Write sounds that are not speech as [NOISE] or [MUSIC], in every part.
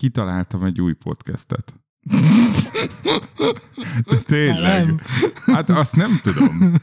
kitaláltam egy új podcastet. [LAUGHS] De tényleg. Nem. Hát azt nem tudom.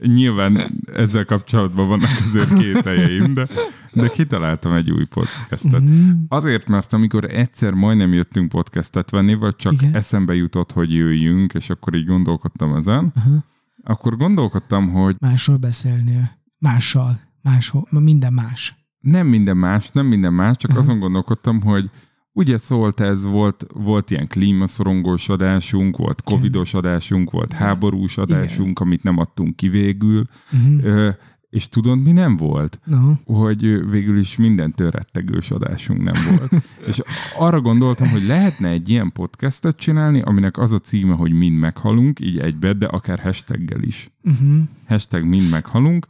Nyilván ezzel kapcsolatban vannak azért kételjeim, de, de kitaláltam egy új podcastet. Mhm. Azért, mert amikor egyszer majdnem jöttünk podcastet venni, vagy csak Igen. eszembe jutott, hogy jöjjünk, és akkor így gondolkodtam ezen, Aha. akkor gondolkodtam, hogy Másról beszélnél. Mással. Máshol. Minden más. nem minden más, nem minden más, csak Aha. azon gondolkodtam, hogy ugye szólt ez, volt, volt ilyen klímaszorongós adásunk, volt covidos adásunk, volt háborús adásunk, amit nem adtunk ki végül, Uh-huh. Ö, és tudod, mi nem volt? No. hogy végül is minden rettegős adásunk nem volt. [LAUGHS] és arra gondoltam, hogy lehetne egy ilyen podcastet csinálni, aminek az a címe, hogy mind meghalunk, így egybe, de akár hashtaggel is. Uh-huh. Hashtag mind meghalunk.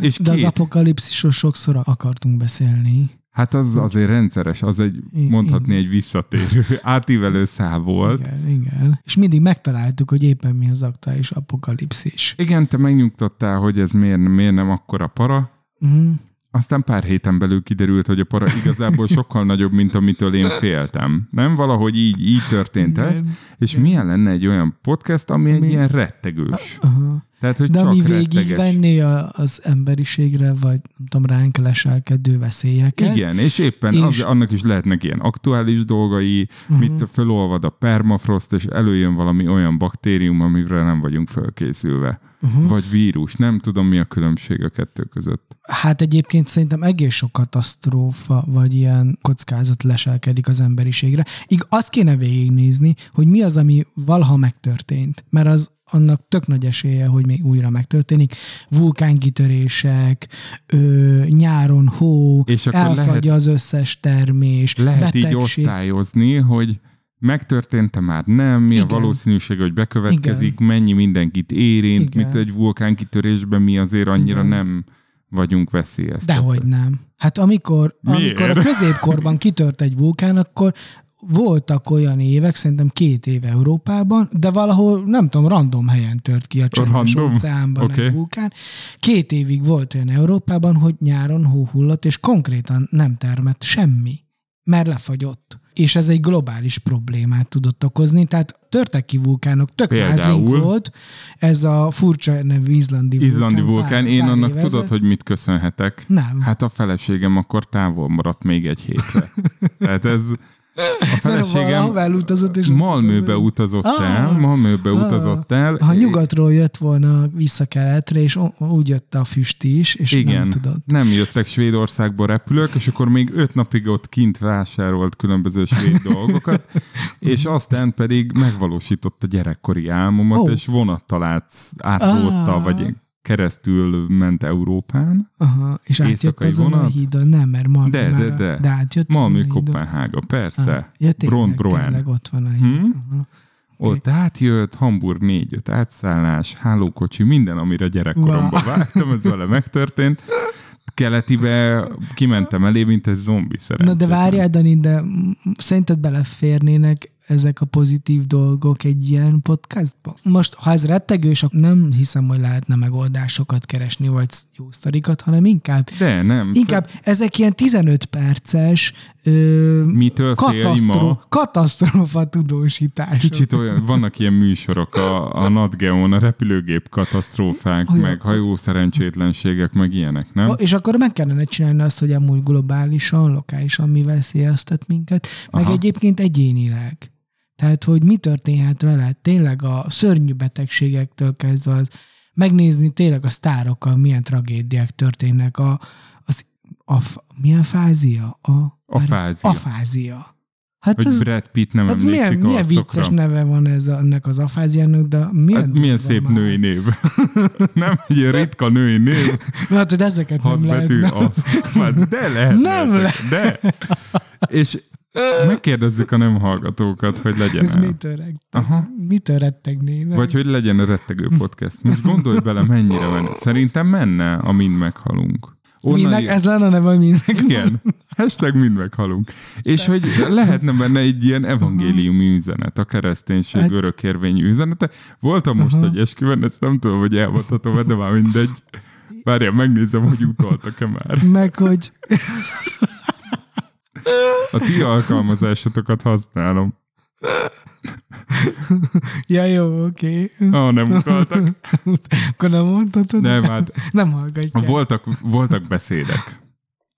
És De az két, apokalipszisról sokszor akartunk beszélni. Hát az azért rendszeres, az egy, mondhatni egy visszatérő, [LAUGHS] átívelő szál volt. Igen, igen. És mindig megtaláltuk, hogy éppen mi az aktuális apokalipszis. Igen, te megnyugtattál, hogy ez miért, miért nem akkora para. Uh-huh. Aztán pár héten belül kiderült, hogy a para igazából [LAUGHS] sokkal nagyobb, mint amitől én féltem. Nem valahogy így, így történt ez. És milyen lenne egy olyan podcast, ami egy Mi- ilyen rettegős. Aha. Tehát, hogy De csak ami végigvenné az emberiségre, vagy nem tudom, ránk leselkedő veszélyeket. Igen, és éppen És- Az, annak is lehetnek ilyen aktuális dolgai, uh-huh. mit fölolvad a permafrost, és előjön valami olyan baktérium, amire nem vagyunk fölkészülve. Uh-huh. Vagy vírus. Nem tudom, mi a különbség a kettő között. Hát egyébként szerintem egész sok katasztrófa, vagy ilyen kockázat leselkedik az emberiségre. Ig- azt kéne végignézni, hogy mi az, ami valaha megtörtént. Mert az annak tök nagy esélye, hogy még újra megtörténik. Vulkánkitörések, ö, nyáron hó, És akkor elfagy lehet- az összes termés, Lehet betegség. így osztályozni, hogy megtörtént-e már nem, mi Igen. a valószínűség, hogy bekövetkezik, Igen. mennyi mindenkit érint, Igen. mit egy vulkánkitörésben mi azért annyira Igen. nem vagyunk veszélyeztetve. Dehogy nem. Hát amikor, Miért? amikor a középkorban kitört egy vulkán, akkor voltak olyan évek, szerintem két év Európában, de valahol, nem tudom, random helyen tört ki a csendes óceánban Oké. egy vulkán. Két évig volt olyan Európában, hogy nyáron hó hullott, és konkrétan nem termett semmi, mert lefagyott. És ez egy globális problémát tudott okozni, tehát törtek ki vulkánok, tök Például? volt, ez a furcsa nevű izlandi vulkán. Izlandi vulkán, pár- én pár annak éve tudod, hogy mit köszönhetek? Nem. Hát a feleségem akkor távol maradt még egy hétre. [LAUGHS] Tehát ez a feleségem elutazott, és ott Malmöbe utazott Ah. el, Malmöbe Ah. utazott el. Ha nyugatról jött volna vissza keletre, és úgy jött a füst is, és Igen, nem tudod. nem jöttek Svédországból repülők, és akkor még öt napig ott kint vásárolt különböző svéd [LAUGHS] dolgokat, és aztán pedig megvalósította gyerekkori álmomat, Ó. és vonattal át, átrótta, Ah. vagy keresztül ment Európán. Aha, és átjött azon a vonat? hídon, nem, mert Malmö De, már de, a- de. de átjött a hídon. Kopenhága, persze. Ah, ja, tényleg, Bront Broen. tényleg ott van a híd. Hm? Aha. Ott átjött, Hamburg 4-5 átszállás, hálókocsi, minden, amire gyerekkoromban Wow. vágtam, ez vele megtörtént. Keletibe kimentem elé, mint egy zombi Na szerencsét. de várjál, Dani, de szerinted beleférnének ezek a pozitív dolgok egy ilyen podcastba? Most, ha ez rettegős, akkor nem hiszem, hogy lehetne megoldásokat keresni, vagy jó sztorikat, hanem inkább De nem. Inkább ezek ilyen 15 perces ö, Mitől ma? katasztrófa tudósítások. Kicsit olyan, vannak ilyen műsorok a, a NatGeon, a repülőgép katasztrófák, Olyan. meg hajó szerencsétlenségek, meg ilyenek, nem? És akkor meg kellene csinálni azt, hogy amúgy globálisan, lokálisan mi veszélyeztet minket, meg Aha. egyébként egyénileg. Tehát, hogy mi történhet veled, tényleg a szörnyű betegségektől kezdve az, megnézni tényleg a sztárokkal milyen tragédiák történnek, a, az, a, milyen fázia? A, Afázia. Afázia. Hát Hogy ez, Brad Pitt nem hát emlékszik milyen, a milyen vicces neve van ez a, ennek az afáziának, de milyen, Hát milyen szép már. női név. [LAUGHS] nem egy ilyen ritka női név. Hát, hogy ezeket Hat nem betű. lehetne. A, hát de lehet. Nem De. És megkérdezzük a nem hallgatókat, hogy legyen el. Mitől, Aha. mitől rettegnének? Vagy hogy legyen a rettegő podcast. Most gondolj bele, mennyire menne. Szerintem menne, a mind meghalunk. Onnan Mindnek, jö- ez lenne a neve, hogy mindnek. Igen. Hashtag mind meghalunk. És hogy lehetne benne egy ilyen evangéliumi üzenet, a kereszténység Hát- örökérvényű üzenete. Voltam most Aha. egy esküvőn, ezt nem tudom, hogy elmondhatom, de már mindegy. Várjál, megnézem, hogy utoltak-e már. Meg hogy A ti alkalmazásotokat használom. [LAUGHS] Ja, jó, oké. Ah, nem utaltak. [LAUGHS] Akkor nem mondhatod? Nem, hát [LAUGHS] Nem hallgatják. voltak, voltak beszédek.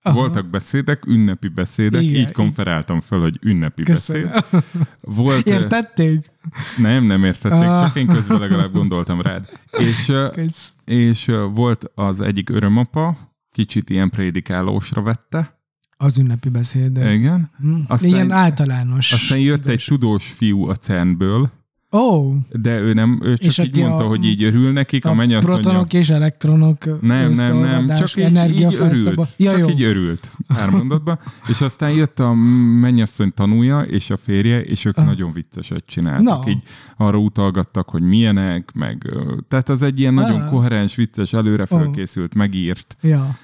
Aha. Voltak beszédek, ünnepi beszédek, Igen. így konferáltam föl, hogy ünnepi Köszönöm. beszéd. Volt, Értették? nem, nem értették, Ah. csak én közben legalább gondoltam rád. És, Kösz. és volt az egyik örömapa, kicsit ilyen prédikálósra vette. Az ünnepi beszéd. Igen. Hm. Aztán- Ilyen általános. Aztán jött egy igaz- tudós fiú a CERN-ből, oh, de ő nem, ő csak És így mondta, a- hogy így örül nekik, a, a mennyasszonya. protonok és elektronok Nem, nem, nem, csak így, így örült. Ja, csak jó. így örült pár mondatban. [LAUGHS] És aztán jött a mennyasszony tanúja és a férje, és ők Ah. nagyon vicceset csináltak. Na. Így arra utalgattak, hogy milyenek, meg... Tehát az egy ilyen nagyon Ah. koherens, vicces, előre felkészült, megírt, Ja.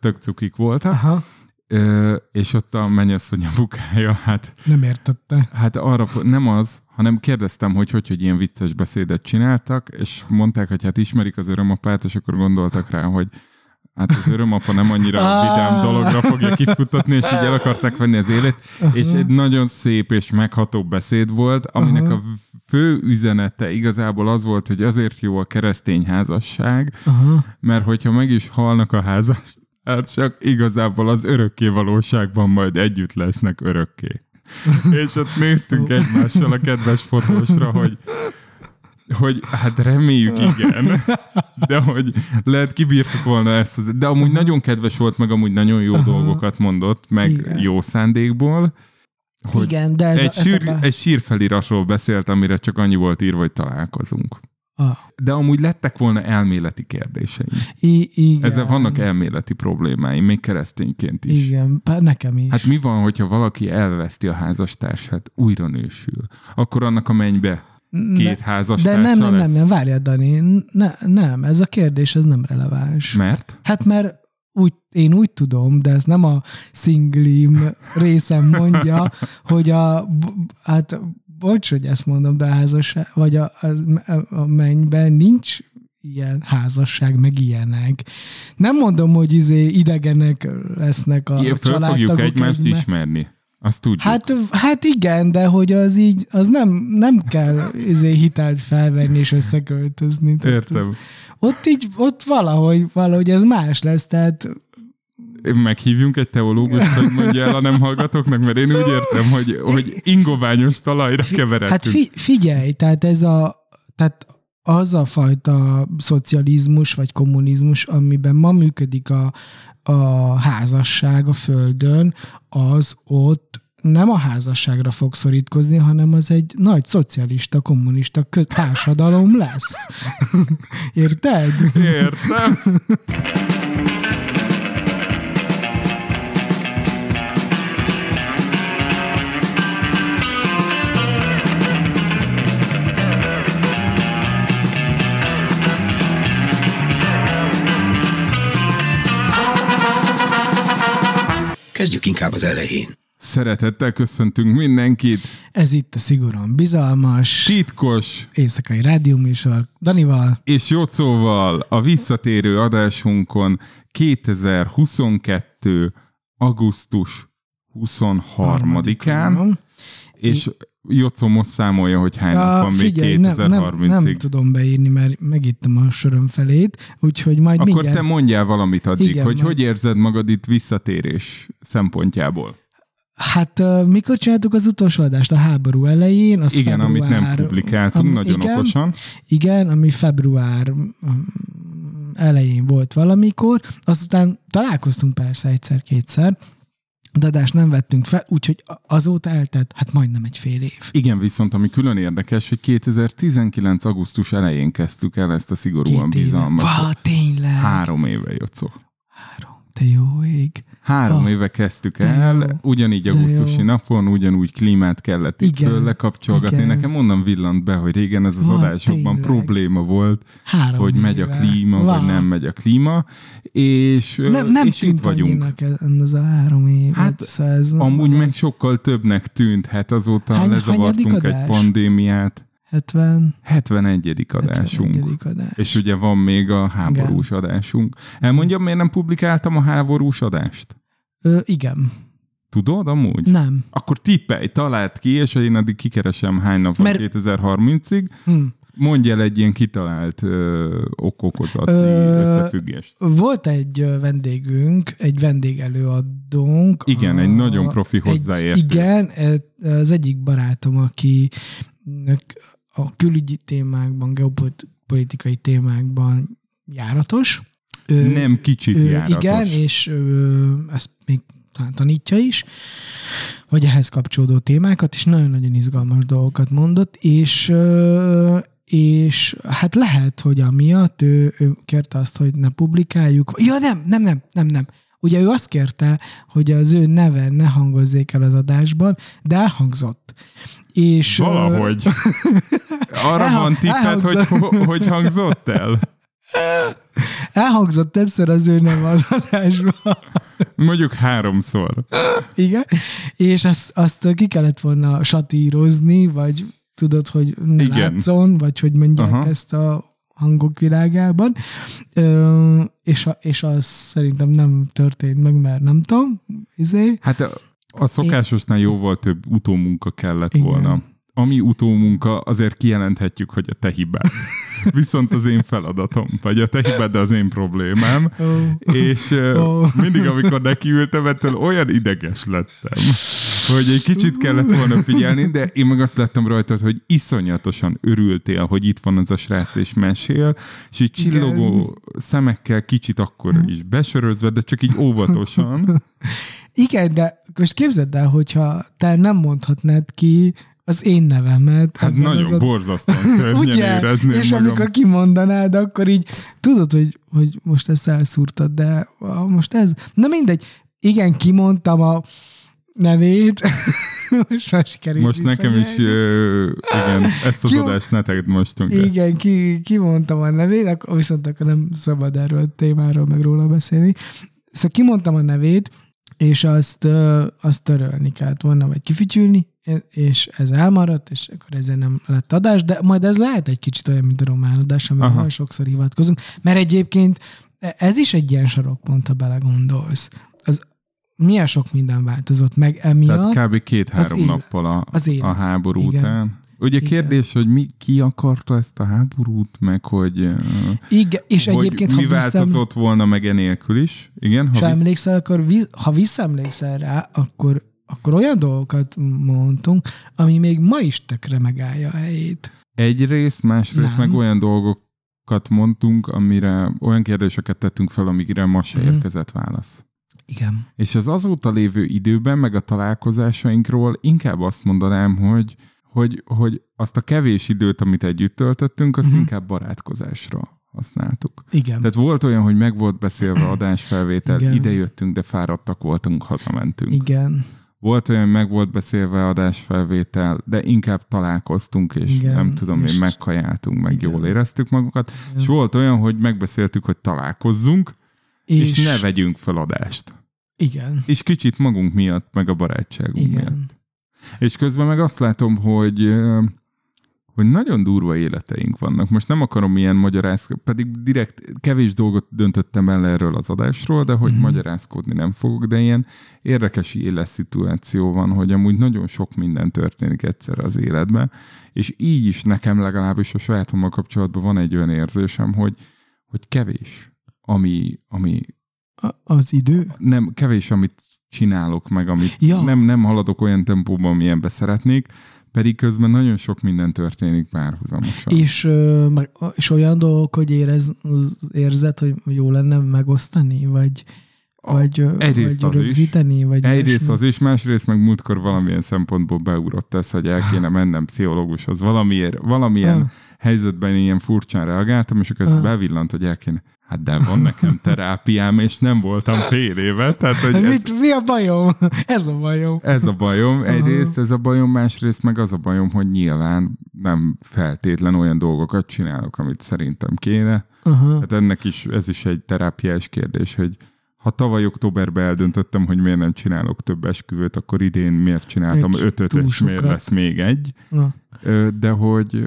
tök cukik voltak. Aha. Ö, És ott a mennyasszony bukája, hát Nem értette. Hát arra, nem az, hanem kérdeztem, hogy hogy, hogy ilyen vicces beszédet csináltak, és mondták, hogy hát ismerik az örömapát, és akkor gondoltak rá, hogy hát az örömapa nem annyira Ah. vidám dologra fogja kifutatni, és így el akarták venni az élet, és egy nagyon szép és megható beszéd volt, aminek a fő üzenete igazából az volt, hogy azért jó a keresztény házasság, Aha. mert hogyha meg is halnak a házas, hát csak igazából az örökké valóságban majd együtt lesznek örökké. [LAUGHS] És ott néztünk egymással a kedves fotósra, hogy hogy hát reméljük igen, de hogy lehet kibírtuk volna ezt, de amúgy nagyon kedves volt, meg amúgy nagyon jó Aha. dolgokat mondott, meg Igen. jó szándékból, hogy Igen, de ez egy, a, ez sír, a... egy sírfeliratról beszélt, amire csak annyi volt írva, hogy találkozunk. Ah, De amúgy lettek volna elméleti kérdéseim. i- igen. Ezzel vannak elméleti problémáim, még keresztényként is. Igen, nekem is. Hát mi van, hogyha valaki elveszti a házastársát, újra nősül? Akkor annak a mennybe két de házastársa nem, nem, nem, lesz? nem, várjál, Dani, ne, nem, ez a kérdés, ez nem releváns. Mert? Hát mert úgy, én úgy tudom, de ez nem a szinglim részem mondja, [LAUGHS] hogy a, hát bocs, hogy ezt mondom, de a házasság, vagy a, az, a mennyben nincs ilyen házasság, meg ilyenek. Nem mondom, hogy izé idegenek lesznek a Ilyen föl fogjuk egymást egymá- ismerni. Azt tudjuk. Hát, hát igen, de hogy az így, az nem, nem kell izé hitelt felvenni és összeköltözni. Tehát Értem. Az, ott így, ott valahogy, valahogy ez más lesz, tehát Meghívjunk egy teológust, hogy mondja el a nem hallgatóknak, mert én úgy értem, hogy, hogy ingoványos talajra keveredtünk. Hát fi, figyelj, tehát ez a, tehát az a fajta szocializmus vagy kommunizmus, amiben ma működik a, a házasság a Földön, az ott nem a házasságra fog szorítkozni, hanem az egy nagy szocialista, kommunista társadalom lesz. [LAUGHS] Érted? Értem. Kezdjük inkább az elején. Szeretettel köszöntünk mindenkit. Ez itt a szigorúan bizalmas Titkos éjszakai rádióműsor Danival. és Jocóval a visszatérő adásunkon 2022. augusztus 23-án, és Jocó most számolja, hogy hány nap van még figyelj, nem, nem, nem 2030-ig. tudom beírni, mert megittem a sorom felét, úgyhogy majd Akkor mindjárt... te mondjál valamit addig, Igen, hogy majd- hogy érzed magad itt visszatérés szempontjából. Hát mikor csináltuk az utolsó adást? A háború elején? Az Igen, február, amit nem publikáltunk, am- nagyon igen, okosan. Igen, ami február mm, elején volt valamikor, azután találkoztunk persze egyszer-kétszer, adást nem vettünk fel, úgyhogy azóta eltelt hát majdnem egy fél év. Igen, viszont ami külön érdekes, hogy 2019. augusztus elején kezdtük el ezt a szigorúan Két bizalmas. Vá, tényleg. Három éve, Jocó. Három. Te jó ég. Három Ah, éve kezdtük de el, jó. ugyanígy augusztusi jó. napon, ugyanúgy klímát kellett itt Igen, lekapcsolgatni. igen. Nekem onnan villant be, hogy régen ez az Van, adásokban tényleg. probléma volt, Három hogy megy a éve. klíma, Vá. vagy nem megy a klíma, és, Nem, nem és itt tűnt vagyunk. annyinak ez a három év. Hát, szóval ez Amúgy meg sokkal többnek tűnt, hát azóta Hány- lezavartunk egy pandémiát. 70, 71. adásunk. 71. adás. És ugye van még a háborús adásunk. Elmondjam, miért nem publikáltam a háborús adást? Ö, igen. Tudod amúgy? Nem. Akkor tippelj, talált ki, és én addig kikeresem hány nap van Mert- 2030-ig. Hm. Mondj el egy ilyen kitalált ö, okokozati Ö, összefüggést. Volt egy vendégünk, egy vendégelőadónk. Igen, egy nagyon profi egy- hozzáértő. Igen, e- az egyik barátom, aki a külügyi témákban, geopolitikai témákban járatos. Ő- Nem kicsit ő, járatos. Igen, és ö, ezt még tanítja is, vagy ehhez kapcsolódó témákat, és nagyon-nagyon izgalmas dolgokat mondott, és és hát lehet, hogy amiatt ő, ő kérte azt, hogy ne publikáljuk. Ja, nem, nem, nem, nem, nem. Ugye ő azt kérte, hogy az ő neve ne hangozzék el az adásban, de elhangzott. És, Valahogy. [LAUGHS] Arra Elha- van tippet, hogy, elhangzott. hogy hangzott el? [LAUGHS] elhangzott többször az ő neve az adásban. Mondjuk háromszor. Igen, és azt, azt ki kellett volna satírozni, vagy tudod, hogy ne Igen. látszon, vagy hogy mondják Aha. ezt a hangok világában. Ö, és, a, és az szerintem nem történt meg, mert nem tudom, izé. Hát a, a szokásosnál jóval több utómunka kellett Igen. volna. Ami utómunka, azért kijelenthetjük, hogy a te hibád. [LAUGHS] Viszont az én feladatom, vagy a te hibád, de az én problémám. Ó, És Ó. mindig, amikor nekiültem, ettől olyan ideges lettem, hogy egy kicsit kellett volna figyelni, de én meg azt láttam rajtad, hogy iszonyatosan örültél, hogy itt van az a srác és mesél, és így csillogó szemekkel kicsit akkor is besörözve, de csak így óvatosan. [LAUGHS] Igen, de most képzeld el, hogyha te nem mondhatnád ki az én nevemet. Hát nagyon a- borzasztóan [LAUGHS] szörnyen Ugye? érezném És magam. amikor kimondanád, akkor így tudod, hogy, hogy most ezt elszúrtad, de most ez... Na mindegy. Igen, kimondtam a nevét. [LAUGHS] most már sikerült Most nekem is, ö, igen, ezt az Ki- adást ne tegyed mostunk. Igen, ki, kimondtam a nevét, akkor viszont akkor nem szabad erről a témáról meg róla beszélni. Szóval kimondtam a nevét, és azt, azt törölni kellett volna, vagy kifütyülni, és ez elmaradt, és akkor ezért nem lett adás, de majd ez lehet egy kicsit olyan, mint a román adás, Aha. nagyon sokszor hivatkozunk, mert egyébként ez is egy ilyen sarokpont, ha belegondolsz. Az milyen sok minden változott meg emiatt. Tehát kb. két-három nappal a, Az élet. a háború Igen. után. Ugye Igen. kérdés, hogy mi, ki akarta ezt a háborút, meg hogy, Igen, és hogy egyébként, mi ha változott volna meg enélkül is. Igen, ha visz... emlékszel, akkor vi- ha visszaemlékszel rá, akkor, akkor olyan dolgokat mondtunk, ami még ma is tökre megállja a helyét. egyrészt, másrészt Nem. meg olyan dolgokat mondtunk, amire olyan kérdéseket tettünk fel, amikre ma se Mhm. érkezett válasz. Igen. És az azóta lévő időben, meg a találkozásainkról inkább azt mondanám, hogy, hogy, hogy azt a kevés időt, amit együtt töltöttünk, azt uh-huh. inkább barátkozásra használtuk. Igen. Tehát volt olyan, hogy meg volt beszélve adásfelvétel, Igen. ide jöttünk, de fáradtak voltunk, hazamentünk. Igen. Volt olyan, hogy meg volt beszélve adásfelvétel, de inkább találkoztunk, és Igen, nem tudom és- én, megkajáltunk, meg Igen. jól éreztük magukat. Igen. És volt olyan, hogy megbeszéltük, hogy találkozzunk, és, és ne vegyünk fel adást. Igen. És kicsit magunk miatt, meg a barátságunk miatt. És közben meg azt látom, hogy hogy nagyon durva életeink vannak. Most nem akarom ilyen magyarázkodni, pedig direkt kevés dolgot döntöttem el erről az adásról, de hogy Mhm. mm-hmm. magyarázkodni nem fogok, de ilyen érdekes életszituáció van, hogy amúgy nagyon sok minden történik egyszer az életben, és így is nekem legalábbis a sajátommal kapcsolatban van egy olyan érzésem, hogy, hogy kevés, ami, ami A- az idő? nem kevés, amit csinálok, meg amit Ja. nem, nem haladok olyan tempóban, amilyenbe szeretnék, pedig közben nagyon sok minden történik párhuzamosan. És, és olyan dolgok, hogy érez, érzed, hogy jó lenne megosztani, vagy, vagy, egyrészt vagy az is. rögzíteni, vagy Egyrészt ilyesmi? az is, másrészt meg múltkor valamilyen szempontból beugrott ez, hogy el kéne mennem pszichológushoz. Valamiért, valamilyen Ah. helyzetben ilyen furcsán reagáltam, és akkor ez Ah. bevillant, hogy el kéne. Hát de van nekem terápiám, és nem voltam fél éve. Tehát, hogy ez, Mit, mi a bajom? [LAUGHS] Ez a bajom. Ez a bajom. Egyrészt ez a bajom, másrészt meg az a bajom, hogy nyilván nem feltétlen olyan dolgokat csinálok, amit szerintem kéne. Aha. Hát ennek is, ez is egy terápiás kérdés, hogy ha tavaly októberben eldöntöttem, hogy miért nem csinálok több esküvőt, akkor idén miért csináltam ötöt, és miért lesz még egy. Na. De hogy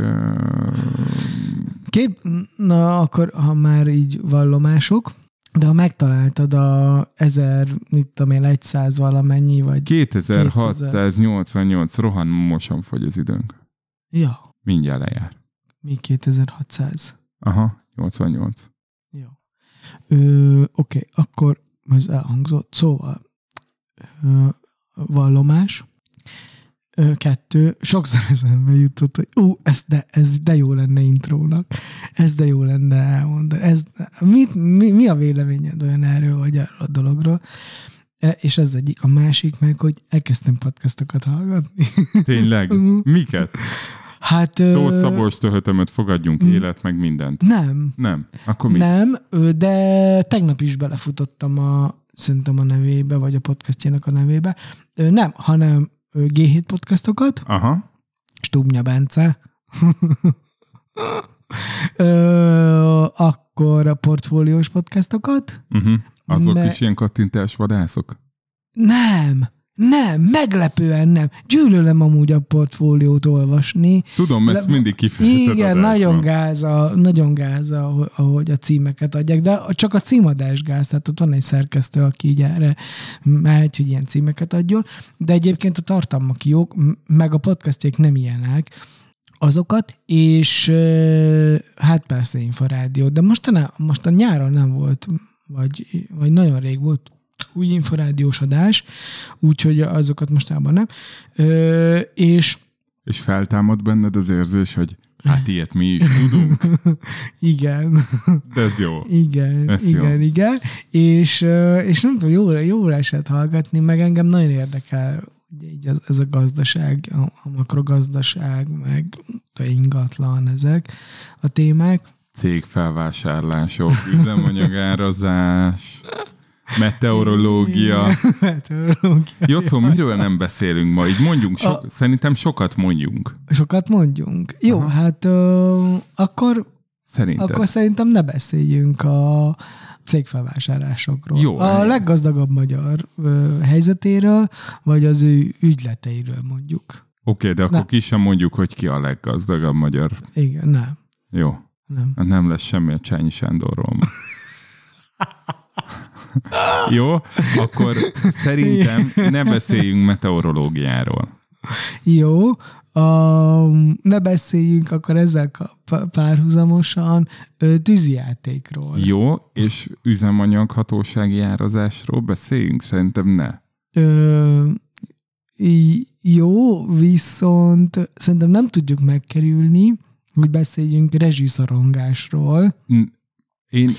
Kép, na akkor, ha már így vallomások, De ha megtaláltad a 1000, mit tudom én, 100 valamennyi, vagy... 2688 rohamosan fogy az időnk. Ja, Mindjárt lejár. mi 2600. Aha, 88. Jó. Oké, akkor ez elhangzott. Szóval ö, vallomás. Kettő, sokszor [LAUGHS] eszembe jutott, hogy ú, ez de, ez de jó lenne intrónak. Ez de jó lenne elmondani. Ez, mit, mi, mi a véleményed olyan erről, vagy erről a dologról? E, És ez egyik. A másik meg, hogy elkezdtem podcastokat hallgatni. [LAUGHS] Tényleg? Mhm. Miket? Hát... Tóth Szabolcs töhötömet fogadjunk, élet, meg mindent. Nem, Nem. Akkor mi? Nem, de tegnap is belefutottam a, szerintem a nevébe, vagy a podcastjának a nevébe. Nem, hanem G7 podcastokat, Aha. Stubnya Bence. [LAUGHS] Ö, akkor a portfóliós podcastokat. Uh-huh. Azok Me- is ilyen kattintás vadászok? Nem, nem, meglepően nem. Gyűlölöm amúgy a portfóliót olvasni. Tudom, ezt Le- mindig kifejezted Igen, nagyon gáz, a, nagyon gáz, ahogy- a címeket adják, de csak a címadás gáz, tehát ott van egy szerkesztő, aki így erre megy, hogy ilyen címeket adjon, de egyébként a tartalmak jók, meg a podcastjék nem ilyenek, azokat, és hát persze Inforádió, de mostanában, most a nyáron nem volt, vagy, vagy nagyon rég volt új inforádiós adás, úgyhogy azokat mostában nem. Ö, és És feltámad benned az érzés, hogy hát ilyet mi is [LAUGHS] tudunk, igen, de ez jó. Igen, Ez igen, jó. igen. És, és nem tudom, jól, jól esett hallgatni, meg engem nagyon érdekel ugye így az, ez a gazdaság, a, a makrogazdaság, meg a ingatlan, ezek a témák. Cégfelvásárlások, [LAUGHS] üzemanyagárazás, meteorológia. [LAUGHS] Meteorológia. Jocó, miről nem beszélünk ma? Így mondjunk, so- A- szerintem sokat mondjunk. Sokat mondjunk. Jó, Aha. hát ö, akkor, Szerinted. akkor szerintem ne beszéljünk a cégfelvásárlásokról. Jó, a helyes. leggazdagabb magyar ö, helyzetéről, vagy az ő ügyleteiről mondjuk. Oké, okay, de akkor Ne. ki sem mondjuk, hogy ki a leggazdagabb magyar. Igen, nem. Jó, Nem. hát nem lesz semmi a Csányi Sándorról. [LAUGHS] Jó, akkor szerintem ne beszéljünk meteorológiáról. Jó, um, ne beszéljünk akkor ezzel párhuzamosan tűzijátékról. Jó, és üzemanyag hatósági árazásról beszéljünk? Szerintem ne. Ö, jó, viszont szerintem nem tudjuk megkerülni, hogy beszéljünk rezsiszorongásról. Én,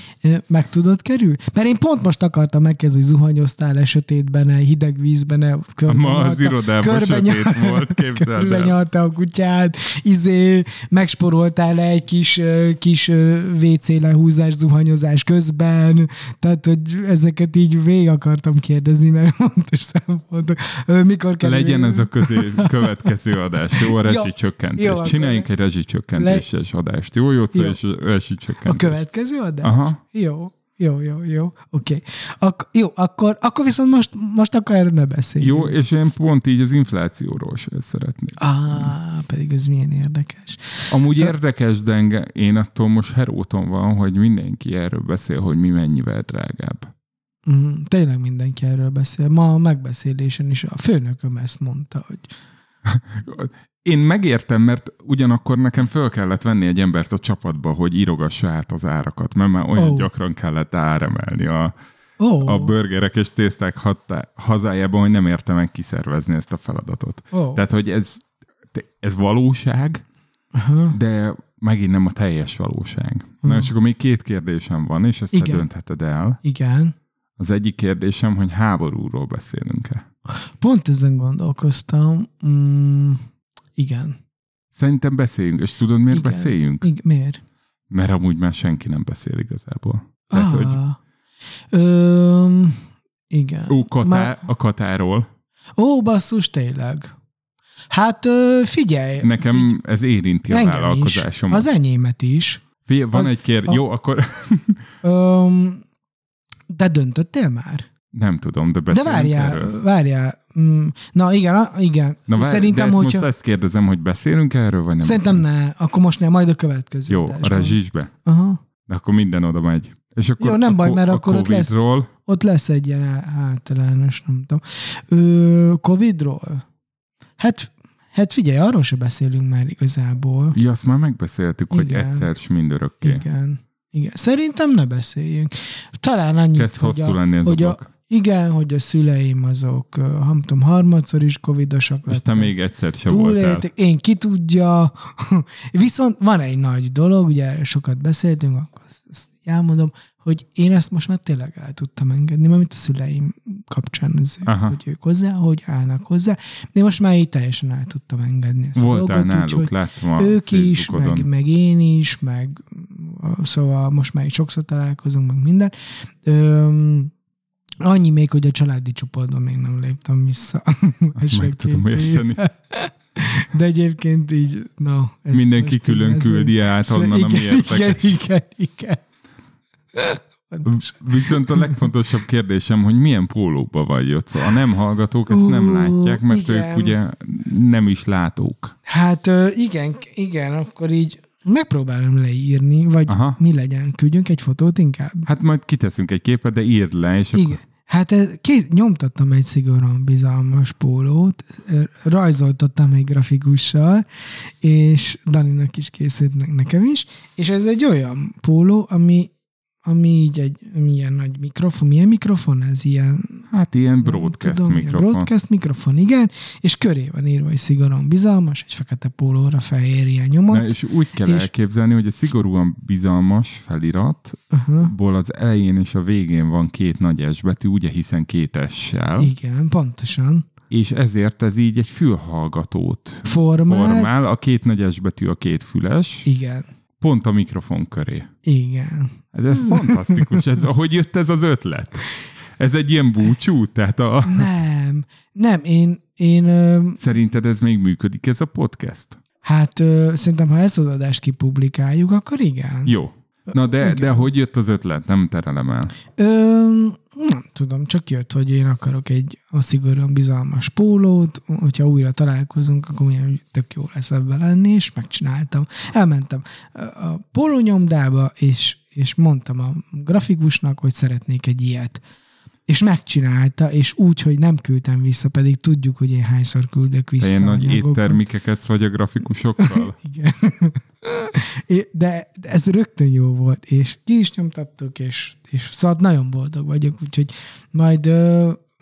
Meg tudod kerülni? Mert én pont most akartam megkezdeni, hogy zuhanyoztál-e sötétben, hideg vízben, ma az irodában sötét volt, képzeld el. a kutyát, izé, megsporoltál egy kis, kis WC lehúzás, zuhanyozás közben, tehát, hogy ezeket így végig akartam kérdezni, mert [LAUGHS] fontos szempontok. Mikor kell Legyen ez a közé, következő adás, jó? A rezsicsökkentés. Jó, akkor- Csináljunk egy rezsicsökkentéses adást. Jó, Jóca, Jó. és a rezsicsökkentés. következő adás? Aha. Jó, jó, jó, jó, oké. Ak- jó, akkor, akkor viszont most, most akkor erről ne beszéljünk. Jó, és én pont így az inflációról sem szeretnék. Á, pedig ez milyen érdekes. Amúgy érdekes, de enge, én attól most heróton van, hogy mindenki erről beszél, hogy mi mennyivel drágább. Mm, tényleg mindenki erről beszél. Ma a megbeszélésen is a főnököm ezt mondta, hogy [LAUGHS] Én megértem, mert ugyanakkor nekem föl kellett venni egy embert a csapatba, hogy írogassa át az árakat, mert már olyan oh. gyakran kellett áremelni a, ó, a burgerek és tészták hatá- hazájában, hogy nem értem meg kiszervezni ezt a feladatot. ó, Tehát, hogy ez, ez valóság, aha, de megint nem a teljes valóság. Na, és akkor még két kérdésem van, és ezt te Igen. döntheted el. igen. Az egyik kérdésem, hogy háborúról beszélünk-e. Pont ezen gondolkoztam. Mm, igen. Szerintem beszéljünk, és tudod miért igen. beszéljünk? Igen. Miért? Mert amúgy már senki nem beszél igazából. Tehát, hogy ah, ö, igen. ó, Katá, Már- a Katáról. Ó, basszus, tényleg. Hát ö, figyelj. Nekem ez érinti a vállalkozásomat. Az enyémet is. Figyelj, van az- egy kérdés. a- Jó, akkor Ö, de döntöttél már? Nem tudom, de De beszélünk várjál, erről. várjál. Mm, Na igen, a- igen. Na, várj, Szerintem, de ezt hogyha... most ezt kérdezem, hogy beszélünk erről, vagy nem? Szerintem ne, akkor most nem, majd a következő Jó, a adásban. rezsisbe. Aha. De akkor minden oda megy. És akkor Jó, nem a, baj, ko- mert a akkor ott lesz- Covid-ról, Ott lesz egy ilyen á- általános, nem tudom. Ö, Covid-ról? Hát, hát figyelj, arról se beszélünk már igazából. Ja, azt már megbeszéltük, hogy Igen. egyszer s mindörökké. Igen. Igen. Szerintem ne beszéljünk. Talán annyit, Kezd hogy hosszú a, lenni ez hogy a a, blokk. Igen, hogy a szüleim azok, nem tudom, harmadszor is covidosak lettek. még egyszer se voltál. Én ki tudja. [LAUGHS] Viszont van egy nagy dolog, ugye sokat beszéltünk, akkor ezt, elmondom, hogy én ezt most már tényleg el tudtam engedni, mert a szüleim kapcsán, az, Aha. hogy ők hozzá, hogy állnak hozzá. De most már így teljesen el tudtam engedni ezt a Voltál dolgot, náluk, úgyhogy láttam a ők is, meg, meg én is, meg szóval most már így sokszor találkozunk, meg minden. Öm, annyi még, hogy a családi csoportban még nem léptem vissza. [LAUGHS] Ez Meg tudom érteni. [LAUGHS] De egyébként így, no. Ez Mindenki külön ez- küldi át onnan, ami igen, igen, igen, igen. [LAUGHS] Viszont a legfontosabb kérdésem, hogy milyen pólóba vagy. Szóval a nem hallgatók ezt nem látják, mert igen. ők ugye nem is látók. Hát igen, igen, akkor így megpróbálom leírni, vagy Aha. Mi legyen, küldjünk egy fotót inkább. Hát majd kiteszünk egy képet, de írd le, és Igen. akkor Hát két, nyomtattam egy szigorúan bizalmas pólót, rajzoltattam egy grafikussal, és Daninak is készült ne- nekem is, és ez egy olyan póló, ami, ami így egy ami ilyen nagy mikrofon. Milyen mikrofon ez? Ilyen hát ilyen broadcast tudom, ilyen mikrofon. Broadcast mikrofon, igen, és köré van írva, hogy szigorúan bizalmas, egy fekete pólóra fehér ilyen nyomot. Na, és úgy kell És- elképzelni, hogy a szigorúan bizalmas feliratból az elején és a végén van két nagy S betű, ugye hiszen két S-sel, Igen, pontosan. és ezért ez így egy fülhallgatót Formáz. formál, a két nagy S betű a két füles, Igen, pont a mikrofon köré. igen. Ez, ez fantasztikus, ez, hogy jött ez az ötlet? Ez egy ilyen búcsú? Tehát a... Nem, nem, én, én ö, Szerinted ez még működik, ez a podcast? hát ö, szerintem, ha ezt az adást kipublikáljuk, akkor igen. Jó. Na de, de hogy jött az ötlet? Nem terelem el. Ö, nem tudom, csak jött, hogy én akarok egy a szigorúan bizalmas pólót, hogyha újra találkozunk, akkor milyen tök jó lesz ebben lenni, és megcsináltam. Elmentem a pólónyomdába, és, és mondtam a grafikusnak, hogy szeretnék egy ilyet. És megcsinálta, és úgy, hogy nem küldtem vissza, pedig tudjuk, hogy én hányszor küldök vissza. ilyen nagy éttermikeket vagy a grafikusokkal? [LAUGHS] Igen. De ez rögtön jó volt, és ki is nyomtattuk, és, és szóval nagyon boldog vagyok, úgyhogy majd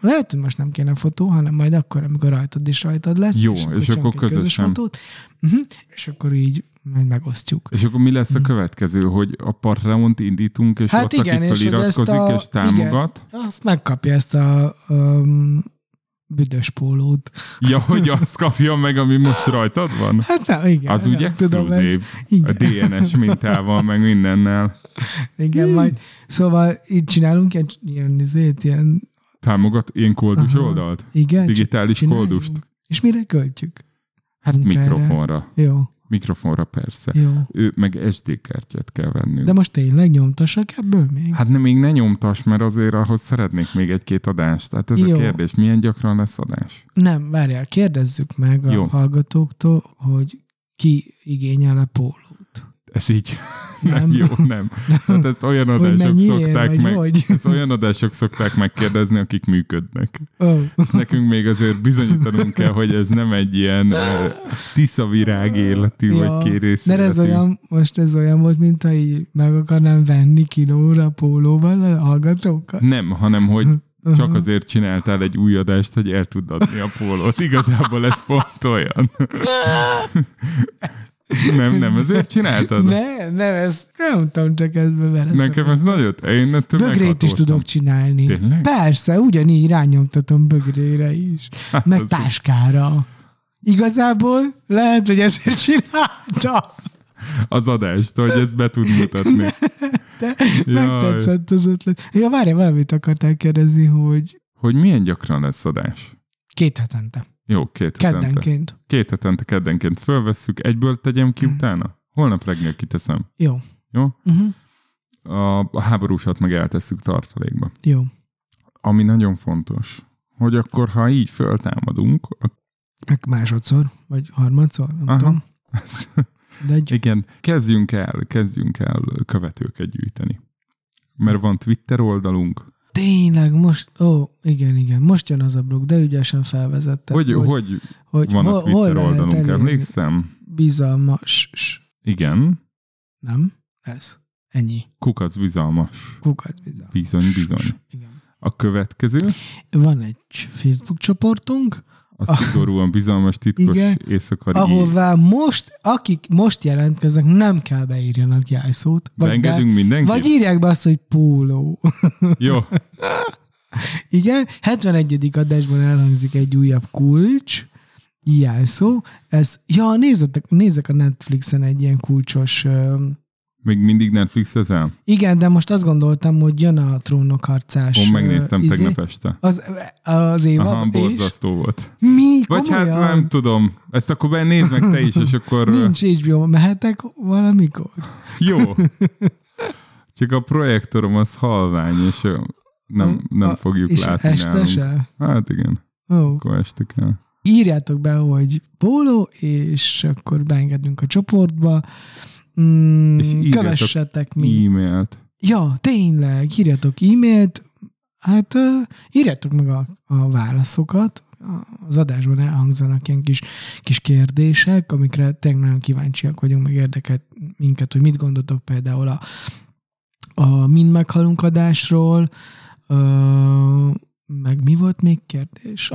lehet, hogy most nem kéne fotó, hanem majd akkor, amikor rajtad is rajtad lesz. Jó, és akkor egy közös közösen. fotót, uh-huh, és akkor így majd megosztjuk. És akkor mi lesz a következő, hogy a Patreon-t indítunk, és Hát ott igen, aki és feliratkozik ezt a- és támogat? Azt megkapja ezt a um, büdös pólót. Ja, hogy [LAUGHS] azt kapja meg, ami most rajtad van? Hát nem, igen. Az úgy exkluzív. A Igen, DNS mintával, meg mindennel. igen majd. Szóval így csinálunk ilyen, ilyen, izét, ilyen Támogat ilyen koldus Aha. oldalt? igen, Digitális csináljunk. koldust? És mire költjük? Hát Munkára. mikrofonra. Jó, Mikrofonra persze. jó. Ő, meg SD kártyát kell vennünk. De most tényleg nyomtassak ebből még? Hát nem, még ne nyomtas, mert azért ahhoz szeretnék még egy-két adást. Tehát ez Jó. a kérdés, milyen gyakran lesz adás? Nem, várjál, kérdezzük meg a Jó. hallgatóktól, hogy ki igényel-e pólót. Ez így [LAUGHS] Nem. nem, jó, nem. Hát ezt olyan Hogy adások mennyiért, szokták vagy meg. hogy? Ezt olyan adások szokták megkérdezni, akik működnek. Oh. És nekünk még azért bizonyítanunk kell, hogy ez nem egy ilyen uh, tiszavirág életű, Ja, vagy kérész De ez olyan, most ez olyan volt, mint ha így meg akarnám venni kilóra pólóval a hallgatókat. Nem, hanem hogy csak azért csináltál egy új adást, hogy el tud adni a pólót. Igazából ez pont olyan. [LAUGHS] Nem, nem, ezért csináltad? Ne, nem, ez nem tudom, csak ezt beverezem. Nekem ez nagyon... Én ettől Bögrét is tudok csinálni. Tényleg? Persze, ugyanígy rányomtatom bögrére is. Hát Meg táskára. Igazából lehet, hogy ezért csinálta. Az adást, hogy ezt be tud mutatni. [LAUGHS] De Jaj. megtetszett az ötlet. Ja, várj, valamit akartál kérdezni, hogy Hogy milyen gyakran lesz adás? két hetente. Jó, két hetente. Keddenként. Két hetente, keddenként fölvesszük, egyből tegyem ki utána? Holnap reggel kiteszem. Jó. Jó? Uh-huh. A, a háborúsat meg eltesszük tartalékba. Jó. Ami nagyon fontos, hogy akkor, ha így föltámadunk, Meg másodszor, vagy harmadszor, nem Aha. tudom. [LAUGHS] De egy... igen, kezdjünk el, kezdjünk el követőket gyűjteni. mert van Twitter oldalunk. Tényleg, most, ó, igen, igen, most jön az a blog, de ügyesen felvezette. Hogy, hogy, hogy, hogy van a hol- hol Twitter lehet oldalunk, emlékszem? Bizalmas, Igen, nem? Ez. Ennyi. kukac bizalmas. Kukat bizalmas. Bizony, bizony. Igen. A következő, Van egy Facebook csoportunk, a szigorúan bizalmas titkos Igen. éjszakari ahová most, akik most jelentkeznek, nem kell beírjanak jelszót. Vagy, Beengedünk mindenkit? vagy írják be azt, hogy póló. Jó, [LAUGHS] Igen, 71. adásban elhangzik egy újabb kulcs, jelszó. Ez, ja, nézzetek, nézzek a Netflixen egy ilyen kulcsos még mindig Netflix ezel? Igen, de most azt gondoltam, hogy jön a trónok harcás. Ó, megnéztem izé. tegnap este. Az, az évad, Aha, és? borzasztó volt. Mi? Vagy hát nem tudom. Ezt akkor nézd meg te is, és akkor... Nincs HBO, mehetek valamikor? [LAUGHS] Jó. Csak a projektorom az halvány, és nem, nem A- fogjuk és látni este nálunk. se? Hát igen, Ó, akkor este kell. írjátok be, hogy póló, és akkor beengedünk a csoportba. Mm, És kövessetek mi. E-mailt. Ja, tényleg, írjatok e-mailt, hát uh, írjátok meg a, a válaszokat, az adásban elhangzanak ilyen kis, kis kérdések, amikre tényleg nagyon kíváncsiak vagyunk, meg érdekelt minket, hogy mit gondoltok például a, a Mind meghalunk adásról, ö, meg mi volt még kérdés?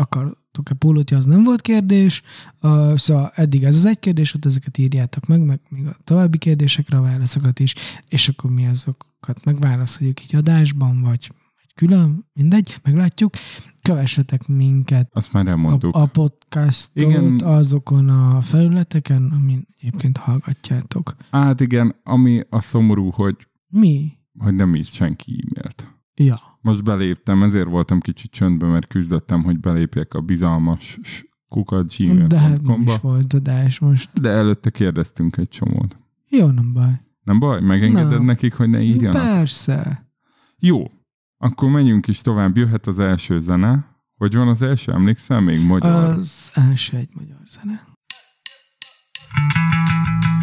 Akartok-e pólót? Ja, az nem volt kérdés. Ö, szóval eddig ez az egy kérdés, ott ezeket írjátok meg, meg még a további kérdésekre a válaszokat is, és akkor mi azokat megválaszoljuk így adásban, vagy, külön, mindegy, meglátjuk. Kövessetek minket Azt már a, elmondtuk. a podcastot Igen. azokon a felületeken, amin egyébként hallgatjátok. Hát igen, ami a szomorú, hogy, Mi? hogy nem írt senki e-mailt. Ja. Most beléptem, ezért voltam kicsit csöndben, mert küzdöttem, hogy belépjek a bizalmas kukat De hát nem is volt adás most. De előtte kérdeztünk egy csomót. Jó, nem baj. Nem baj? Megengeded Nem. nekik, hogy ne írjanak? Persze. Jó. Akkor menjünk is tovább. Jöhet az első zene. Hogy van az első? Emlékszel még magyar? Az első egy magyar zene. Thank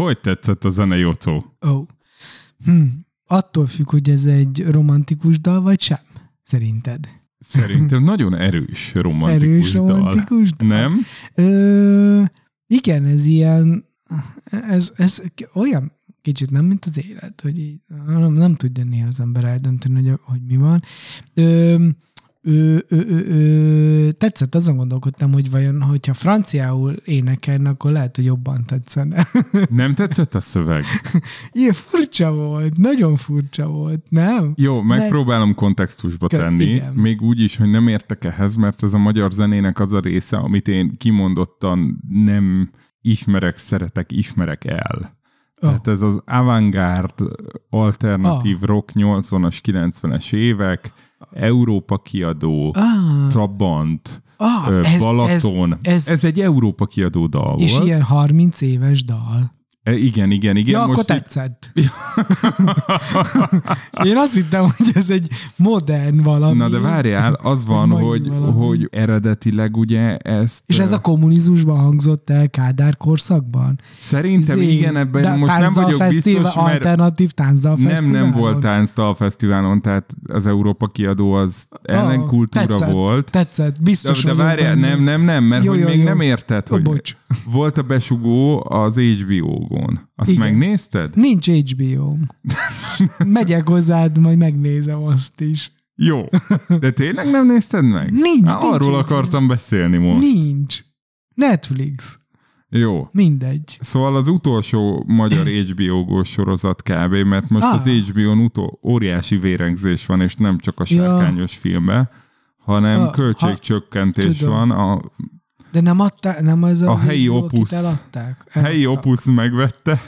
Hogy tetszett a zene, Jocó? Ó. Oh. Hm. Attól függ, hogy ez egy romantikus dal, vagy sem, szerinted? Szerintem nagyon erős romantikus Erős dal. romantikus dal. Nem? Ö, igen, ez ilyen, ez, ez olyan kicsit nem, mint az élet, hogy így, nem, nem tudja néha az ember eldönteni, hogy, hogy mi van. Ö, ö, ö, ö, ö, tetszett, azon gondolkodtam, hogy vajon, hogyha franciául énekelne, akkor lehet, hogy jobban tetszene. [LAUGHS] Nem tetszett a szöveg? Ilyen furcsa volt, nagyon furcsa volt, nem? Jó, megpróbálom kontextusba Ke- tenni, igen. még úgy is, hogy nem értek ehhez, mert ez a magyar zenének az a része, amit én kimondottan nem ismerek, szeretek, ismerek el. Oh. Tehát ez az avantgárd, alternatív Ah. rock 80-as, 90-es évek, Európa kiadó, Ah, Trabant, ah, ez, Balaton. Ez, ez, Ez egy Európa kiadó dal és volt. ilyen 30 éves dal. E, Igen, igen, igen. Ja, akkor Most így- tetszett. [LAUGHS] Én azt hittem, hogy ez egy modern valami. Na de várjál, az van, hogy, valami. hogy eredetileg ugye ezt... És ez a kommunizmusban hangzott el Kádár korszakban? Szerintem Izé, igen, ebben de most nem vagyok fesztivál, biztos, mert Alternatív táncdal nem, nem volt táncdal fesztiválon, tehát az Európa kiadó az ellenkultúra tetszett, volt. Tetszett, biztos de várjál, nem, nem, nem, mert Jó, hogy jó, még jó. nem érted, hogy bocs. volt a besugó az HBO-gon. Azt Igen. megnézted? Nincs hbo [LAUGHS] Megyek hozzád, majd megnézem azt is. Jó. De tényleg nem nézted meg? Nincs, Há, nincs Arról akartam beszélni most. Nincs. Netflix. Jó. Mindegy. Szóval az utolsó magyar HBO-gós sorozat kb., mert most Ah. az HBO-n utó óriási vérengzés van, és nem csak a sárkányos filmbe, hanem Ah, költségcsökkentés tudom. van. A De nem adták, nem az A az helyi HBO, akit Opus. eladták? helyi Eladtak. Opus megvette,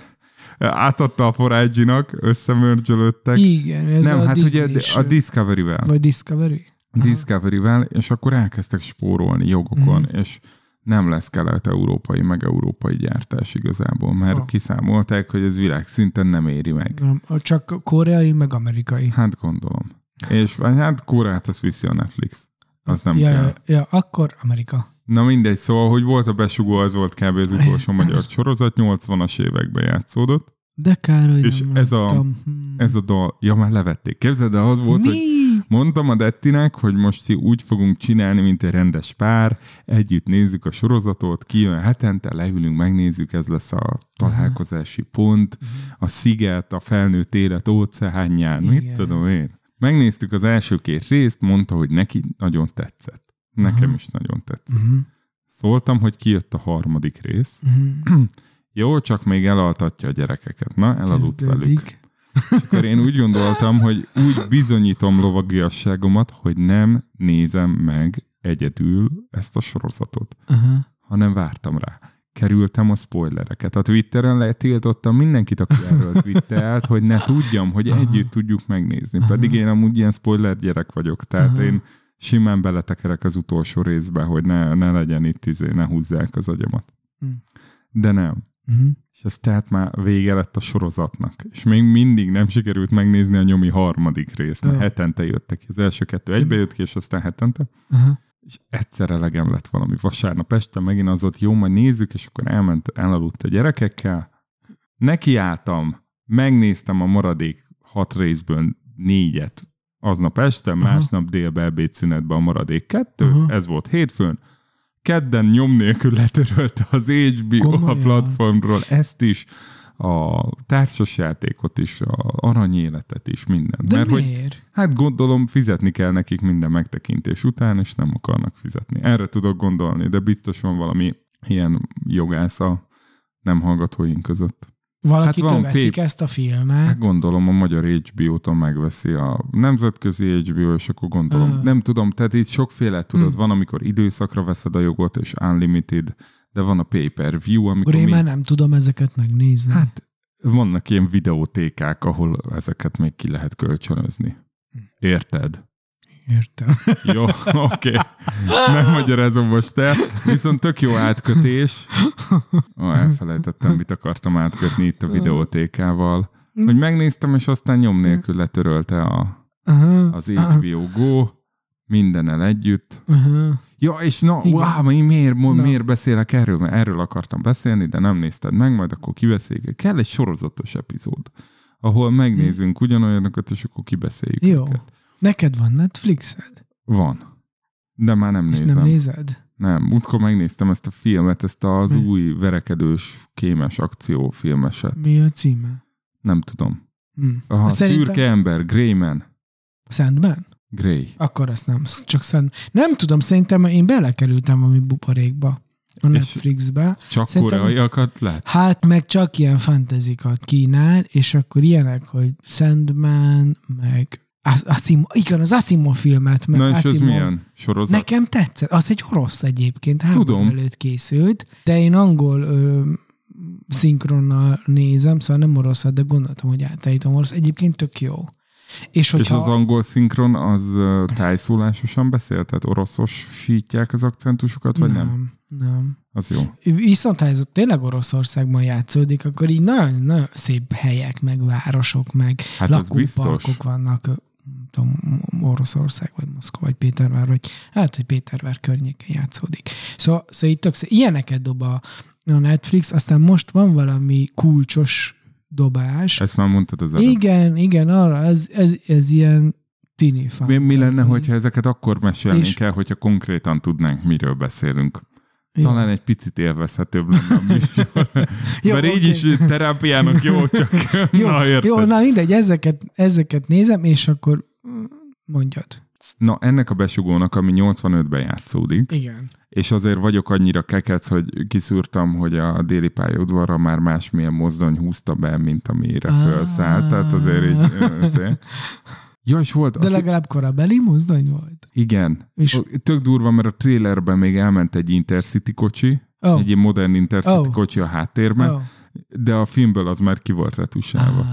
átadta a forágyinak, összemörgyölöttek. Igen, ez nem, a hát ugye Disney-s, a Discovery-vel. Vagy Discovery? Discovery-vel, és akkor elkezdtek spórolni jogokon, Mhm. és nem lesz kelet-európai, meg európai gyártás igazából, mert Ah. kiszámolták, hogy ez világszinten nem éri meg. Nem, csak koreai, meg amerikai. Hát gondolom. És hát Kórát azt viszi a Netflix. Az nem ja, kell. Ja, ja, akkor Amerika. Na mindegy, szóval, hogy volt a besugó, az volt kb. az utolsó magyar sorozat, 80-as években játszódott. De kár, hogy És ez a-. Hmm. Ez a dal, ja már levették. Képzeld, de az volt, hogy Mi? mondtam a Dettinek, hogy most úgy fogunk csinálni, mint egy rendes pár, együtt nézzük a sorozatot, kijön hetente, leülünk, megnézzük, ez lesz a találkozási pont, a sziget, a felnőtt élet óceánján, mit Igen. tudom én. Megnéztük az első két részt, mondta, hogy neki nagyon tetszett. Nekem Aha. is nagyon tetszett. Uh-huh. Szóltam, hogy kijött a harmadik rész. Uh-huh. [CLEARS THROAT] Jó, csak még elaltatja a gyerekeket. Na, elaludt velük. Kezdődik. És akkor én úgy gondoltam, hogy úgy bizonyítom lovagiasságomat, hogy nem nézem meg egyedül ezt a sorozatot, Uh-huh. hanem vártam rá. Kerültem a spoilereket. A Twitteren letiltottam mindenkit, aki erről twittelt, hogy ne tudjam, hogy együtt tudjuk megnézni. Pedig én amúgy ilyen spoiler gyerek vagyok, tehát Aha. én simán beletekerek az utolsó részbe, hogy ne, ne legyen itt izé, ne húzzák az agyamat. Hm. De nem. Uh-huh. és ez tehát már vége lett a sorozatnak. És még mindig nem sikerült megnézni a nyomi harmadik részt. Jó. Hetente jöttek ki. Az első kettő egybe jött ki, és aztán hetente. Uh-huh. És egyszer elegem lett valami. Vasárnap este megint az ott, jó, majd nézzük, és akkor elment, elaludt a gyerekekkel. Nekiálltam, megnéztem a maradék hat részből négyet aznap este, másnap délbe ebédszünetben a maradék kettő, Aha. ez volt hétfőn. Kedden nyom nélkül letörölte az HBO a Komolyan? platformról ezt is, a társasjátékot is, a aranyéletet is, mindent. De Mert hogy miért? Hát gondolom fizetni kell nekik minden megtekintés után, és nem akarnak fizetni. Erre tudok gondolni, de biztos van valami ilyen jogásza nem hallgatóink között. Valakitől van veszik ezt a filmet. Hát gondolom a magyar HBO-tól megveszi a nemzetközi HBO, és akkor gondolom, Ah. nem tudom, tehát itt sokféle tudod, Hmm. van, amikor időszakra veszed a jogot, és unlimited, de van a pay-per-view, amikor én mi- már nem tudom ezeket megnézni. Hát vannak ilyen videótékák, ahol ezeket még ki lehet kölcsönözni. Érted? Értem. Jó, oké. Nem magyarázom most el. Viszont tök jó átkötés. Ó, elfelejtettem, mit akartam átkötni itt a videótékával. Hogy megnéztem, és aztán nyom nélkül letörölte a, az HBO Go mindennel együtt. Aha. Ja, és na, wow, én miért, mo- Na. miért beszélek erről? Mert erről akartam beszélni, de nem nézted meg, majd akkor kibeszéljük. Kell egy sorozatos epizód, ahol megnézzünk ugyanolyanokat, és akkor kibeszéljük Jó. őket. Neked van Netflixed? Van. De már nem És nézem. nem nézed? Nem, múltkor megnéztem ezt a filmet, ezt az Mi? új verekedős, kémes akciófilmeset. Mi a címe? Nem tudom. Hm. Aha, Szerintem- szürke ember, Greyman. Sandman? Grey. Akkor azt nem, csak szent. Nem tudom, szerintem én belekerültem valami buparékba a Netflixbe. Csak Szerintem- koreaiakat lát? Hát meg csak ilyen fantazikat kínál, és akkor ilyenek, hogy Sandman, meg As- Asimov, igen, az Asimov filmet, meg Na és ez Asimov. milyen sorozat? Nekem tetszett. Az egy orosz egyébként, háború Tudom. előtt készült, de én angol ö, szinkronnal nézem, szóval nem oroszat, de gondoltam, hogy átállítom orosz. Egyébként tök jó. És És hogyha... az angol szinkron az tájszólásosan beszél? Tehát oroszosítják az akcentusokat, vagy nem? nem? Nem. Az jó. Viszont ha ez ott tényleg Oroszországban játszódik, akkor így nagyon, nagyon szép helyek, meg városok, meg Hát az lakóparkok vannak, tudom, Oroszország, vagy Moszkva, vagy Pétervár, vagy hát, hogy Pétervár környéken játszódik. Szóval, szóval így tök szép. Ilyeneket dob a, a Netflix, aztán most van valami kulcsos dobás. Ezt már mondtad az előbb. igen, igen, arra, ez, ez, ez ilyen tini Mi, fantasy. mi lenne, hogyha ezeket akkor mesélnénk És- el, hogyha konkrétan tudnánk, miről beszélünk? Jó. Talán egy picit élvezhetőbb lenne a műsor. [LAUGHS] Jó, Mert így oké. is terápiának jó, csak [LAUGHS] Jó, [LAUGHS] na érted. jó, na mindegy, ezeket, ezeket nézem, és akkor mondjad. Na ennek a besugónak, ami 85-ben játszódik, Igen. és azért vagyok annyira kekec, hogy kiszúrtam, hogy a déli pályaudvarra már másmilyen mozdony húzta be, mint amire Ah. felszállt, tehát azért így... Azért. Ja, és volt... De azt- legalább korabeli mozdony volt. Igen. És-. Tök durva, mert a trailerben még elment egy Intercity kocsi, Oh. egy modern Intercity Oh. kocsi a háttérben, Oh. de a filmből az már ki volt retusálva. Ah.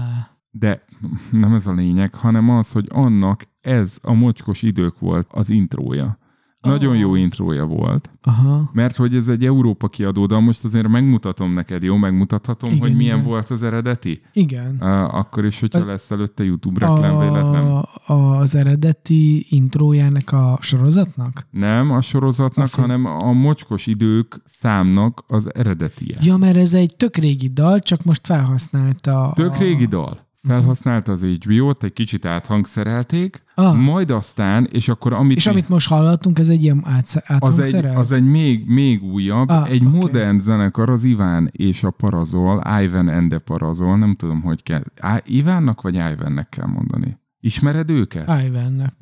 De nem ez a lényeg, hanem az, hogy annak ez a mocskos idők volt az intrója. Nagyon jó intrója volt, Aha. mert hogy ez egy Európa kiadó, de most azért megmutatom neked, jó? Megmutathatom, Igen, hogy milyen igen. volt az eredeti? Igen. Uh, akkor is, hogyha Az- lesz előtte YouTube reklám véletlen. A, az eredeti intrójának a sorozatnak? Nem a sorozatnak, A film. hanem a mocskos idők számnak az eredetie. Ja, mert ez egy tök régi dal, csak most felhasználta Tök a... régi dal. Felhasználta az HBO-t, egy kicsit áthangszerelték, Ah. majd aztán, és akkor amit... És amit most hallottunk, ez egy ilyen átsz- az egy, áthangszerelt? az egy még, még újabb, Ah, egy okay. modern zenekar, az Iván és a Parazol, Ivan and the Parazol, nem tudom, hogy kell. Ivánnak vagy Ivannek kell mondani? Ismered őket? Ivannek.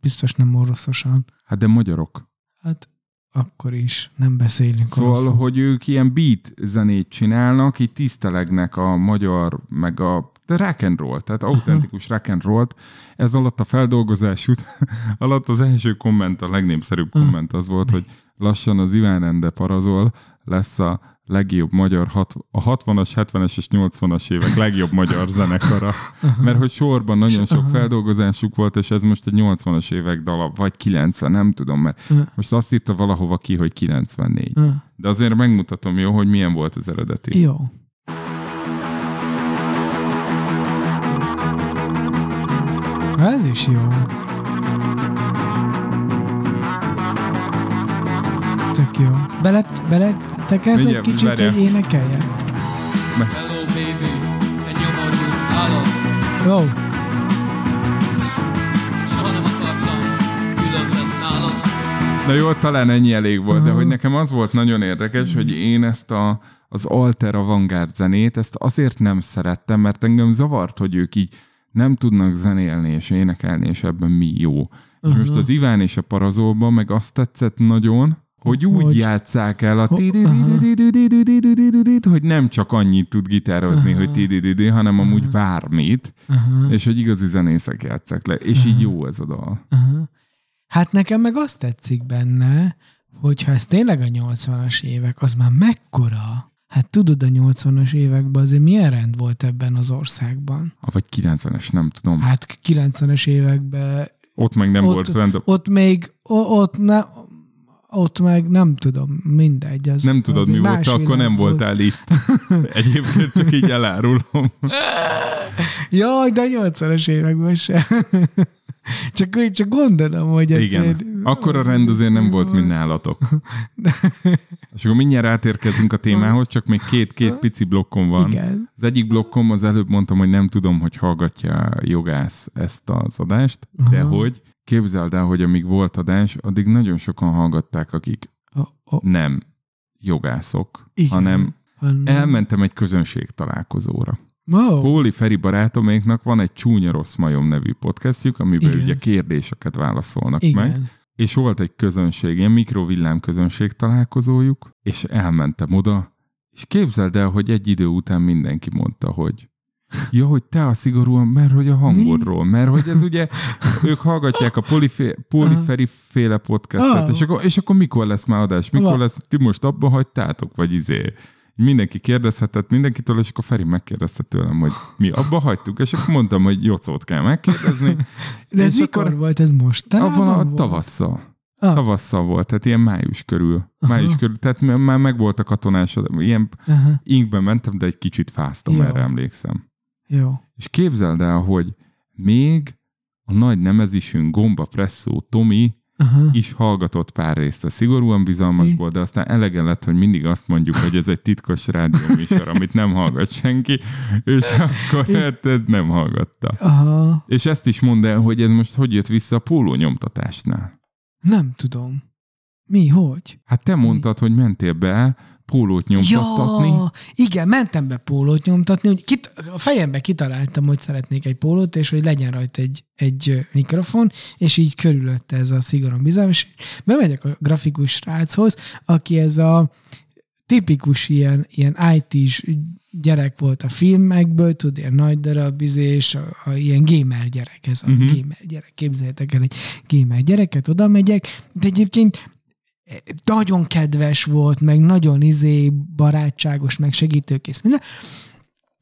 Biztos nem oroszosan. Hát de magyarok. Hát akkor is nem beszélünk Szóval, oroszul. hogy ők ilyen beat zenét csinálnak, így tisztelegnek a magyar, meg a de rock and roll, tehát autentikus rock and roll Ez alatt a feldolgozás [LAUGHS] alatt az első komment, a legnépszerűbb komment az volt, hogy lassan az Iván Ende parazol lesz a legjobb magyar, hat, a 60-as, 70-es és 80-as évek legjobb magyar zenekara. Mert hogy sorban nagyon sok feldolgozásuk volt, és ez most egy 80-as évek dala, vagy 90, nem tudom, mert most azt írta valahova ki, hogy 94. De azért megmutatom, jó, hogy milyen volt az eredeti. Jó. Ez is jó. Tök jó. Bele, bele tekelsz egy Mindjárt, kicsit, várjál. hogy énekeljen? Hello baby, egy akartam különben nálad. Na jó, talán ennyi elég volt, de hogy nekem az volt nagyon érdekes, hogy én ezt a, az alter avantgárd zenét, ezt azért nem szerettem, mert engem zavart, hogy ők így nem tudnak zenélni és énekelni, és ebben mi jó. És most az Iván és a Parazóban meg azt tetszett nagyon, hogy úgy Hogy- játsszák el a Ho- hogy nem csak annyit tud gitározni, hogy hanem amúgy bármit, és hogy igazi zenészek játsszák le, és így jó ez a dal. Hát nekem meg azt tetszik benne, hogyha ez tényleg a 80-as évek, az már mekkora? Hát tudod, a 80-as években azért milyen rend volt ebben az országban? Vagy 90-es, nem tudom. Hát 90-es években Ott meg nem ott, volt rend. ott még, ott, ne, ott meg nem tudom, mindegy. Az, Nem tudod, az mi volt, akkor nem volt. voltál itt. [LAUGHS] Egyébként csak így elárulom. Jaj, de a 80-as években se. [LAUGHS] csak, csak gondolom, hogy ez Igen. Akkor a rend azért nem volt, mint nálatok. [LAUGHS] És akkor mindjárt átérkezünk a témához, csak még két-két pici blokkom van. Igen. Az egyik blokkom, az előbb mondtam, hogy nem tudom, hogy hallgatja a jogász ezt az adást, de hogy képzeld el, hogy amíg volt adás, addig nagyon sokan hallgatták, akik O, o, nem jogászok, Igen. hanem hanem- elmentem egy közönség találkozóra. Wow. Póli Feri barátoméknak van egy Csúnya Rossz Majom nevű podcastjuk, amiben Igen. ugye kérdéseket válaszolnak Igen. meg. És volt egy közönség, ilyen mikrovillám közönség találkozójuk, és elmentem oda, és képzeld el, hogy egy idő után mindenki mondta, hogy Ja, hogy te a szigorúan, mert hogy a hangodról, mert hogy ez ugye, ők hallgatják a polifé, poliferi féle podcastet, Ah. és akkor, és akkor mikor lesz már adás, mikor Va- lesz, ti most abba hagytátok, vagy izé. Mindenki kérdezhetett mindenkitől, és akkor Feri megkérdezte tőlem, hogy mi abba hagytuk, és akkor mondtam, hogy Jocót kell megkérdezni. De ez mikor akkor volt? Ez most? abban a tavasszal. Ah. Tavasszal volt, tehát ilyen május körül. Május körül, tehát már meg volt a katonás, ilyen Aha. inkben mentem, de egy kicsit fáztam, Jó. erre emlékszem. Jó. És képzeld el, hogy még a nagy nemezisünk Gomba Presszó Tomi Aha. is hallgatott pár részt a szigorúan bizalmasból, de aztán elege lett, hogy mindig azt mondjuk, hogy ez egy titkos rádióműsor, amit nem hallgat senki, és akkor hát nem hallgatta. Aha. És ezt is mondd el, hogy ez most hogy jött vissza a póló nyomtatásnál. Nem tudom. Mi, hogy? Hát te mondtad, hogy mentél be pólót nyomtattatni. Ja, igen, mentem be pólót nyomtatni, hogy kit, a fejembe kitaláltam, hogy szeretnék egy pólót, és hogy legyen rajta egy, egy mikrofon, és így körülötte ez a szigorúan bizalom, és bemegyek a grafikus sráchoz, aki ez a tipikus ilyen, ilyen IT-s gyerek volt a filmekből, tud, ilyen nagy darab, és a, a, ilyen gamer gyerek, ez a uh-huh. gamer gyerek, képzeljétek el egy gamer gyereket, oda megyek, de egyébként nagyon kedves volt, meg nagyon izé barátságos, meg segítőkész, minden.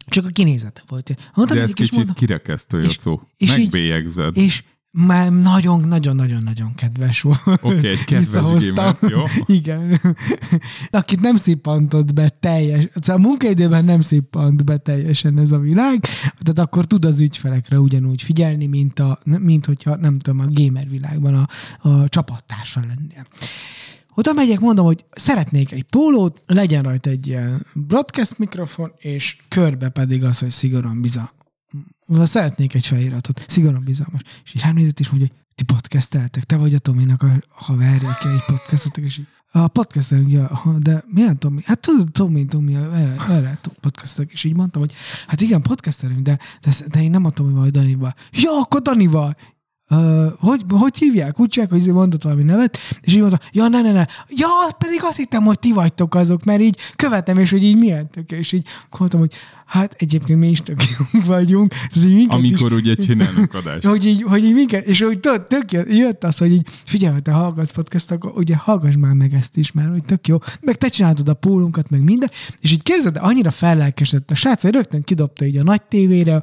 Csak a kinézete volt. Oda De ez és kicsit mondom, kirekesztő, és- Jocó. és Megbélyegzed. és már nagyon-nagyon-nagyon-nagyon kedves volt. Oké, egy kedves gamer, jó? [LAUGHS] Igen. Akit nem szippantott be teljes, szóval a munkaidőben nem szippant be teljesen ez a világ, tehát akkor tud az ügyfelekre ugyanúgy figyelni, mint, a, mint hogyha nem tudom, a gamer világban a, a csapattársa lennél. Oda megyek, mondom, hogy szeretnék egy pólót, legyen rajta egy ilyen broadcast mikrofon, és körbe pedig az, hogy szigorúan biza. Vagy szeretnék egy feliratot, szigorúan bizalmas. És így rám nézett, és mondja, hogy ti podcasteltek, te vagy a Tominak a haverja, aki egy podcasteltek, és így, a podcastelünk, ja, de milyen Tomi? Hát tudod, Tomi, Tomi, erre, erre podcastelek, és így mondtam, hogy hát igen, podcastelünk, de, de, de én nem a Tomival, Danival. Ja, akkor Danival! Uh, hogy, hogy hívják? Hívják, hogy izé mondott valami nevet, és így mondta, ja, ne, ne, ne, ja, pedig azt hittem, hogy ti vagytok azok, mert így követem, és hogy így milyen tök, és így mondtam, hogy hát egyébként mi is tök vagyunk. Ez így Amikor is, ugye csinálunk adást. hogy így, hogy így minket, és hogy tök, tök jött- az, hogy így, figyelj, hogy te hallgatsz podcast, akkor ugye hallgass már meg ezt is, mert hogy tök jó. Meg te csináltad a pólunkat, meg minden, és így képzeld, el, annyira fellelkesedett a srác, hogy rögtön kidobta így a nagy tévére,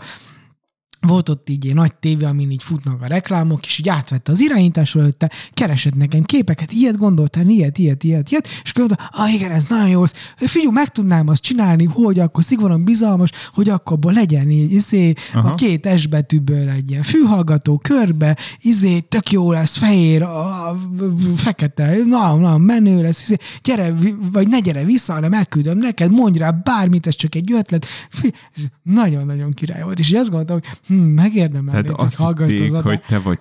volt ott így egy nagy tévé, amin így futnak a reklámok, és így átvette az irányítás előtte, keresett nekem képeket, ilyet gondoltál, ilyet, ilyet, ilyet, ilyet, és akkor mondta, ah igen, ez nagyon jó, figyelj, meg tudnám azt csinálni, hogy akkor szigorúan bizalmas, hogy akkor abból legyen így, izé, Aha. a két S betűből egy ilyen fülhallgató körbe, izé, tök jó lesz, fehér, a, a, fekete, na, na, menő lesz, izé, gyere, vagy ne gyere vissza, hanem elküldöm neked, mondj rá bármit, ez csak egy ötlet. Nagyon-nagyon király volt, és azt gondoltam, hogy hm, megérdemel, Tehát azt hitték, hogy te vagy.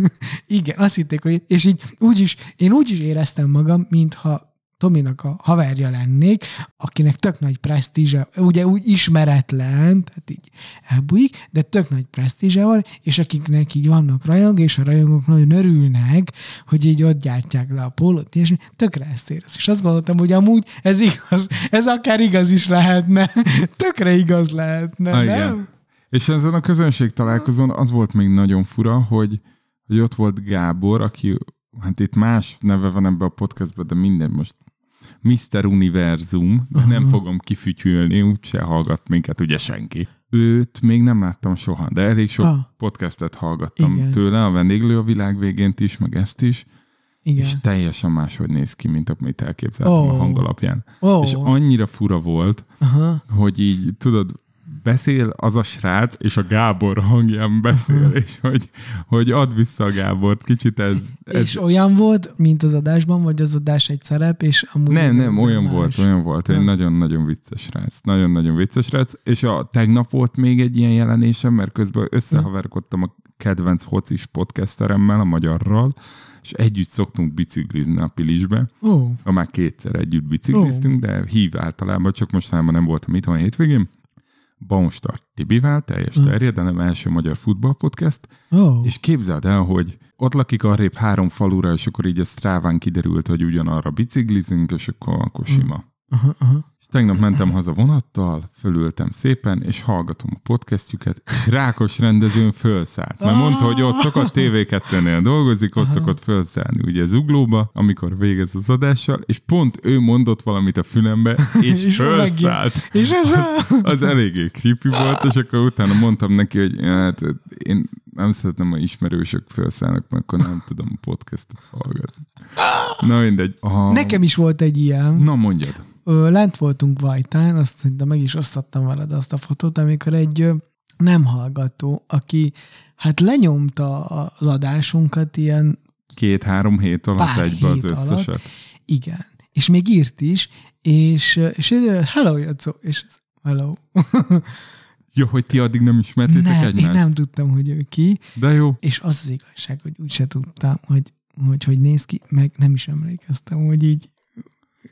[LAUGHS] igen, azt hitték, hogy, és így úgy is, én úgy is éreztem magam, mintha Tominak a haverja lennék, akinek tök nagy presztízse, ugye úgy ismeretlen, tehát így elbújik, de tök nagy presztízse van, és akiknek így vannak rajong, és a rajongók nagyon örülnek, hogy így ott gyártják le a pólót, és tökre ezt érez. És azt gondoltam, hogy amúgy ez igaz, ez akár igaz is lehetne, [LAUGHS] tökre igaz lehetne, Ah, nem? igen. És ezen a közönség találkozón az volt még nagyon fura, hogy, hogy ott volt Gábor, aki, hát itt más neve van ebbe a podcastban, de minden most Mr. Univerzum, de nem fogom kifütyülni, úgyse hallgat minket ugye senki. Őt még nem láttam soha, de elég sok Ah. podcastet hallgattam Igen. tőle, a vendéglő a világ végént is, meg ezt is, Igen. és teljesen máshogy néz ki, mint amit elképzeltem Ó. a hang alapján. Ó. És annyira fura volt, Aha. hogy így tudod, beszél az a srác, és a Gábor hangján beszél, és hogy, hogy ad vissza a Gábort. Kicsit ez... ez És olyan volt, mint az adásban, vagy az adás egy szerep, és amúgy... nem, nem, olyan más. volt, olyan volt. Egy nagyon-nagyon vicces srác. Nagyon-nagyon vicces srác. És a tegnap volt még egy ilyen jelenésem, mert közben összehaverkodtam a kedvenc focis podcasteremmel, a magyarral, és együtt szoktunk biciklizni a Pilisbe. Ha már kétszer együtt bicikliztünk, de hív általában, csak mostanában nem voltam itthon a hétvégén. Baumstar Tibivel, teljes terjedelem, első magyar futballpodcast, ó. és képzeld el, hogy ott lakik arrébb három falura, és akkor így a Stráván kiderült, hogy ugyanarra biciklizünk, és akkor, akkor sima. Aha, aha. És tegnap mentem haza vonattal, fölültem szépen, és hallgatom a podcastjüket, és Rákos rendezőn fölszállt. Mert mondta, hogy ott szokott TV2-nél dolgozik, ott szokott fölszállni ugye zuglóba, amikor végez az adással, és pont ő mondott valamit a fülembe, és, [LAUGHS] És fölszállt. És ez a... Az eléggé creepy volt, és akkor utána mondtam neki, hogy hát én nem szeretem, ha ismerősök felszállnak, mert akkor nem tudom a podcastot hallgatni. Na mindegy. A... Nekem is volt egy ilyen. Na mondjad. Ö, lent voltunk Vajtán, azt szerintem meg is osztottam veled azt a fotót, amikor egy ö, nem hallgató, aki hát lenyomta az adásunkat ilyen, Két-három hét alatt egybe az összeset. alatt. igen, és még írt is, és, és hello, Jacó, és hello. [LAUGHS] Jó, hogy ti addig nem ismertétek Nem, egymást. én nem tudtam, hogy ő ki, De jó. és az az igazság, hogy úgyse tudtam, hogy hogy, hogy néz ki, meg nem is emlékeztem, hogy így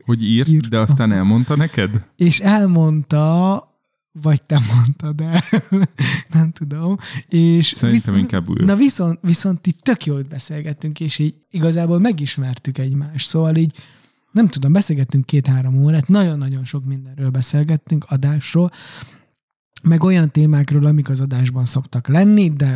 Hogy írt, Írt. de aztán elmondta neked? és elmondta, vagy te mondtad el, [LAUGHS] nem tudom. És Szerintem inkább ő. Na viszont, viszont itt tök jól beszélgettünk, és így igazából megismertük egymást. Szóval így nem tudom, beszélgettünk két-három órát, nagyon-nagyon sok mindenről beszélgettünk, adásról, meg olyan témákról, amik az adásban szoktak lenni, de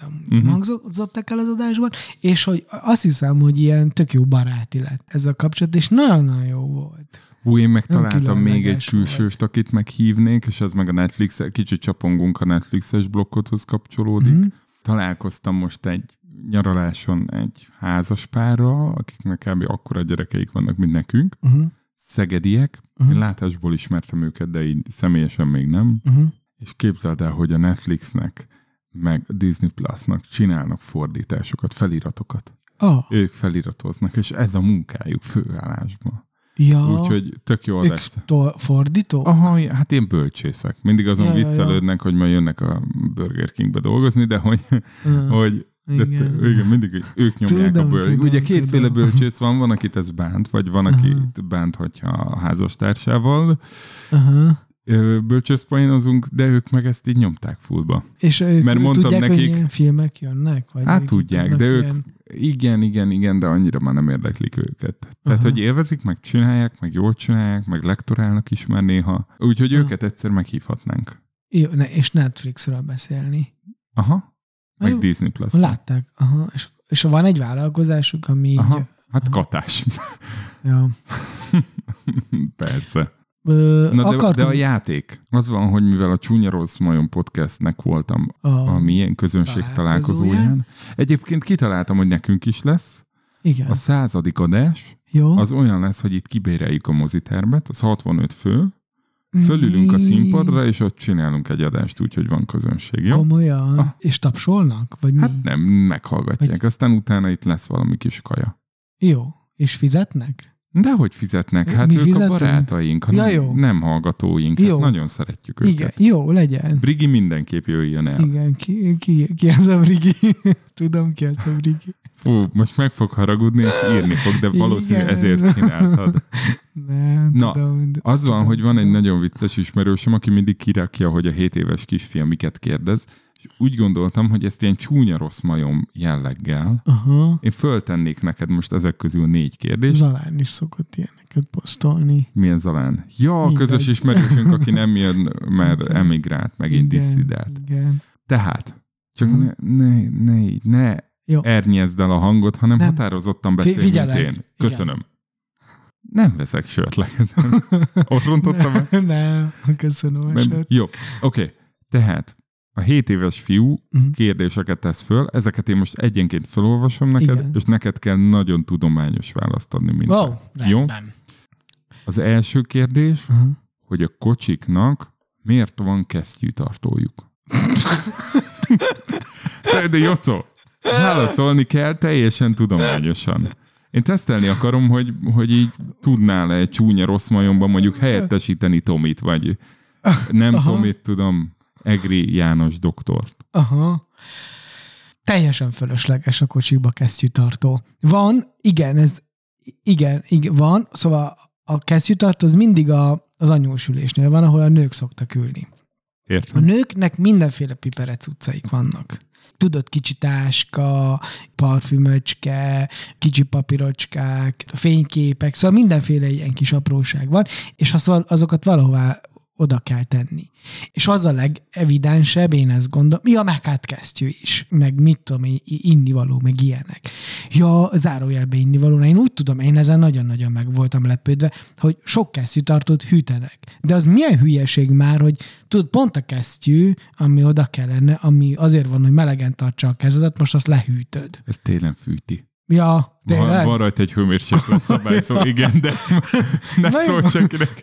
nem Mhm. uh-huh. hangzottak el az adásban, és hogy azt hiszem, hogy ilyen tök jó baráti lett ez a kapcsolat, és nagyon-nagyon jó volt. Hú, én megtaláltam még egy volt. külsőst, akit meghívnék, és ez meg a Netflix, kicsit csapongunk a Netflixes blokkothoz kapcsolódik. Mm-hmm. Találkoztam most egy nyaraláson egy házas párral, akiknek kb. akkora gyerekeik vannak, mint nekünk. Uh-huh. Szegediek. Uh-huh. Én látásból ismertem őket, de így személyesen még nem. Uh-huh. És képzeld el, hogy a Netflixnek meg a Disney Plusnak csinálnak fordításokat, feliratokat. Oh, Ők feliratoznak, és ez a munkájuk főállásban. ja. Úgyhogy tök jó to- fordító? Aha, hát én bölcsészek. Mindig azon Ja, ja, ja. viccelődnek, hogy majd jönnek a Burger Kingbe dolgozni, de hogy, Ah, hogy de igen. t- igen, mindig ők nyomják Tudom, a bőr. tudom, Ugye kétféle tudom. bölcsész van, van, akit ez bánt, vagy van, akit bánt, hogyha a házastársával, Aha. Bölcsőszpoénozunk, de ők meg ezt így nyomták fullba. És ők Mert mondtam tudják, nekik- hogy ilyen filmek jönnek? Vagy Hát ők tudják, de ők- ilyen- Igen, igen, igen, de annyira már nem érdeklik őket. Tehát, Aha. hogy élvezik, meg csinálják, meg jól csinálják, meg lektorálnak is már néha. Úgyhogy Aha. őket egyszer meghívhatnánk. Jó, ne, és Netflixről beszélni. Aha. Meg Mert Disney Plus. Látták. Aha. És, és van egy vállalkozásuk, ami így... Aha. Hát Aha. katás. Ja. [LAUGHS] Persze. Ö, Na de, akartunk, de a játék. Az van, hogy mivel a Csúnya Rossz Majom podcastnek voltam a, a milyen közönség találkozóján. Egyébként kitaláltam, hogy nekünk is lesz. Igen. A századik adás Jó. az olyan lesz, hogy itt kibéreljük a mozitermet, az 65 fő, fölülünk a színpadra, és ott csinálunk egy adást, úgyhogy van közönség, jó? Komolyan? Ah. És tapsolnak? Vagy mi? Hát nem, meghallgatják. Vagy- Aztán utána itt lesz valami kis kaja. Jó. És fizetnek? De hogy fizetnek? Hát Mi ők fizetünk? a barátaink, hanem Ja, jó. nem hallgatóink. Jó. Hát nagyon szeretjük őket. Igen. Jó, legyen. Brigi mindenképp jöjjön el. Igen, ki, ki, ki az a Brigi? [LAUGHS] Tudom, ki az a Brigi. Fú, most meg fog haragudni, és írni fog, de valószínű Igen. ezért csináltad. Nem, Na, tudom. de- Az van, hogy van egy nagyon vicces ismerősöm, aki mindig kirakja, hogy a 7 éves kisfiam miket kérdez, és úgy gondoltam, hogy ezt ilyen csúnya rossz majom jelleggel, Aha. én föltennék neked most ezek közül négy kérdést. Zalán is szokott ilyeneket posztolni. Milyen zalán? Ja, a közös ismerősünk, aki nem jön, mert emigrált, megint disszidált. Igen. Tehát, csak Mhm. ne, ne, ne, így, ne Jó. ernyezd el a hangot, hanem Nem. határozottan Fi- beszélj, mint figyelek. én. Igen. Köszönöm. Nem veszek sört lekezem. [LAUGHS] Ott rontottam el. Nem, köszönöm a Nem. sört. Jó, oké. Tehát a 7 éves fiú Mhm. kérdéseket tesz föl, ezeket én most egyenként felolvasom neked, Igen. és neked kell nagyon tudományos választ adni minden. Wow, Jó? rendben. Az első kérdés, Aha. hogy a kocsiknak miért van kesztyűtartójuk? [LAUGHS] de, de Jocó, válaszolni kell teljesen tudományosan. Én tesztelni akarom, hogy, hogy így tudnál-e egy csúnya rossz majomban mondjuk helyettesíteni Tomit, vagy nem Aha. Tomit, tudom, Egri János doktort. Aha. Teljesen fölösleges a kocsiba kesztyűtartó. Van, igen, ez igen, igen, van, szóval a kesztyűtartó az mindig a, az anyósülésnél van, ahol a nők szoktak ülni. A Értem? nőknek mindenféle piperec utcaik vannak. Tudod, kicsi táska, parfümöcske, kicsi papírocskák, fényképek, szóval mindenféle ilyen kis apróság van, és azt, val- azokat valahová oda kell tenni. És az a legevidensebb, én ezt gondolom, ja, meg hát kesztyű is, meg mit tudom, én, innivaló, meg ilyenek. Ja, zárójelbe innivaló, én úgy tudom, én ezen nagyon-nagyon meg voltam lepődve, hogy sok kesztyűtartót hűtenek. De az milyen hülyeség már, hogy tudod, pont a kesztyű, ami oda kellene, ami azért van, hogy melegen tartsa a kezedet, most azt lehűtöd. Ez télen fűti. Ja, tényleg? van rajta egy hőmérséklet [LAUGHS] szabályszó, igen, de [LAUGHS] ne Na jó. szólj senkinek.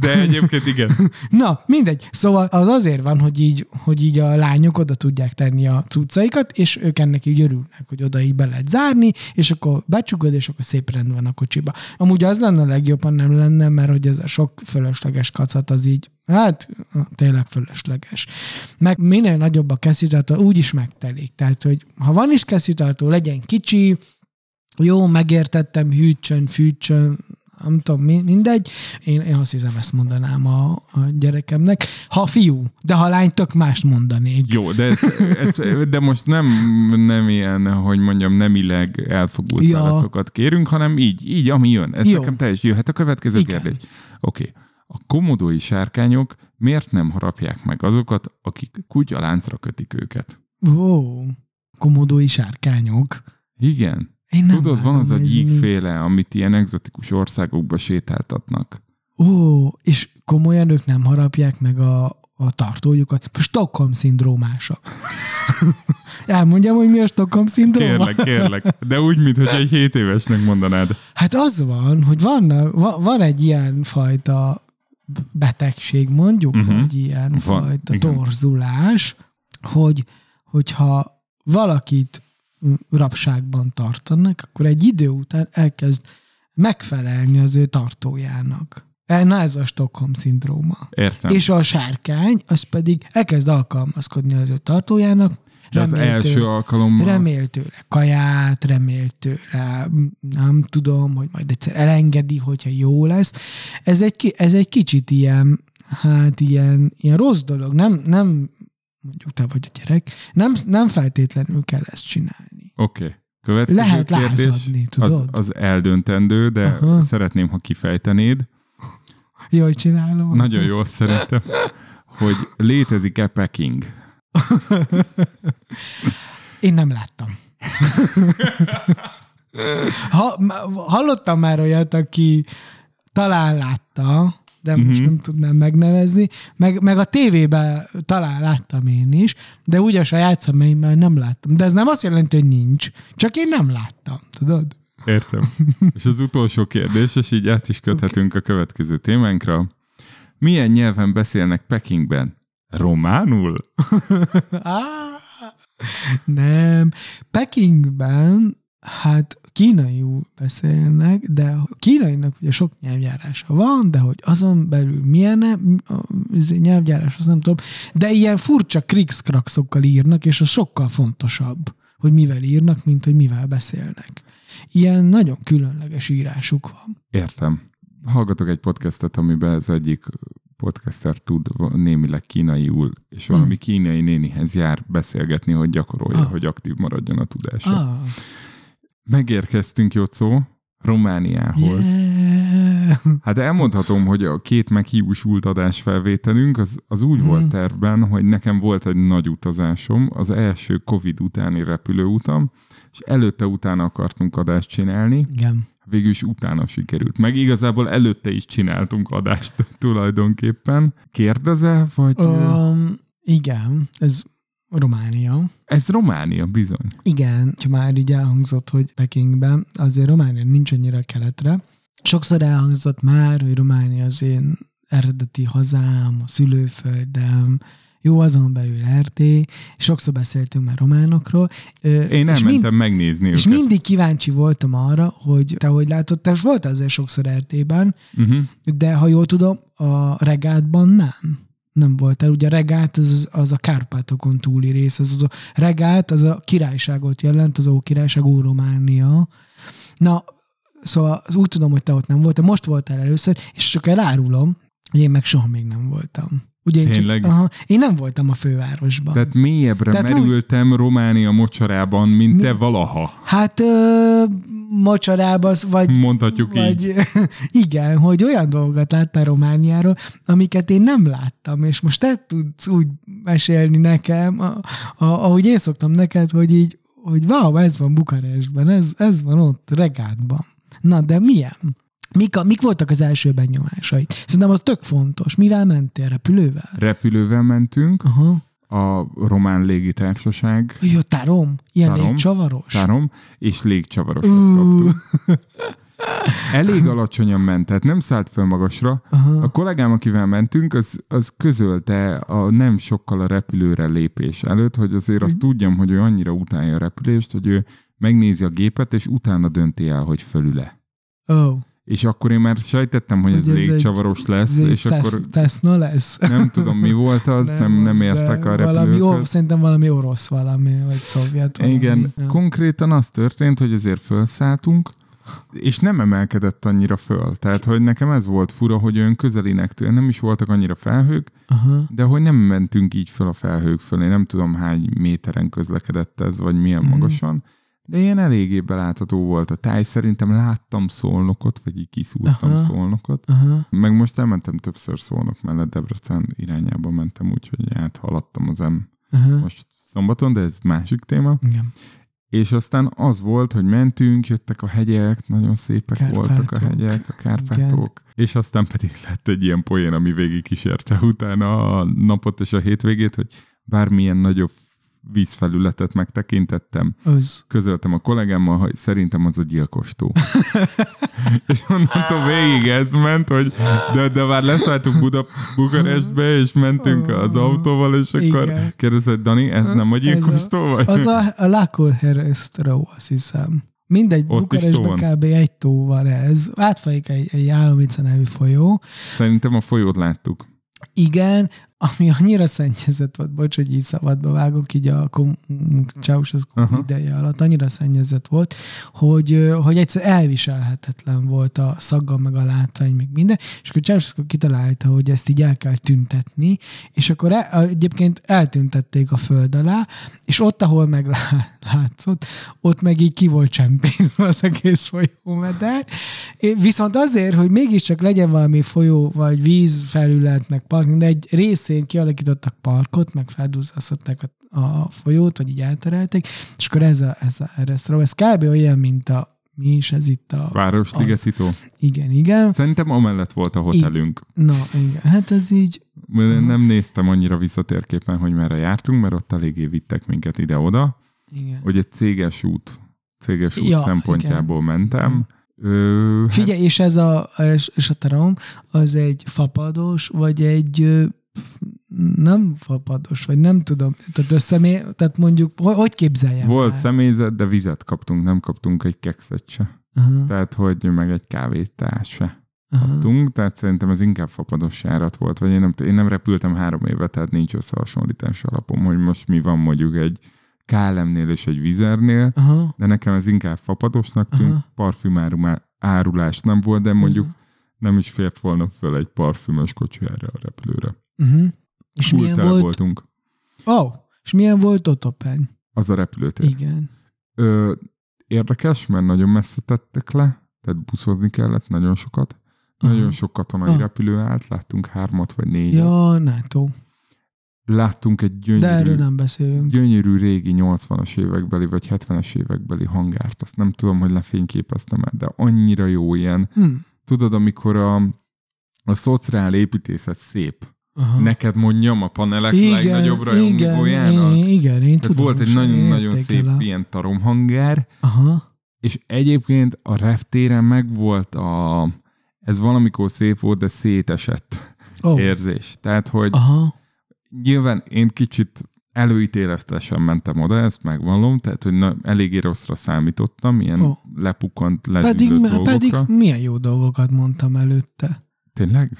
De egyébként igen. Na, mindegy. Szóval az azért van, hogy így, hogy így a lányok oda tudják tenni a cuccaikat, és ők ennek így örülnek, hogy oda így be lehet zárni, és akkor becsukod, és akkor szép rend van a kocsiba. Amúgy az lenne a legjobb, ha nem lenne, mert hogy ez a sok fölösleges kacat az így, hát tényleg fölösleges. Meg minél nagyobb a kesztyűtartó, úgy is megtelik. Tehát, hogy ha van is kesztyűtartó, legyen kicsi, jó, megértettem, hűtsön, fűtsön, nem tudom, mi- mindegy. Én, én azt hiszem, ezt mondanám a, a gyerekemnek. Ha fiú, de ha lány, tök mást mondanék. Jó, de, ez, ez, de most nem, nem ilyen, hogy mondjam, nemileg elfogult Ja. válaszokat kérünk, hanem így, így, ami jön. Ez Jó. nekem teljesen jöhet a következő Igen. kérdés. Oké. A komodói sárkányok miért nem harapják meg azokat, akik kutyaláncra kötik őket? Ó, komodói sárkányok. Igen. Én nem Tudod, van az a gyíkféle, amit ilyen egzotikus országokba sétáltatnak. Ó, és komolyan ők nem harapják meg a, a tartójukat. Stockholm szindrómása. [LAUGHS] Elmondjam, hogy mi a Stockholm szindróma? Kérlek, kérlek. De úgy, mintha egy 7 évesnek mondanád. Hát az van, hogy van, van egy ilyen fajta betegség, mondjuk, uh-huh. vagy ilyen Van, fajta igen. torzulás, hogy, hogyha valakit rabságban tartanak, akkor egy idő után elkezd megfelelni az ő tartójának. E, Na ez a Stockholm szindróma. Értem. És a sárkány, az pedig elkezd alkalmazkodni az ő tartójának, De az első alkalommal... Remél tőle kaját, remél tőle, nem tudom, hogy majd egyszer elengedi, hogyha jó lesz. Ez egy, ez egy kicsit ilyen, hát ilyen, ilyen rossz dolog. Nem, nem mondjuk te vagy a gyerek, nem, nem feltétlenül kell ezt csinálni. Oké. Okay. Következő Lehet kérdés lázadni, az, tudod? az eldöntendő, de Aha. szeretném, ha kifejtenéd. Jól csinálom. Nagyon jól szerintem, hogy létezik-e Peking? Én nem láttam. ha, hallottam már olyat, aki talán látta, de most Mhm. nem tudnám megnevezni, meg, meg a tévében talán láttam én is, de úgy a saját szemeimmel nem láttam. De ez nem azt jelenti, hogy nincs, csak én nem láttam, tudod? Értem. És az utolsó kérdés, és így át is köthetünk a következő témánkra. Milyen nyelven beszélnek Pekingben? Románul? Á, nem. Pekingben, hát kínaiul beszélnek, de a kínainak ugye sok nyelvjárása van, de hogy azon belül milyen nyelvjárás, azt nem tudom, de ilyen furcsa krikszkrakszokkal írnak, és az sokkal fontosabb, hogy mivel írnak, mint hogy mivel beszélnek. Ilyen nagyon különleges írásuk van. Értem. Hallgatok egy podcastet, amiben az egyik podcaster tud némileg kínaiul, és valami kínai nénihez jár beszélgetni, hogy gyakorolja, Ah. hogy aktív maradjon a tudása. Ah, Megérkeztünk, Jocó, Romániához. yeah. Hát elmondhatom, hogy a két meghiúsult adás felvételünk az, az úgy volt tervben, hogy nekem volt egy nagy utazásom, az első Covid utáni repülőutam, és előtte utána akartunk adást csinálni, Igen. végül is utána sikerült. Meg igazából előtte is csináltunk adást [LAUGHS] tulajdonképpen. Kérdezel, vagy... Um, igen, ez Románia. Ez Románia, bizony. Igen, ha már így elhangzott, hogy Pekingben, azért Románia nincs annyira keletre. Sokszor elhangzott már, hogy Románia az én eredeti hazám, a szülőföldem, jó, azon belül Erdély, sokszor beszéltünk már románokról. Én és elmentem megnézni és őket. mindig kíváncsi voltam arra, hogy te hogy látod, te volt azért sokszor Erdélyben, Uh-huh. de ha jól tudom, a regátban nem. Nem volt el. Ugye regát az, az a Kárpátokon túli rész. Az, az a regát az a királyságot jelent, az Ókirályság, Ó-Románia. Na, szóval úgy tudom, hogy te ott nem voltál. Most voltál először, és csak elárulom, hogy én meg soha még nem voltam. Ugye én, Tényleg? Csak, aha, én nem voltam a fővárosban. Tehát mélyebbre Tehát merültem Románia mocsarában, mint Mi? te valaha. Hát ö, mocsarába, vagy Mondhatjuk így. vagy, [LAUGHS] Igen, hogy olyan dolgokat láttál Romániáról, amiket én nem láttam, és most te tudsz úgy mesélni nekem, a, a, ahogy én szoktam neked, hogy így, hogy wow, ez van Bukarestben, ez, ez van ott, Regátban. Na, de milyen? Mik, a, mik voltak az első benyomásaid? Szerintem az tök fontos. Mivel mentél? Repülővel? Repülővel mentünk, Aha. a román légitársaság, Jó, tárom? Ilyen Tárom. légcsavaros? tárom, és légcsavarosat kaptunk. Elég alacsonyan ment, tehát nem szállt föl magasra. Aha. A kollégám, akivel mentünk, az, az közölte a nem sokkal a repülőre lépés előtt, hogy azért azt tudjam, hogy ő annyira utálja a repülést, hogy ő megnézi a gépet, és utána dönti el, hogy fölül-e. Oh, És akkor én már sejtettem, hogy ez ez légcsavaros lesz, egy és akkor Cess- Cessna lesz. nem tudom, mi volt az, nem, nem, az, értek a valami, ó, repülőkhöz. Szerintem valami orosz valami, vagy szovjet valami. Igen, Ja. konkrétan az történt, hogy azért felszálltunk, és nem emelkedett annyira föl. Tehát, hogy nekem ez volt fura, hogy olyan közelinek tőle, nem is voltak annyira felhők, Aha. de hogy nem mentünk így föl a felhők fölé, nem tudom hány méteren közlekedett ez, vagy milyen Mhm. magasan, de ilyen eléggé belátható volt a táj. Szerintem láttam szolnokot, vagy így kiszúrtam Aha. szolnokot. Aha. Meg most elmentem többször szolnok mellett, Debrecen irányába mentem, úgyhogy áthaladtam az M Aha. most szombaton, de ez másik téma. Igen. És aztán az volt, hogy mentünk, jöttek a hegyek, nagyon szépek Kárpátok. voltak a hegyek, a Kárpátok, és aztán pedig [LAUGHS] lett egy ilyen poén, ami végig kísérte utána a napot és a hétvégét, hogy bármilyen nagyobb vízfelületet megtekintettem, Az. közöltem a kollégámmal, hogy szerintem az a gyilkostó. [LAUGHS] és onnantól végig ez ment, hogy de, de már leszálltunk Buda, Bukarestbe, és mentünk az autóval, és akkor Igen. kérdezett, Dani, ez nem a gyilkostó vagy? Az a, a Lakolheresztró, azt hiszem. Mindegy, Ott tó Bukarestben kb. egy tó van ez. Átfolyik egy, egy Jálomica nevű folyó. Szerintem a folyót láttuk. Igen, ami annyira szennyezett volt, bocs, hogy így szabadba vágok, így a Ceausescu Aha. ideje alatt annyira szennyezett volt, hogy, hogy egyszer elviselhetetlen volt a szagga, meg a látvány, meg minden, és akkor Ceausescu kitalálta, hogy ezt így el kell tüntetni, és akkor el, egyébként eltüntették a föld alá, és ott, ahol meglátszott, ott meg így ki volt csempészve az egész folyómeder. Viszont azért, hogy mégiscsak legyen valami folyó, vagy vízfelület, meg park, de egy részén kialakítottak parkot, meg feldúzasztották a, a folyót, vagy így elterelték, és akkor ez a, ez a restaurant, ez kb. olyan, mint a mi is ez itt a... Városligeti tó. Igen, igen. Szerintem amellett volt a hotelünk. Na, igen. Hát ez így... Nem néztem annyira visszatérképen, hogy merre jártunk, mert ott eléggé vittek minket ide-oda. Igen. Hogy egy céges út, céges út Ja, szempontjából mentem. Ö, hát Figyelj, és ez a, és, és a terom, az egy fapados, vagy egy ö, nem fapados, vagy nem tudom, tehát összemé, tehát mondjuk, hogy, képzeljem volt el? személyzet, de vizet kaptunk, nem kaptunk egy kekszet se. Aha, Tehát, hogy meg egy kávét se aha. kaptunk, tehát szerintem ez inkább fapados járat volt, vagy én nem, én nem repültem három éve, tehát nincs összehasonlítási alapom, hogy most mi van mondjuk egy KLM-nél és egy vizernél, Aha, de nekem ez inkább fapadosnak tűnt, Aha. parfümárum árulás nem volt, de mondjuk nem is fért volna föl egy parfümös kocsi erre a repülőre. Uh-huh. És milyen volt? voltunk. Ó, oh, és milyen volt Otopeny? Az a repülőtér. Igen. Ö, érdekes, mert nagyon messze tettek le, tehát buszozni kellett nagyon sokat. Nagyon sok katonai Ah. repülő állt, láttunk hármat vagy négyet. Ja, NATO. Láttunk egy De erről gyönyörű, nem beszélünk. gyönyörű régi 80-as évekbeli vagy 70-es évekbeli hangárt. Azt nem tudom, hogy lefényképeztem el, de annyira jó ilyen. Hm. Tudod, amikor a, a szociál építészet szép. Aha. Neked mondjam, a panelek legnagyobb igen, rajongójának. igen, igen, én tudom. volt egy nagyon-nagyon szép értékelem. ilyen taromhangár, Aha. és egyébként a reptéren meg volt a, ez valamikor szép volt, de szétesett Oh. érzés. Tehát, hogy Aha. nyilván én kicsit előítéletesen mentem oda, ezt megvallom, tehát, hogy na, eléggé rosszra számítottam, ilyen oh. lepukkant, Pedig, dolgokra. pedig milyen jó dolgokat mondtam előtte. Tényleg?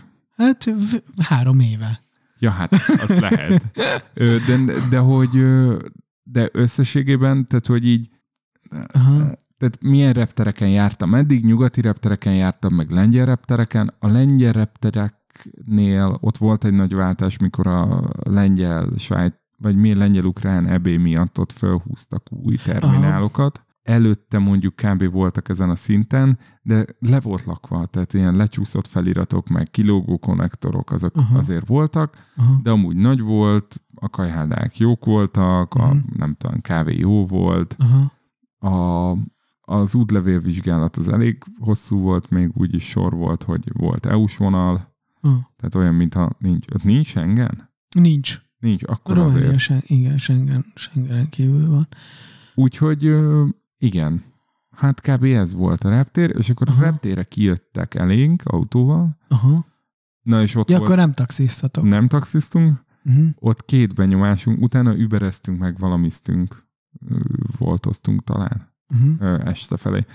Hát három éve. Ja, hát az lehet. De, de hogy de összességében, tehát hogy így Aha. tehát milyen reptereken jártam eddig, nyugati reptereken jártam, meg lengyel reptereken. A lengyel reptereknél ott volt egy nagy váltás, mikor a lengyel, svájc, vagy mi lengyel-ukrán EB miatt ott felhúztak új terminálokat. Előtte mondjuk kb. voltak ezen a szinten, de le volt lakva, tehát ilyen lecsúszott feliratok, meg kilógó konnektorok, azok Aha. azért voltak, Aha. de amúgy nagy volt, a kajhádák jók voltak, a, Mhm. nem tudom, kávé jó volt, Aha. a, az útlevélvizsgálat az elég hosszú volt, még úgy is sor volt, hogy volt EU-s vonal, Ah. tehát olyan, mintha nincs. Ott nincs Schengen? Nincs. Nincs, akkor Románia, azért. sen, igen, Schengen, Schengenen kívül van. Úgyhogy igen, hát kb. ez volt a reptér, és akkor Aha. a reptérre kijöttek elénk autóval, Aha. na és ott Ja, volt, akkor nem taxisztatok. nem taxisztunk, Uh-huh. ott két benyomásunk, utána übereztünk meg valamiztünk, voltoztunk talán. Uh-huh. este felé.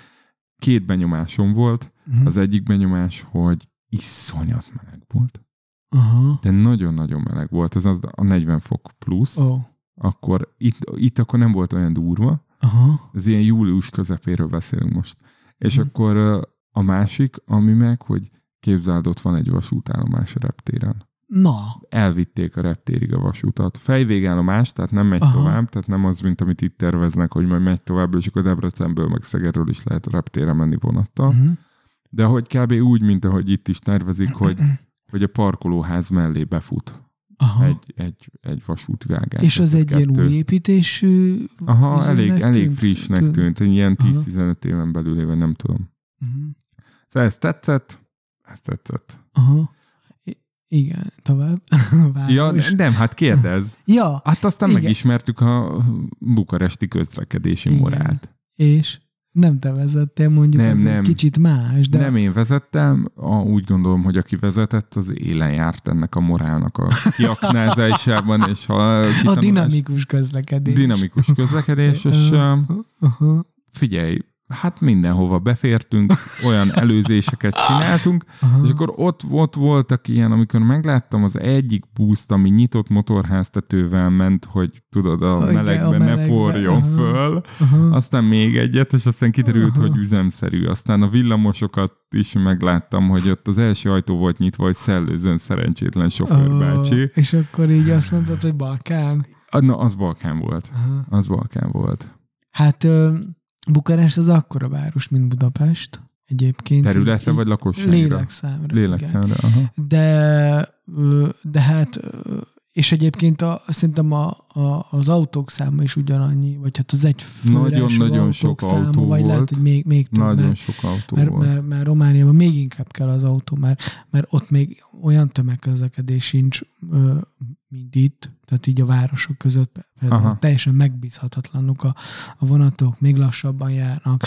Két benyomásom volt. Uh-huh. Az egyik benyomás, hogy iszonyat meleg volt. Aha. De nagyon-nagyon meleg volt. Ez az a 40 fok plusz. Oh. Akkor itt, itt akkor nem volt olyan durva. Aha. Ez ilyen július közepéről beszélünk most. És Mhm. akkor a másik, ami meg, hogy képzeld, ott van egy vasútállomás a reptéren. Na. Elvitték a reptérig a vasútat. Fejvégállomás, tehát nem megy Aha. tovább, tehát nem az, mint amit itt terveznek, hogy majd megy tovább, és akkor Debrecenből, meg Szegerről is lehet reptére menni vonattal. Uh-huh. De hogy kb. úgy, mint ahogy itt is tervezik, hogy, [CLEARS THROAT] hogy a parkolóház mellé befut Aha. egy, egy, egy vasúti vágás. És az egy ilyen kettő. új építésű... Aha, elég, elég frissnek Tűnt. tűnt, egy ilyen Aha. 10-15 éven belül éve, nem tudom. Uh-huh. Szóval ez tetszett, ez tetszett. Aha. Igen, tovább. [LAUGHS] Ja, nem, hát kérdez. [LAUGHS] ja, Hát aztán Igen. megismertük a bukaresti közlekedési Igen. morált. és nem te vezettél, mondjuk Nem, az nem. egy kicsit más, de. Nem én vezettem, a, úgy gondolom, hogy aki vezetett, az élen járt ennek a morálnak a kiaknázásában, és ha a kitanulás- dinamikus közlekedés. dinamikus közlekedés, és [LAUGHS] uh, figyelj, hát mindenhova befértünk, olyan [LAUGHS] előzéseket csináltunk, és akkor ott, ott voltak ilyen, amikor megláttam az egyik buszt, ami nyitott motorháztetővel ment, hogy tudod, a Hogy melegben, a ne melegben, forjon aha. föl, Aha. aztán még egyet, és aztán kiderült, Aha. hogy üzemszerű. Aztán a villamosokat is megláttam, hogy ott az első ajtó volt nyitva, hogy szellőzön szerencsétlen sofőrbácsi. Ó, és akkor így azt mondtad, hogy Balkán. Na, az Balkán volt. Aha. Az Balkán volt. Hát ö, Bukarest az akkora város, mint Budapest egyébként. Területre Így- vagy lakosságra? Lélekszámra. Lélekszámra, aha. De, de hát, és egyébként a, szerintem a, a, az autók száma is ugyanannyi, vagy hát az egy Nagyon-nagyon sok száma, autó vagy lehet, volt. hogy még, még több, Nagyon mert, sok autó mert, volt. mert, mert Romániában még inkább kell az autó, mert, mert ott még olyan tömegközlekedés sincs, mint itt, tehát így a városok között Aha. teljesen megbízhatatlanok a, a vonatok, még lassabban járnak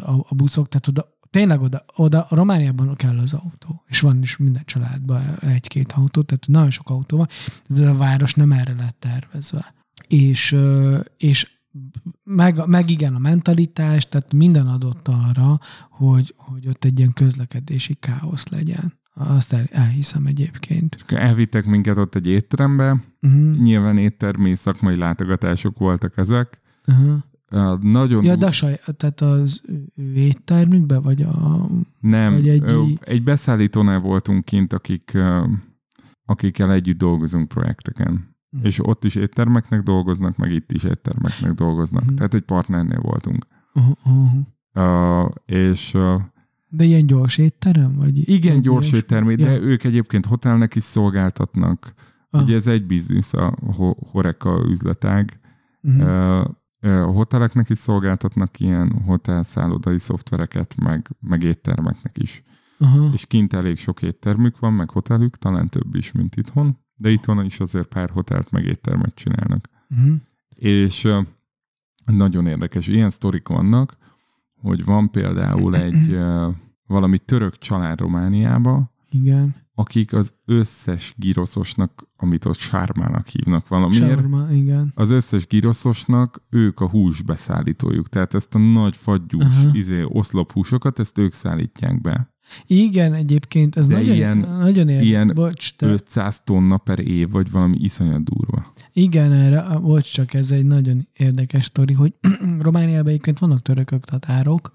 a, a buszok, tehát oda, tényleg oda, oda a Romániában kell az autó, és van is minden családban egy-két autó, tehát nagyon sok autó van, ez a város nem erre lett tervezve. És, és meg, meg igen a mentalitás, tehát minden adott arra, hogy, hogy ott egy ilyen közlekedési káosz legyen. Azt el, elhiszem egyébként. Elvittek minket ott egy étterembe, Uh-huh. nyilván éttermi szakmai látogatások voltak ezek. Uh-huh. Uh, Nagyon Ja, de saj, tehát az ő éttermükbe, vagy a... nem, vagy egy egy... beszállítónál voltunk kint, akik, akikkel együtt dolgozunk projekteken. Mhm. És ott is éttermeknek dolgoznak, meg itt is éttermeknek dolgoznak. Mhm. Tehát egy partnernél voltunk. Uh-huh, uh-huh. Uh, és uh, De ilyen gyors étterem? Vagy igen, gyors éttermi, de Ja. ők egyébként hotelnek is szolgáltatnak. Ah. Ugye ez egy biznisz, a ho- Horeca üzletág. Uh-huh. Ö, A hoteleknek is szolgáltatnak ilyen hotelszállodai szoftvereket, meg, meg éttermeknek is. Uh-huh. És kint elég sok éttermük van, meg hotelük, talán több is, mint itthon. De itthon is azért pár hotelt, meg éttermet csinálnak. Uh-huh. És nagyon érdekes, ilyen sztorik vannak, hogy van például egy valami török család Romániába, Igen. Akik az összes giroszosnak, amit ott sármának hívnak valamiért, Sarma, igen. az összes giroszosnak ők a hús beszállítójuk. Tehát ezt a nagy fagyús, Aha. izé, oszlophúsokat, ezt ők szállítják be. Igen, egyébként ez De nagyon, ilyen- nagyon érdekes. ilyen Bocs, te, 500 tonna per év, vagy valami iszonyat durva. Igen, erre, bocs, csak ez egy nagyon érdekes sztori, hogy [CLEARS THROAT] Romániában egyébként vannak törökök, tatárok,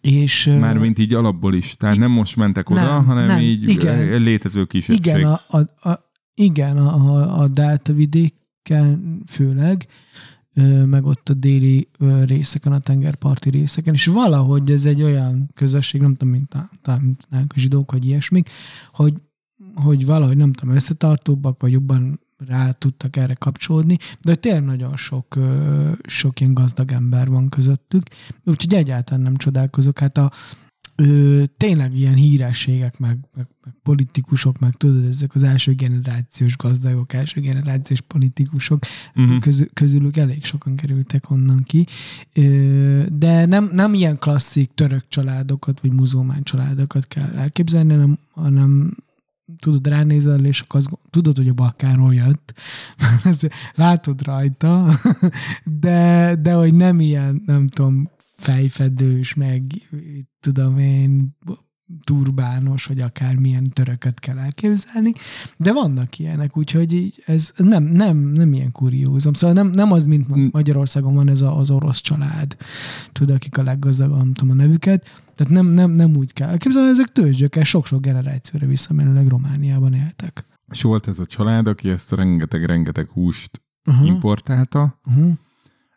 és... Mármint így alapból is. Tehát nem most mentek oda, Nem, hanem nem, így igen. létező kisegység. Igen, a, a, a, igen, a, a, delta vidéken főleg, meg ott a déli részeken, a tengerparti részeken, és valahogy ez egy olyan közösség, nem tudom, mint, mint a zsidók, vagy ilyesmik, hogy, hogy valahogy nem tudom, összetartóbbak, vagy jobban rá tudtak erre kapcsolódni, de hogy tényleg nagyon sok, sok ilyen gazdag ember van közöttük, úgyhogy egyáltalán nem csodálkozok. Hát a, ö, tényleg ilyen hírességek, meg, meg, meg politikusok, meg tudod, ezek az első generációs gazdagok, első generációs politikusok, uh-huh. közül, közülük elég sokan kerültek onnan ki. Ö, de nem, nem ilyen klasszik török családokat, vagy muzulmán családokat kell elképzelni, hanem, hanem tudod, ránézel, és akkor azt, tudod, hogy a Balkánról jött, [LAUGHS] látod rajta, [LAUGHS] de, de hogy nem ilyen, nem tudom, fejfedős, meg tudom én, turbános, vagy akármilyen törököt kell elképzelni, de vannak ilyenek, úgyhogy ez nem, nem, nem ilyen kuriózum. Szóval nem, nem az, mint Mm. Magyarországon van ez a, az orosz család, tudod, akik a leggazdagabb, nem tudom a nevüket, tehát nem, nem, nem úgy kell elképzelni, ezek tőzsgyökkel sok-sok generációra visszamenőleg Romániában éltek. És volt ez a család, aki ezt a rengeteg-rengeteg húst Uh-huh. importálta, Uh-huh.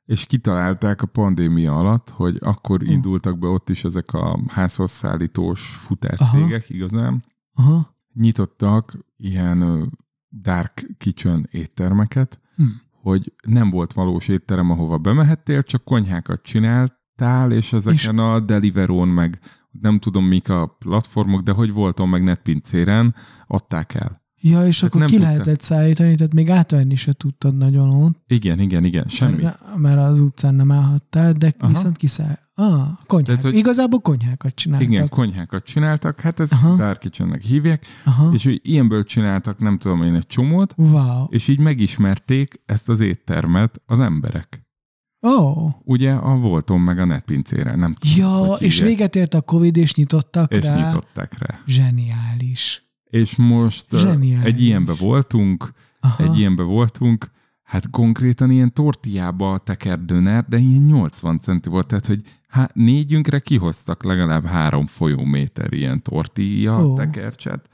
És kitalálták a pandémia alatt, hogy akkor Hm. indultak be ott is ezek a házhoz szállítós futárcégek, igazán. Aha. Nyitottak ilyen dark kitchen éttermeket, Hm. hogy nem volt valós étterem, ahova bemehettél, csak konyhákat csináltál, és ezeken a Deliverón, meg nem tudom mik a platformok, de hogy voltam meg netpincéren, adták el. Ja, és Hát akkor nem ki tudta. lehetett szállítani, tehát még átvenni se tudtad nagyon ott. Igen, igen, igen, semmi. Mert, mert az utcán nem állhattál, de Aha. viszont kiszáll. Ah, konyhák. Tehát, hogy- Igazából konyhákat csináltak. Igen, konyhákat csináltak, hát Aha. Dark Kitchennek hívják, Aha. és hogy ilyenből csináltak, nem tudom én, egy csomót, Wow. és így megismerték ezt az éttermet az emberek. Oh. Ugye a Volton meg a netpincére, nem tudom, ja, és véget ért a Covid, és nyitottak És rá. nyitották rá. Zseniális. És most Zseniális. egy ilyenbe voltunk, Aha. egy ilyenbe voltunk, hát konkrétan ilyen tortiába tekert döner, de ilyen 80 centi volt, tehát hogy hát négyünkre kihoztak legalább három folyóméter ilyen tortilla oh. tekercset.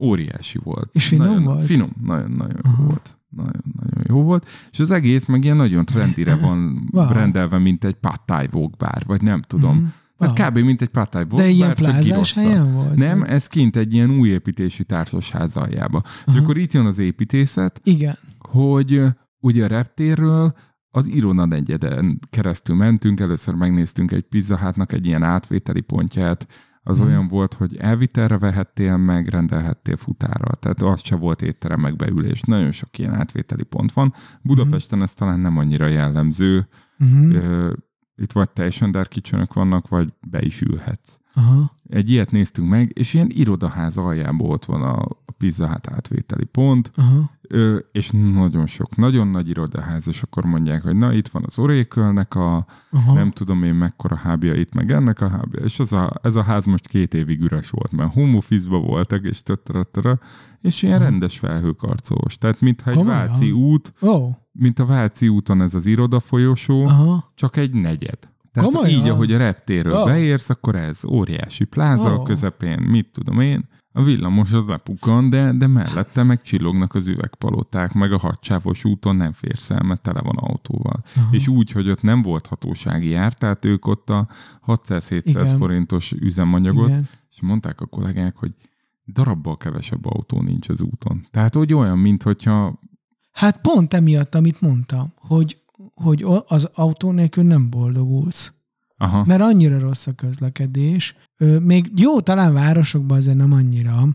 Óriási volt. És finom nagyon, volt? Finom, nagyon-nagyon jó volt. Nagyon-nagyon jó volt. És az egész meg ilyen nagyon trendire van [LAUGHS] Wow. rendelve, mint egy pattáj bár, vagy nem tudom. Mm-hmm. Tehát Wow. kb. mint egy pattáj De ilyen plázás helyen volt? Nem, ez kint egy ilyen új építési társasház aljába. És akkor itt jön az építészet, Igen. hogy ugye a reptérről az Irona negyeden keresztül mentünk, először megnéztünk egy Pizza Hutnak egy ilyen átvételi pontját, az Mhm. olyan volt, hogy elvitelre vehettél meg, rendelhettél futárral. Tehát az se volt étterem megbeülés. Nagyon sok ilyen átvételi pont van. Budapesten ez talán nem annyira jellemző. Uh-huh. Ö, Itt vagy teljesen dark kitchenök vannak, vagy be is ülhetsz. Aha. Egy ilyet néztünk meg, és ilyen irodaház aljában ott van a, a Pizza Hut átvételi pont, Aha. Ö, és nagyon sok, nagyon nagy irodaház, és akkor mondják, hogy na itt van az Oracle-nek a Aha. nem tudom én mekkora hábja itt, meg ennek a hábja, és az a, ez a ház most két évig üres volt, mert home voltak, és tötterötterö, és ilyen rendes felhőkarcolós. Tehát mintha egy Komolyan? Váci út, Ó. mint a Váci úton ez az iroda folyosó, Aha. csak egy negyed. Tehát Komolyan? így, ahogy a reptérről Ó. beérsz, akkor ez óriási pláza Ó. a közepén, mit tudom én. A villamos az lepukkan, de, de mellette meg csillognak az üvegpaloták, meg a hadsávos úton nem férsz el, mert tele van autóval. Aha. És úgy, hogy ott nem volt hatósági jár, tehát ők ott a 600-700 Igen. forintos üzemanyagot, Igen. és mondták a kollégák, hogy darabbal kevesebb autó nincs az úton. Tehát, hogy olyan, mint hogyha Hát pont emiatt, amit mondtam, hogy, hogy az autó nélkül nem boldogulsz. aha, Mert annyira rossz a közlekedés. Még jó, talán városokban azért nem annyira.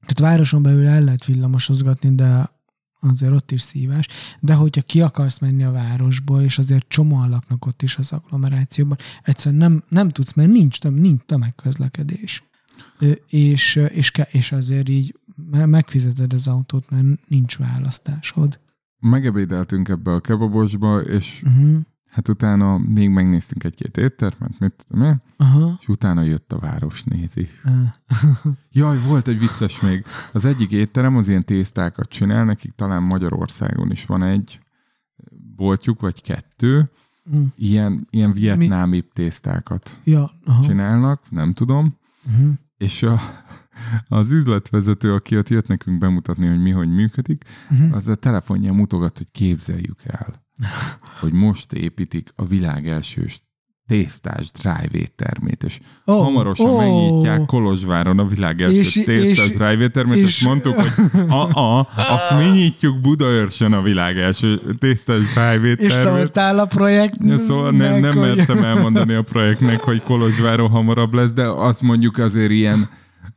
Tehát városon belül el lehet villamosozgatni, de azért ott is szívás. De hogyha ki akarsz menni a városból, és azért csomóan laknak ott is az agglomerációban, egyszerűen nem, nem tudsz, mert nincs, töm- nincs tömegközlekedés. És, és, és azért így me- megfizeted az autót, mert nincs választásod. Megebédeltünk ebbe a kebabosba, és Uh-huh. hát utána még megnéztünk egy-két éttermet, mit tudom én, Aha. és utána jött a városnézi. Ö, [LAUGHS] Jaj, volt egy vicces még. Az egyik étterem az ilyen tésztákat csinál, nekik talán Magyarországon is van egy boltjuk, vagy kettő, Mm. ilyen, ilyen vietnámi tésztákat Ja, aha. csinálnak, nem tudom, Uh-huh. és a, az üzletvezető, aki ott jött nekünk bemutatni, hogy mi hogy működik, Uh-huh. az a telefonja mutogat, hogy képzeljük el, [LAUGHS] hogy most építik a világ első tésztás drive éttermét, és oh, hamarosan oh. megnyitják Kolozsváron a világ első És- tésztás és- drive éttermét, és, és- mondtuk, hogy [LAUGHS] a, a, azt mi nyitjuk Budaörsön a világ első tésztás drive És szóltál a projekt. Ja, szóval nem, nem mertem elmondani a projektnek, hogy Kolozsváron hamarabb lesz, de azt mondjuk azért ilyen,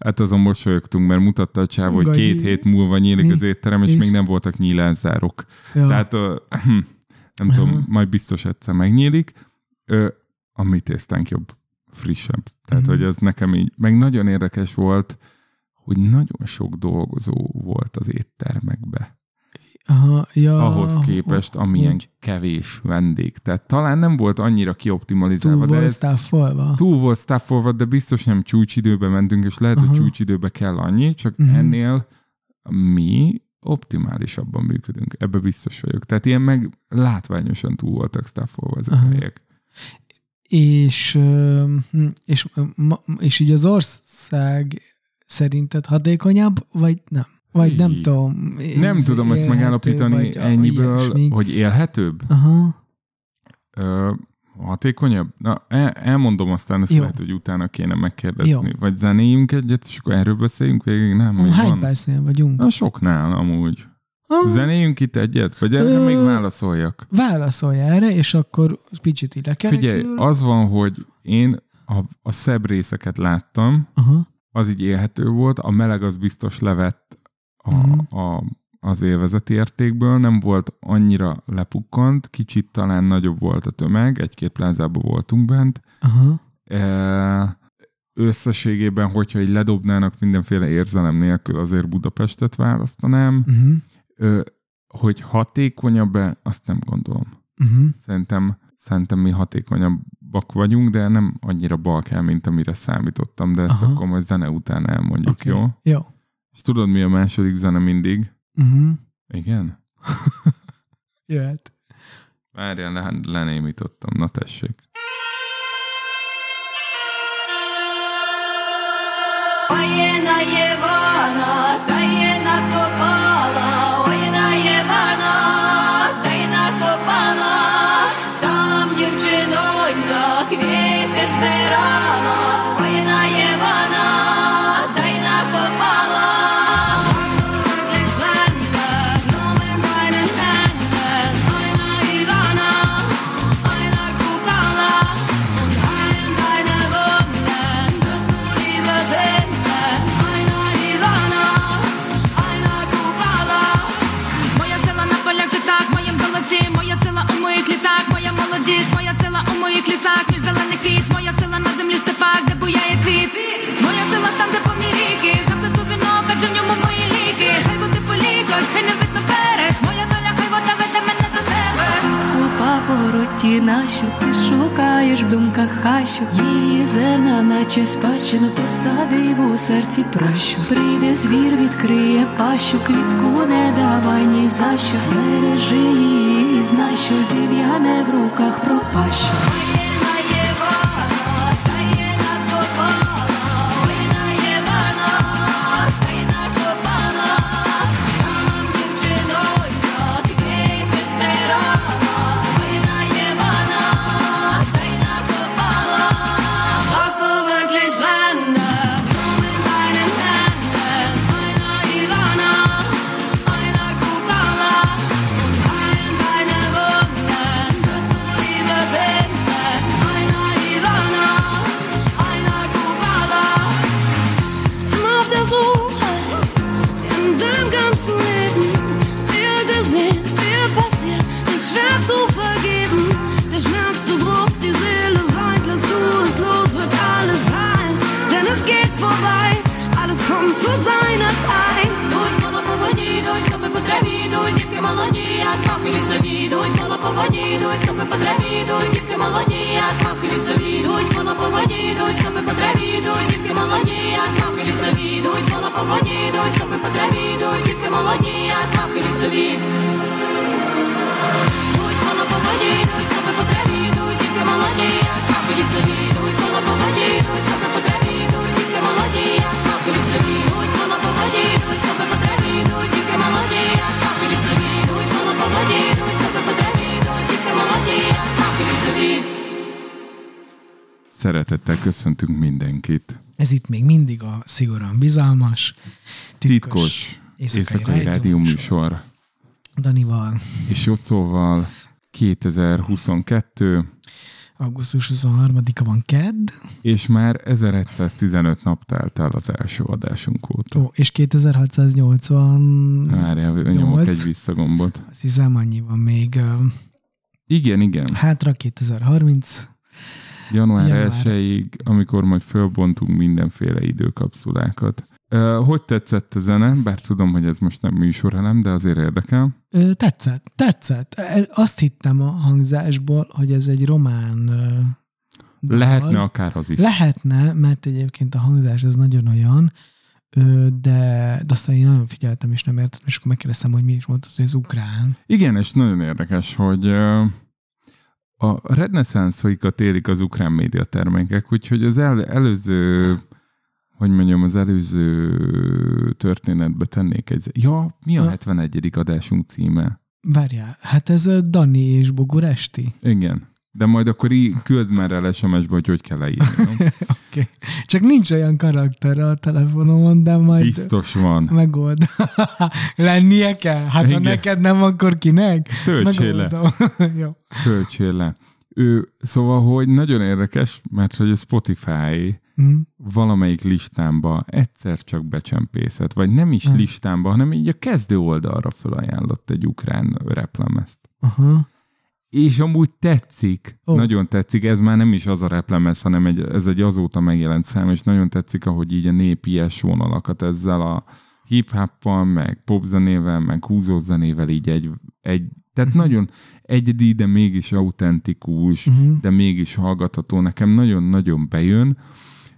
hát azon mosolyogtunk, mert mutatta a csáv, hogy két hét múlva nyílik Mi? az étterem, és, És? még nem voltak nyílánzárok. Ja. Tehát ö, [CLEARS THROAT] nem tudom, majd biztos egyszer megnyílik. Ö, A mi tésztánk jobb, frissebb. Tehát, Mhm. hogy ez nekem így, meg nagyon érdekes volt, hogy nagyon sok dolgozó volt az éttermekbe Aha, ja, ahhoz képest, amilyen hogy kevés vendég. Tehát talán nem volt annyira túl kioptimalizálva, de volt staffolva. túl volt staffolva, de biztos nem csúcsidőben mentünk, és lehet, Aha. hogy csúcsidőbe kell annyi, csak Mhm. ennél mi optimálisabban működünk. Ebbe biztos vagyok. Tehát ilyen meg látványosan túl voltak staffolva ezek a Aha. helyek. És, hm, és, és így az ország szerinted hatékonyabb, vagy nem? Vagy nem Így. tudom. Nem tudom ezt megállapítani ennyiből, hogy élhetőbb? Aha. Ö, hatékonyabb? Na, el, elmondom aztán, ezt Jó. lehet, hogy utána kéne megkérdezni. Jó. Vagy zenéjünk egyet, és akkor erről beszéljünk végig, nem? Még Hány van? percnél vagyunk? Na, soknál amúgy. Ah, Zenéljünk itt egyet? Vagy erre Ö, még válaszoljak? Válaszolj erre, és akkor picit ide Figyelj, az van, hogy én a, a szebb részeket láttam, Aha. az így élhető volt, a meleg az biztos levett a, Mhm. a, az élvezeti értékből, nem volt annyira lepukkant, kicsit talán nagyobb volt a tömeg, egy-két plázában voltunk bent. Aha. E, összességében, hogyha így ledobnának mindenféle érzelem nélkül, azért Budapestet választanám. Uh-huh. Ö, hogy hatékonyabb-e, azt nem gondolom. Uh-huh. Szerintem, szerintem mi hatékonyabbak vagyunk, de nem annyira balkán, mint amire számítottam, de ezt Aha. akkor majd zene után elmondjuk, Oké. jó? Jó. És tudod, mi a második zene mindig? Uh-huh. Igen? [LAUGHS] Jöhet. Várjál, le, lenémítottam. Na tessék. Воєна Євана, таєна папороті нащо ти шукаєш в думках хащу. Її зерна, наче спадщину посадив у серці пращу. Прийде звір, відкриє пащу, квітку не давай ні за що. Бережи її, знай, що зів'яне в руках пропащу köszöntünk mindenkit. Ez itt még mindig a szigorúan bizalmas, Titkos éjszakai, éjszakai rádió műsor. Danival És Jocóval 2022, augusztus 23-a van kedd, és már 1115 nap telt el az első adásunk óta. ó, és 2680, Várjál, nyomok egy visszagombot. azt hiszem annyi van még Igen, igen. hátra, 2030. Január Január. 1-ig, amikor majd fölbontunk mindenféle időkapszulákat. Hogy tetszett a zene? Bár tudom, hogy ez most nem műsorelem, de azért érdekel. Tetszett, tetszett. Azt hittem a hangzásból, hogy ez egy román dal. Lehetne akár az is. Lehetne, mert egyébként a hangzás az nagyon olyan, de, de aztán én nagyon figyeltem, és nem értettem, és akkor megkérdeztem, hogy mi is mondtad, hogy ez ukrán. Igen, és nagyon érdekes, hogy a reneszánszaikat érik az ukrán médiatermékek, úgyhogy az el, előző, hogy mondjam, az előző történetbe tennék egy... Ja, mi a Ha. 71. adásunk címe? Várjál, hát ez Dani és Boguresti. Igen. De majd akkor í- küld már el SMS-be, hogy hogy kell leírnom. [LAUGHS] Okay. Csak nincs olyan karakter a telefonomon, de majd Biztos van. megold. [LAUGHS] Lennie kell? Hát ha Igen. neked nem, akkor kinek? Töltsél le. [LAUGHS] Jó. Töltsél le. Ő, szóval, hogy nagyon érdekes, mert hogy a Spotify Hm. valamelyik listámba egyszer csak becsempészett, vagy nem is Hm. listámba, hanem így a kezdő oldalra felajánlott egy ukrán replemezt. Aha. És amúgy tetszik, oh. nagyon tetszik, ez már nem is az a replemez, hanem egy, ez egy azóta megjelent szám, és nagyon tetszik, ahogy így a népies vonalakat ezzel a hip-hoppal, meg popzenével, meg húzózenével így egy, egy Tehát uh-huh. nagyon egyedi, de mégis autentikus, uh-huh. de mégis hallgatható. Nekem nagyon-nagyon bejön,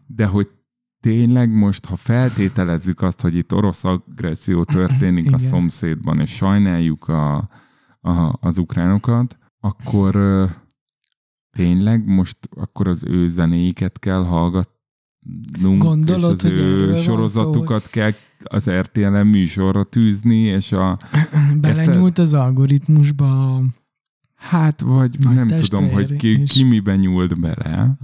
de hogy tényleg most, ha feltételezzük azt, hogy itt orosz agresszió történik a szomszédban, és sajnáljuk a, a, az ukránokat, akkor ö, tényleg most akkor az ő zenéiket kell hallgatnunk, Gondolod, és az hogy ő van szó, sorozatukat kell az RTL-en műsorra tűzni, és a [CLEARS THROAT] Belenyúlt az algoritmusba. hát, vagy Nagy nem tudom, hogy ki, és- ki miben nyúlt bele,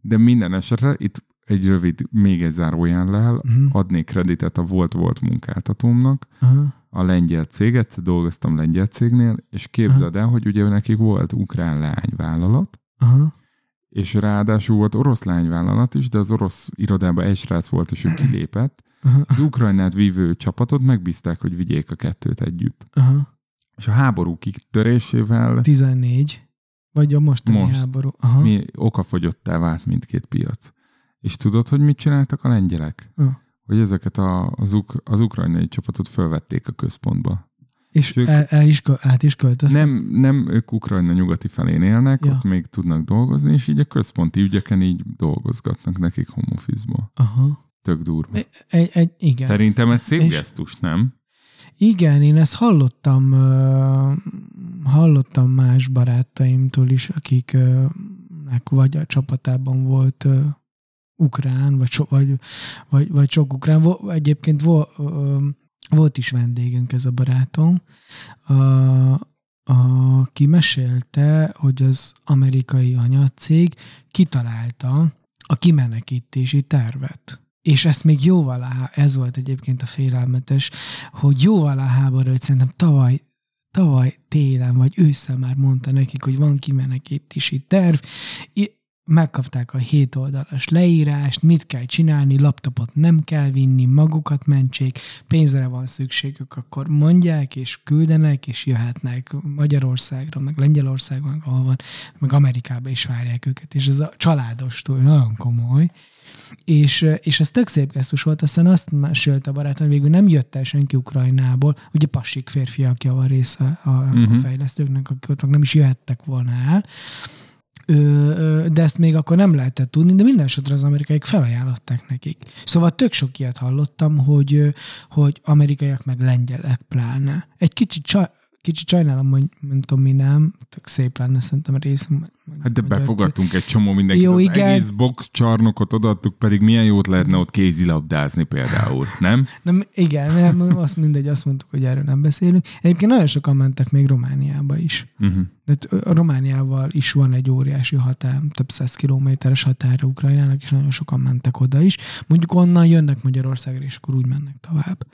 de minden esetre itt egy rövid, még egy zárójellel, Uh-huh. adnék kreditet a volt-volt munkáltatómnak, Aha. a lengyel cég, egyszer dolgoztam lengyel cégnél, és képzeld el, hogy ugye nekik volt ukrán lányvállalat, Aha. és ráadásul volt orosz lányvállalat is, de az orosz irodában egy srác volt, és ő kilépett. Aha. Az Ukrajnát vívő csapatot megbízták, hogy vigyék a kettőt együtt. Aha. És a háború kitörésével 14. Vagy a mostani Most. háború. Aha. mi okafogyottá vált mindkét piac. És tudod, hogy mit csináltak a lengyelek? Ah. Hogy ezeket a, az, uk, az ukrajnai csapatot felvették a központba. És ők- el, el is, át is költöztek? Nem, nem ők Ukrajna nyugati felén élnek, Ja. ott még tudnak dolgozni, és így a központi ügyeken így dolgozgatnak nekik home office-ba. Aha. Tök durva. Egy, egy, igen. Szerintem ez szép És- gesztus, nem? Igen, én ezt hallottam, hallottam más barátaimtól is, akiknek vagy a csapatában volt ukrán, vagy, so, vagy, vagy, vagy sok ukrán. Egyébként vo, ö, volt is vendégünk ez a barátom, a, aki mesélte, hogy az amerikai anyacég kitalálta a kimenekítési tervet. És ezt még jóval, a, ez volt egyébként a félelmetes, hogy jóval a háború, hogy szerintem tavaly, tavaly télen vagy ősszel már mondta nekik, hogy van kimenekítési terv, megkapták a 7 oldalas leírást, mit kell csinálni, laptopot nem kell vinni, magukat mentsék, pénzre van szükségük, akkor mondják, és küldenek, és jöhetnek Magyarországra, meg Lengyelországra, meg ahol van, meg Amerikába is várják őket, és ez a családos túl, nagyon komoly. És, és ez tök szép gesztus volt, aztán azt mesélte a barátom, hogy végül nem jött el senki Ukrajnából, ugye passik férfiak java része a, uh-huh. a Mhm. fejlesztőknek, akik ott nem is jöhettek volna el, de ezt még akkor nem lehetett tudni, de minden esetre az amerikaiak felajánlották nekik. Szóval tök sok ilyet hallottam, hogy, hogy amerikaiak meg lengyelek pláne. Egy kicsit, csa, kicsit sajnálom, hogy nem tudom mi nem, tök szép lenne szerintem a részünk. Hát de befogadtunk egy csomó mindenkit, Jó, az igen. egész box csarnokot odaadtuk, pedig milyen jót lehetne ott kézilabdázni például, nem? Nem, igen, nem, azt mindegy, azt mondtuk, hogy erről nem beszélünk. Egyébként nagyon sokan mentek még Romániába is. Uh-huh. De a Romániával is van egy óriási határ, több száz kilométeres határa Ukrajnának, és nagyon sokan mentek oda is. Mondjuk onnan jönnek Magyarországra, és akkor úgy mennek tovább.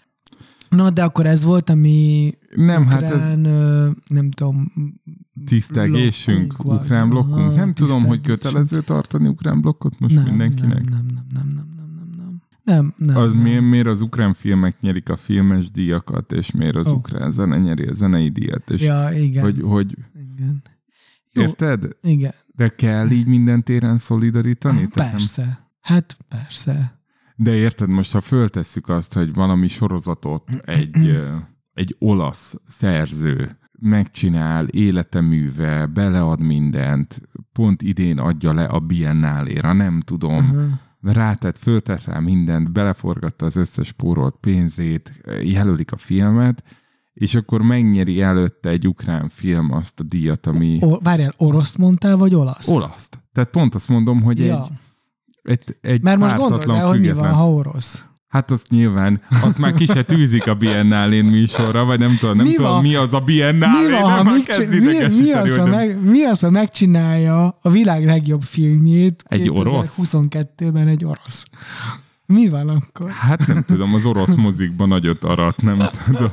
Na, de akkor ez volt, ami Nem, hát ez ukrán, ö, nem tudom, tisztelgésünk, ukrán blokkunk. Nem tudom, hogy kötelező tartani ukrán blokkot most nem, mindenkinek. Nem, nem, nem, nem, nem, nem, nem, nem. Nem, nem. Az nem. miért, miért az ukrán filmek nyerik a filmes díjakat, és miért az Ó. ukrán zene nyeri a zenei díjat, és Ja, igen. hogy, hogy igen. Jó, érted? igen. De kell így minden téren szolidarítani? Tehát nem- Persze. Hát persze. De érted, most ha föltesszük azt, hogy valami sorozatot egy, egy olasz szerző megcsinál, életeműve, belead mindent, pont idén adja le a Biennáléra, nem tudom, Aha. rátett, föltett rá mindent, beleforgatta az összes pórolt pénzét, jelölik a filmet, és akkor megnyeri előtte egy ukrán film azt a díjat, ami O, várjál, oroszt mondtál, vagy olasz? olaszt. Tehát pont azt mondom, hogy Ja. egy, egy, egy Mert most gondold el, hogy mi van, ha orosz. Hát azt nyilván, azt már ki se tűzik a Biennálén műsorra, vagy nem tudom, nem Mi tudom, van? mi az a Biennálé, Mi van, ha mi, idegesíteni, mi, az, nem- meg, mi az, ha megcsinálja a világ legjobb filmjét Egy orosz? 2022-ben egy orosz? Mi van akkor? Hát nem tudom, az orosz mozikban nagyot arat, nem tudom.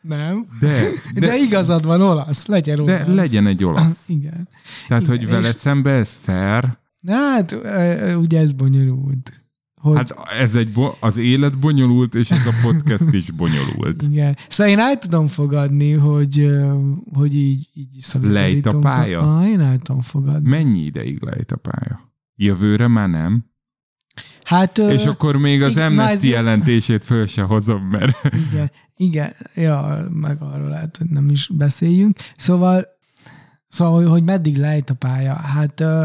Nem? De, De, de, igazad van, olasz. Legyen olasz. de legyen egy olasz. [LAUGHS] Igen. Tehát, Igen, hogy vele és- szembe ez fair, Hát, ö, ugye ez bonyolult. Hogy, hát ez egy, bo- az élet bonyolult, és ez a podcast is bonyolult. Igen. Szóval én el tudom fogadni, hogy, ö, hogy így, így. Lejt a pálya? Ah, én el tudom fogadni. Mennyi ideig lejt a pálya? Jövőre már nem? Hát, ö, És akkor még az Amnesty ez- jelentését föl se hozom, mert Igen. Igen, ja, meg arról lehet, hogy nem is beszéljünk. Szóval, szóval hogy- hogy meddig lejt a pálya? Hát ö,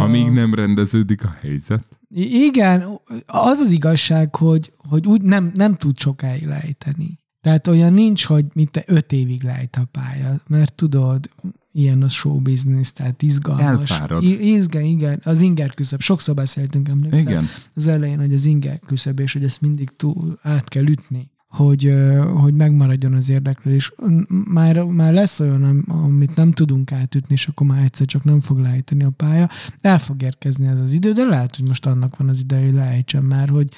Amíg nem rendeződik a helyzet. Igen, az az igazság, hogy, hogy úgy nem, nem tud sokáig lejteni. Tehát olyan nincs, hogy mint te öt évig lejt a pálya, mert tudod, ilyen a show business, tehát izgalmas. Elfárad. I- igen, igen, az inger küszöb. Sokszor beszéltünk, emlékszel? Igen. Az elején, hogy az inger küszöb, és hogy ezt mindig túl, át kell ütni hogy, hogy megmaradjon az érdeklődés. Már, már lesz olyan, am- amit nem tudunk átütni, és akkor már egyszer csak nem fog lejteni a pálya. El fog érkezni ez az idő, de lehet, hogy most annak van az ideje, hogy lejtsem már, hogy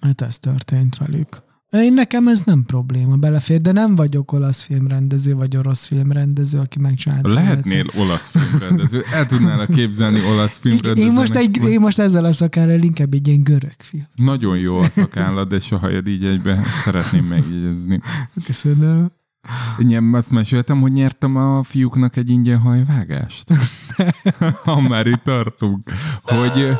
hát ez történt velük. Én nekem ez nem probléma, belefér, de nem vagyok olasz filmrendező, vagy orosz filmrendező, aki megcsinálta. Lehetnél olasz filmrendező. El tudnál képzelni olasz filmrendezőnek. én most, egy, én most ezzel a szakárral inkább egy ilyen görög film. Nagyon jó a szakállad, és a hajad így egybe szeretném megjegyezni. Köszönöm. Én azt meséltem, hogy nyertem a fiúknak egy ingyen hajvágást. [LAUGHS] ha már itt tartunk. Hogy,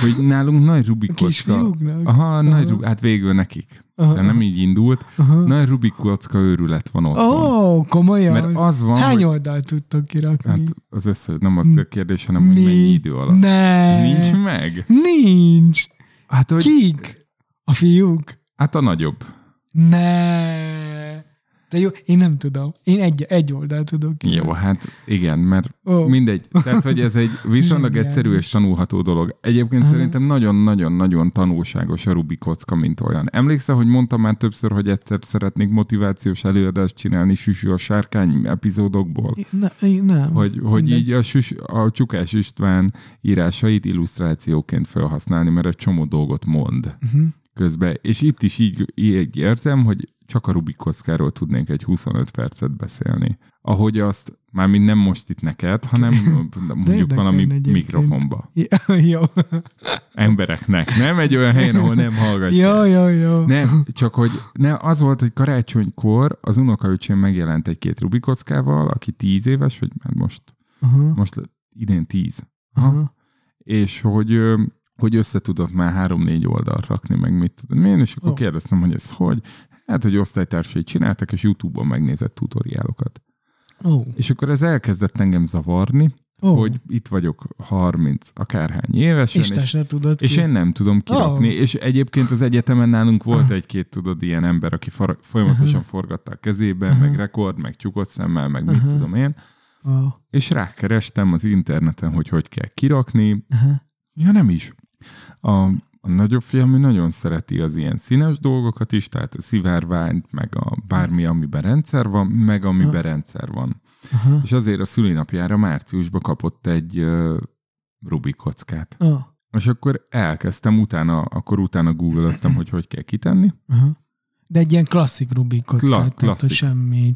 hogy nálunk nagy Rubik kocka. Kisfiúknak? Aha, nagy Rubik, hát végül nekik. De nem így indult. Nagy Rubik kocka őrület van Ó, otthon. oh, komolyan? Mert az van, Hány hogy- oldalt tudtok kirakni? Hát az össze, nem az a kérdés, hanem hogy mennyi idő alatt. Ne. Nincs meg? Nincs. Hát, hogy, Kik? A fiúk? hát a nagyobb. Ne. De jó, én nem tudom. Én egy, egy oldalt tudok kirakni. Jó, hát igen, mert oh. mindegy. Tehát, hogy ez egy [LAUGHS] viszonylag egyszerű és tanulható dolog. Egyébként szerintem nagyon-nagyon-nagyon tanulságos a Rubik kocka, mint olyan. Emlékszel, hogy mondtam már többször, hogy egyszer szeretnék motivációs előadást csinálni Süsű a sárkány epizódokból? Ne, nem. Hogy, hogy Mindegy. így a, Süs, a Csukás István írásait illusztrációként felhasználni, mert egy csomó dolgot mond Uh-huh. közben. És itt is így, így érzem, hogy csak a Rubik kockáról tudnénk egy 25 percet beszélni. Ahogy azt, már mind nem most itt neked, hanem mondjuk valami mikrofonba. Ja, jó. Embereknek. Nem egy olyan helyen, ahol nem hallgatják. Jó, jó, jó. Nem, csak hogy ne, az volt, hogy karácsonykor az unokaöcsém megjelent egy-két Rubik kockával, aki tíz éves, vagy már most, Aha, most idén tíz. Aha. aha. És hogy, hogy össze tudott már három-négy oldalt rakni, meg mit tudom én, és akkor oh. kérdeztem, hogy ez hogy? Hát, hogy osztálytársai csináltak, és YouTube-on megnézett tutoriálokat. Ó, És akkor ez elkezdett engem zavarni, oh. hogy itt vagyok 30 akárhány évesen, és és, tudod és ki. én nem tudom kirakni. Ó. És egyébként az egyetemen nálunk volt egy-két, tudod, ilyen ember, aki for, folyamatosan forgatta a kezébe, meg rekord, meg csukott szemmel, meg mit tudom én. Ó, És rákerestem az interneten, hogy hogy kell kirakni. aha. Ja, nem is. A, a nagyobb fiam ő nagyon szereti az ilyen színes dolgokat is, tehát a szivárványt, meg a bármi, amiben rendszer van, meg amiben rendszer van. Aha. És azért a szülinapjára márciusban kapott egy uh, Rubik kockát. Ó, És akkor elkezdtem utána, akkor utána googleztem, hogy hogy kell kitenni. aha. De egy ilyen klasszik Rubik kockát, Kla- tehát klasszik. semmi.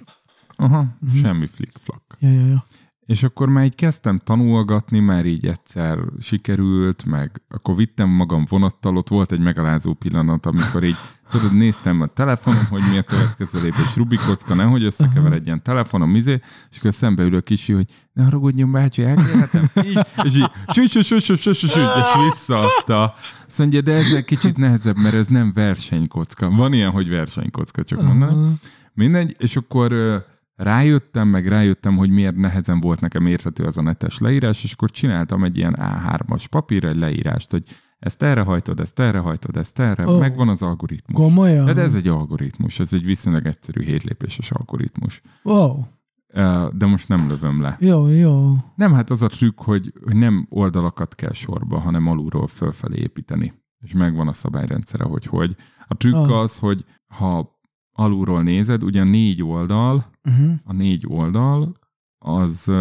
Aha, uh-huh. semmi flick-flak. Ja, ja, ja. És akkor már így kezdtem tanulgatni, már így egyszer sikerült, meg akkor vittem magam vonattal, ott volt egy megalázó pillanat, amikor így, tudod, néztem a telefonom, hogy mi a következő lépés, Rubik kocka, nehogy összekeveredjen telefonom, izé, és akkor szembe ülök kicsi, hogy ne haragudjon bácsi, elkérhetem? Így, és így, süt, süt, süt, süt, süt, süt, süt, és visszaadta. Azt mondja, de ez egy kicsit nehezebb, mert ez nem versenykocka. Van ilyen, hogy versenykocka, csak mondanám. Mindegy, és akkor rájöttem, meg rájöttem, hogy miért nehezen volt nekem érthető az a netes leírás, és akkor csináltam egy ilyen A3-as papír, egy leírást, hogy ezt erre hajtod, ezt erre hajtod, ezt erre, oh. megvan az algoritmus. Komolyan? Tehát ez egy algoritmus, ez egy viszonylag egyszerű hétlépéses algoritmus. Ö, De most nem lövöm le. jó, jó. Nem, hát az a trükk, hogy, hogy nem oldalakat kell sorba, hanem alulról fölfelé építeni. És megvan a szabályrendszere, hogy hogy. A trükk Ah. az, hogy ha alulról nézed, ugye négy oldal, Uh-huh. a négy oldal, az,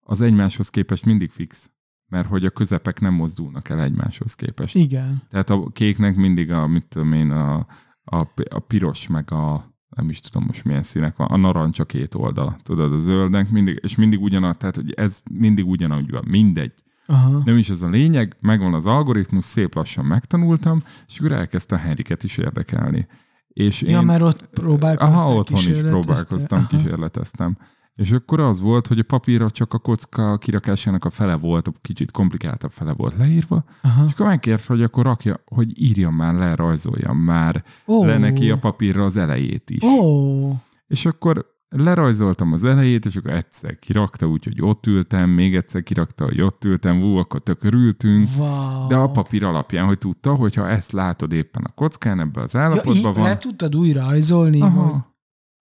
az egymáshoz képest mindig fix. Mert hogy a közepek nem mozdulnak el egymáshoz képest. Igen. Tehát a kéknek mindig a, mit tudom én, a, a, a piros, meg a nem is tudom most milyen színek van, a narancs a két oldal, tudod, a zöldnek mindig, és mindig ugyanaz, tehát hogy ez mindig ugyanúgy van, mindegy. Aha. Nem is ez a lényeg, megvan az algoritmus, szép lassan megtanultam, és akkor elkezdte a Henriket is érdekelni. És Ja, én, mert ott próbálkoztál, Aha, otthon is próbálkoztam, Aha. kísérleteztem. És akkor az volt, hogy a papírra csak a kocka kirakásának a fele volt, a kicsit komplikáltabb fele volt leírva, Aha. és akkor megkért, hogy akkor rakja, hogy írjam már le, rajzoljam már Ó. le neki a papírra az elejét is. Ó, És akkor lerajzoltam az elejét, és akkor egyszer kirakta, úgyhogy ott ültem, még egyszer kirakta, hogy ott ültem, ú, akkor tök örültünk. wow. De a papír alapján, hogy tudta, hogy ha ezt látod éppen a kockán, ebben az ja, állapotban így van. le tudtad újra rajzolni, hogy... Aha.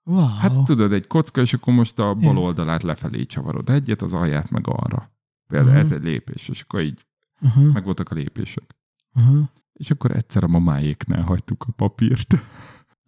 Wow. Hát tudod, egy kocka, és akkor most a bal Ja. oldalát lefelé csavarod egyet, az alját meg arra. Például Aha. ez egy lépés, és akkor így uh-huh. meg voltak a lépések. Uh-huh. És akkor egyszer a mamáéknál hagytuk a papírt,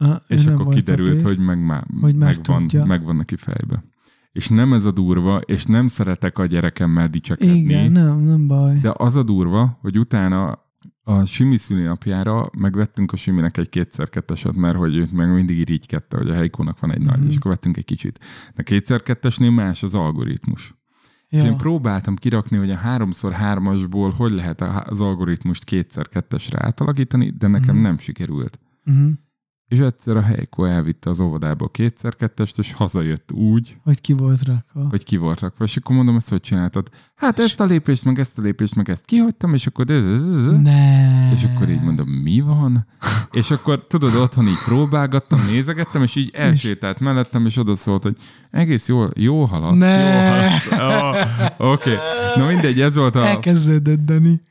Uh, és akkor kiderült, hogy meg már Hogy már megvan, tudja. megvan neki fejbe. És nem ez a durva, és nem szeretek a gyerekemmel dicsekedni, Igen, nem, nem baj. de az a durva, hogy utána a Simi szülinapjára megvettünk a Siminek egy kétszer ketteset, mert hogy őt meg mindig irigykedte, hogy a Heikónak van egy Mhm. nagy, és akkor vettünk egy kicsit. De kétszer kettesnél más az algoritmus. Ja. És én próbáltam kirakni, hogy a 3x3-asból hogy lehet az algoritmust kétszer kettesre átalakítani, de nekem Mhm. nem sikerült. uh-huh. És egyszer a Heiko elvitte az óvodába kétszer kettest, és hazajött úgy, Hogy ki volt rakva. hogy ki volt rakva. És akkor mondom, ezt hogy csináltad? Hát ezt a lépést, meg ezt a lépést, meg ezt kihagytam, és akkor... Ne. És akkor így mondom, mi van? És akkor tudod, otthon így próbálgattam, nézegettem, és így elsétált mellettem, és oda szólt, hogy egész jól, jó haladsz, Ne. jó haladsz. Oh, Oké, okay. no mindegy, ez volt a... Elkezdődött, Dani.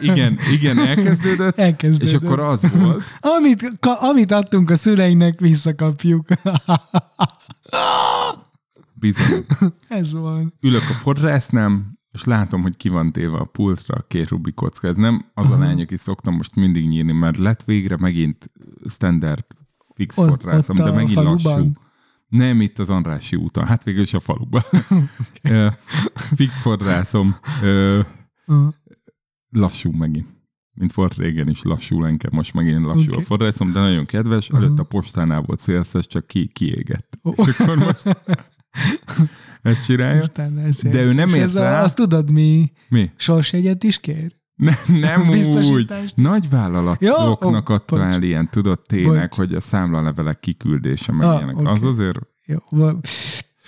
Igen, igen, elkezdődött. Elkezdődött. És akkor az volt, Amit, ka, amit adtunk a szüleinek, visszakapjuk. bizony, Ez van. ülök a fodrásznám, és látom, hogy ki van téve a pultra a két Rubik kocka. Ez nem az a lány, aki szoktam most mindig nyírni, mert lett végre megint standard fix ott de megint faluban? lassú. Nem itt az Andrási úton, hát végül is a faluban. [LAUGHS] Fix fodrászom, ö, Uh, lassú megint. Mint volt régen is lassú lenke, most megint lassú Oké. a fodrászom, de nagyon kedves. Előtt a postánál volt szélszes, csak ki, kiégett. Ó. És akkor most [LAUGHS] ezt csinálja. De ő nem ért ez a, rá. Azt tudod mi? Mi? Sorsjegyet is kér? Ne, nem [LAUGHS] úgy. Nagy vállalatoknak ó, adta bocs. el ilyen, tudod, tényleg, Bocs. hogy a számlalevelek kiküldése, meg Ah, ilyenek. oké. Az azért, Jó,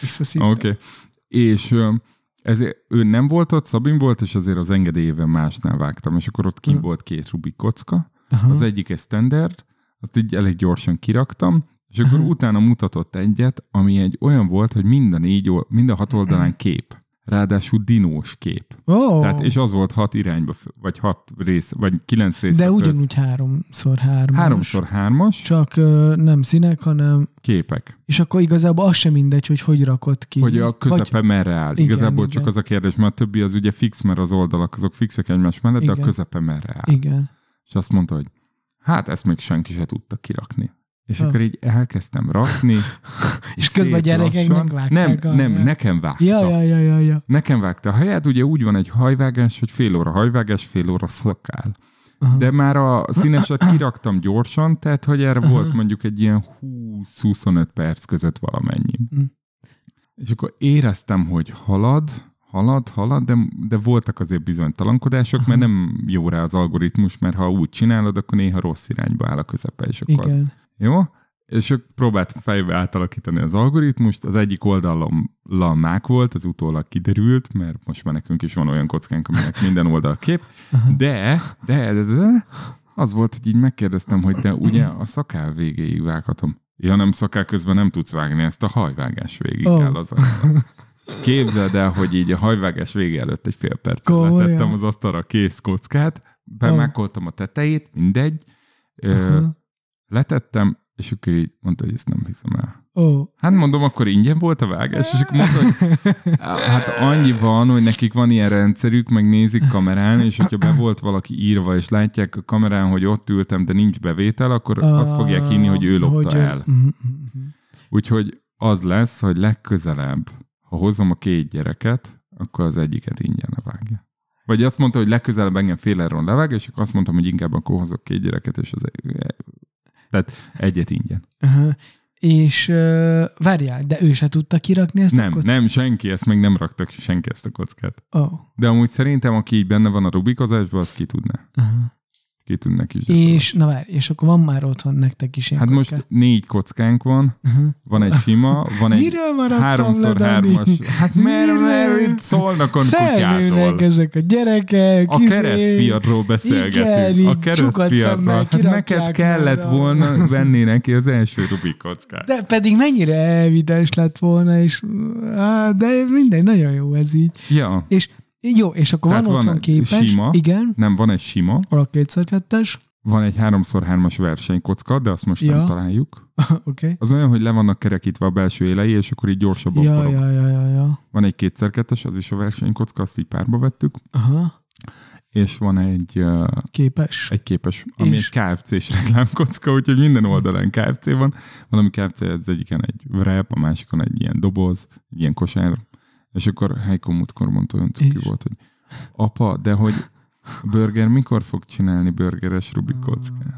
visszaszívtam. oké. Okay. És ö, ezért ő nem volt ott, Szabin volt, és azért az engedélyével másnál vágtam, és akkor ott ki Hm. volt két Rubik kocka, Aha. az egyik egy standard, azt így elég gyorsan kiraktam, és akkor Aha. utána mutatott egyet, ami egy olyan volt, hogy mind a négy, mind a hat oldalán kép. Ráadásul dinós kép. Ó, Tehát, és az volt hat irányba, vagy hat rész, vagy kilenc rész. de ugyanúgy háromszor hármas. Háromszor hármas Csak ö, nem színek, hanem képek. és akkor igazából az sem mindegy, hogy hogy rakod ki. Hogy a közepe Vagy, merre áll. Igen, Igazából csak igen. az a kérdés, mert a többi az ugye fix, mert az oldalak azok fixek egymás mellett, de a Igen. közepe merre áll. igen. És azt mondta, hogy hát ezt még senki se tudta kirakni. És Ah. akkor így elkezdtem rakni. [LAUGHS] És közben a szép gyerekeknek lassan. vágták Nem, a- nem, nekem vágta. Ja, ja, ja, ja, ja. Nekem vágta a helyet, ugye úgy van egy hajvágás, hogy fél óra hajvágás, fél óra szakál. Aha. De már a színeset kiraktam gyorsan, tehát hogy erre volt mondjuk egy ilyen 20-25 perc között valamennyi. Mm. És akkor éreztem, hogy halad, halad, halad, de, de voltak azért bizonytalankodások, mert nem jó rá az algoritmus, mert ha úgy csinálod, akkor néha rossz irányba áll a közepe, és akkor az Igen. Jó? És ők próbáltam fejbe átalakítani az algoritmust, az egyik oldalon mák volt, az utólag kiderült, mert most már nekünk is van olyan kockánk, aminek minden oldal kép, de, de, de, de, az volt, hogy így megkérdeztem, hogy de ugye a szakál végéig vághatom. Ja, nem szakál közben nem tudsz vágni, ezt a hajvágás végig oh. el az Képzeld el, hogy így a hajvágás vége előtt egy fél perccel Komolyan? letettem az asztalra kész kockát, bemákoltam a tetejét, mindegy, Aha. Letettem, és akkor így mondta, hogy ezt nem hiszem el. Ó, Hát mondom, akkor ingyen volt a vágás, és akkor mondta, hogy hát annyi van, hogy nekik van ilyen rendszerük, meg nézik kamerán, és hogyha be volt valaki írva, és látják a kamerán, hogy ott ültem, de nincs bevétel, akkor azt fogják hinni, hogy ő lopta hogy ő- el. Mhm, mhm. Úgyhogy az lesz, hogy legközelebb, ha hozom a két gyereket, akkor az egyiket ingyen levágja. Vagy azt mondta, hogy legközelebb engem fél levág, és akkor azt mondtam, hogy inkább akkor hozok két gyereket, és az tehát egyet ingyen. Aha. És uh, várjál, de ő se tudta kirakni ezt a Nem, kockát? nem, senki, ezt még nem raktak senki ezt a kockát. Oh. De amúgy szerintem, aki így benne van a rubikozásban, az ki tudná. Aha. Kitűnnek is. És, na várj, és akkor van már otthon nektek is ilyen Hát kocka? most négy kockánk van, Uh-huh. van egy sima, van egy háromszor le, hármas. Hát mert, mert itt kutyázol. Felnőnek ezek a gyerekek. A izé, keresztfiadról beszélgetünk. Igen, a szemmel Hát neked kellett már a- volna [LAUGHS] venni neki az első Rubik kockát. De pedig mennyire evidens lett volna, és á, de mindegy, nagyon jó ez így. Ja, És jó, és akkor Tehát van van otthon képes. sima. Igen, nem, van egy sima, a kétszer kettes. van egy 3x3-as versenykocka, de azt most Ja. nem találjuk. [LAUGHS] Okay. Az olyan, hogy le vannak kerekítve a belső élei, és akkor így gyorsabban Ja, forog. ja, ja, ja, ja. Van egy kétszer-kettes, az is a versenykocka, azt így párba vettük, Aha, és van egy, uh, képes. egy képes, ami És? egy KFC-s reklámkocka, úgyhogy minden oldalán KFC van. Valami KFC, az egyiken egy wrap, a másikon egy ilyen doboz, egy ilyen kosár, és akkor Heiko múltkor mondta, olyan cuki volt, hogy apa, de hogy burger mikor fog csinálni burgeres Rubik kockát?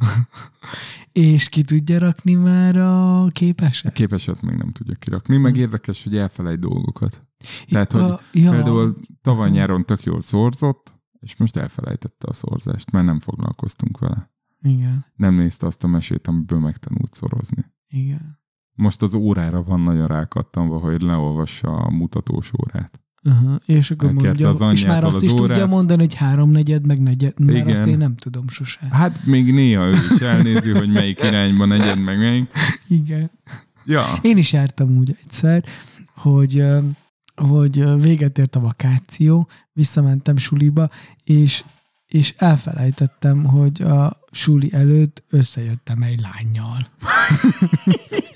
És ki tudja rakni már a A képeset? képeset még nem tudja kirakni, meg érdekes, hogy elfelejt dolgokat. Tehát, hogy ja, Például tavaly nyáron tök jól szorzott, és most elfelejtette a szorzást, mert nem foglalkoztunk vele. Igen, Nem nézte azt a mesét, amiből megtanult szorozni. igen. Most az órára van nagyon rákattanva, hogy leolvassa a mutatós órát. Aha, és akkor Elkérte mondja, az és már azt az is tudja órát. mondani, hogy háromnegyed, meg negyed, mert Igen. azt én nem tudom sose. Hát még néha ő is elnézi, hogy melyik irányba negyed, meg melyik. Igen. Ja, Én is jártam úgy egyszer, hogy, hogy véget ért a vakáció, visszamentem suliba, és, és elfelejtettem, hogy a suli előtt összejöttem egy lányjal. [LAUGHS]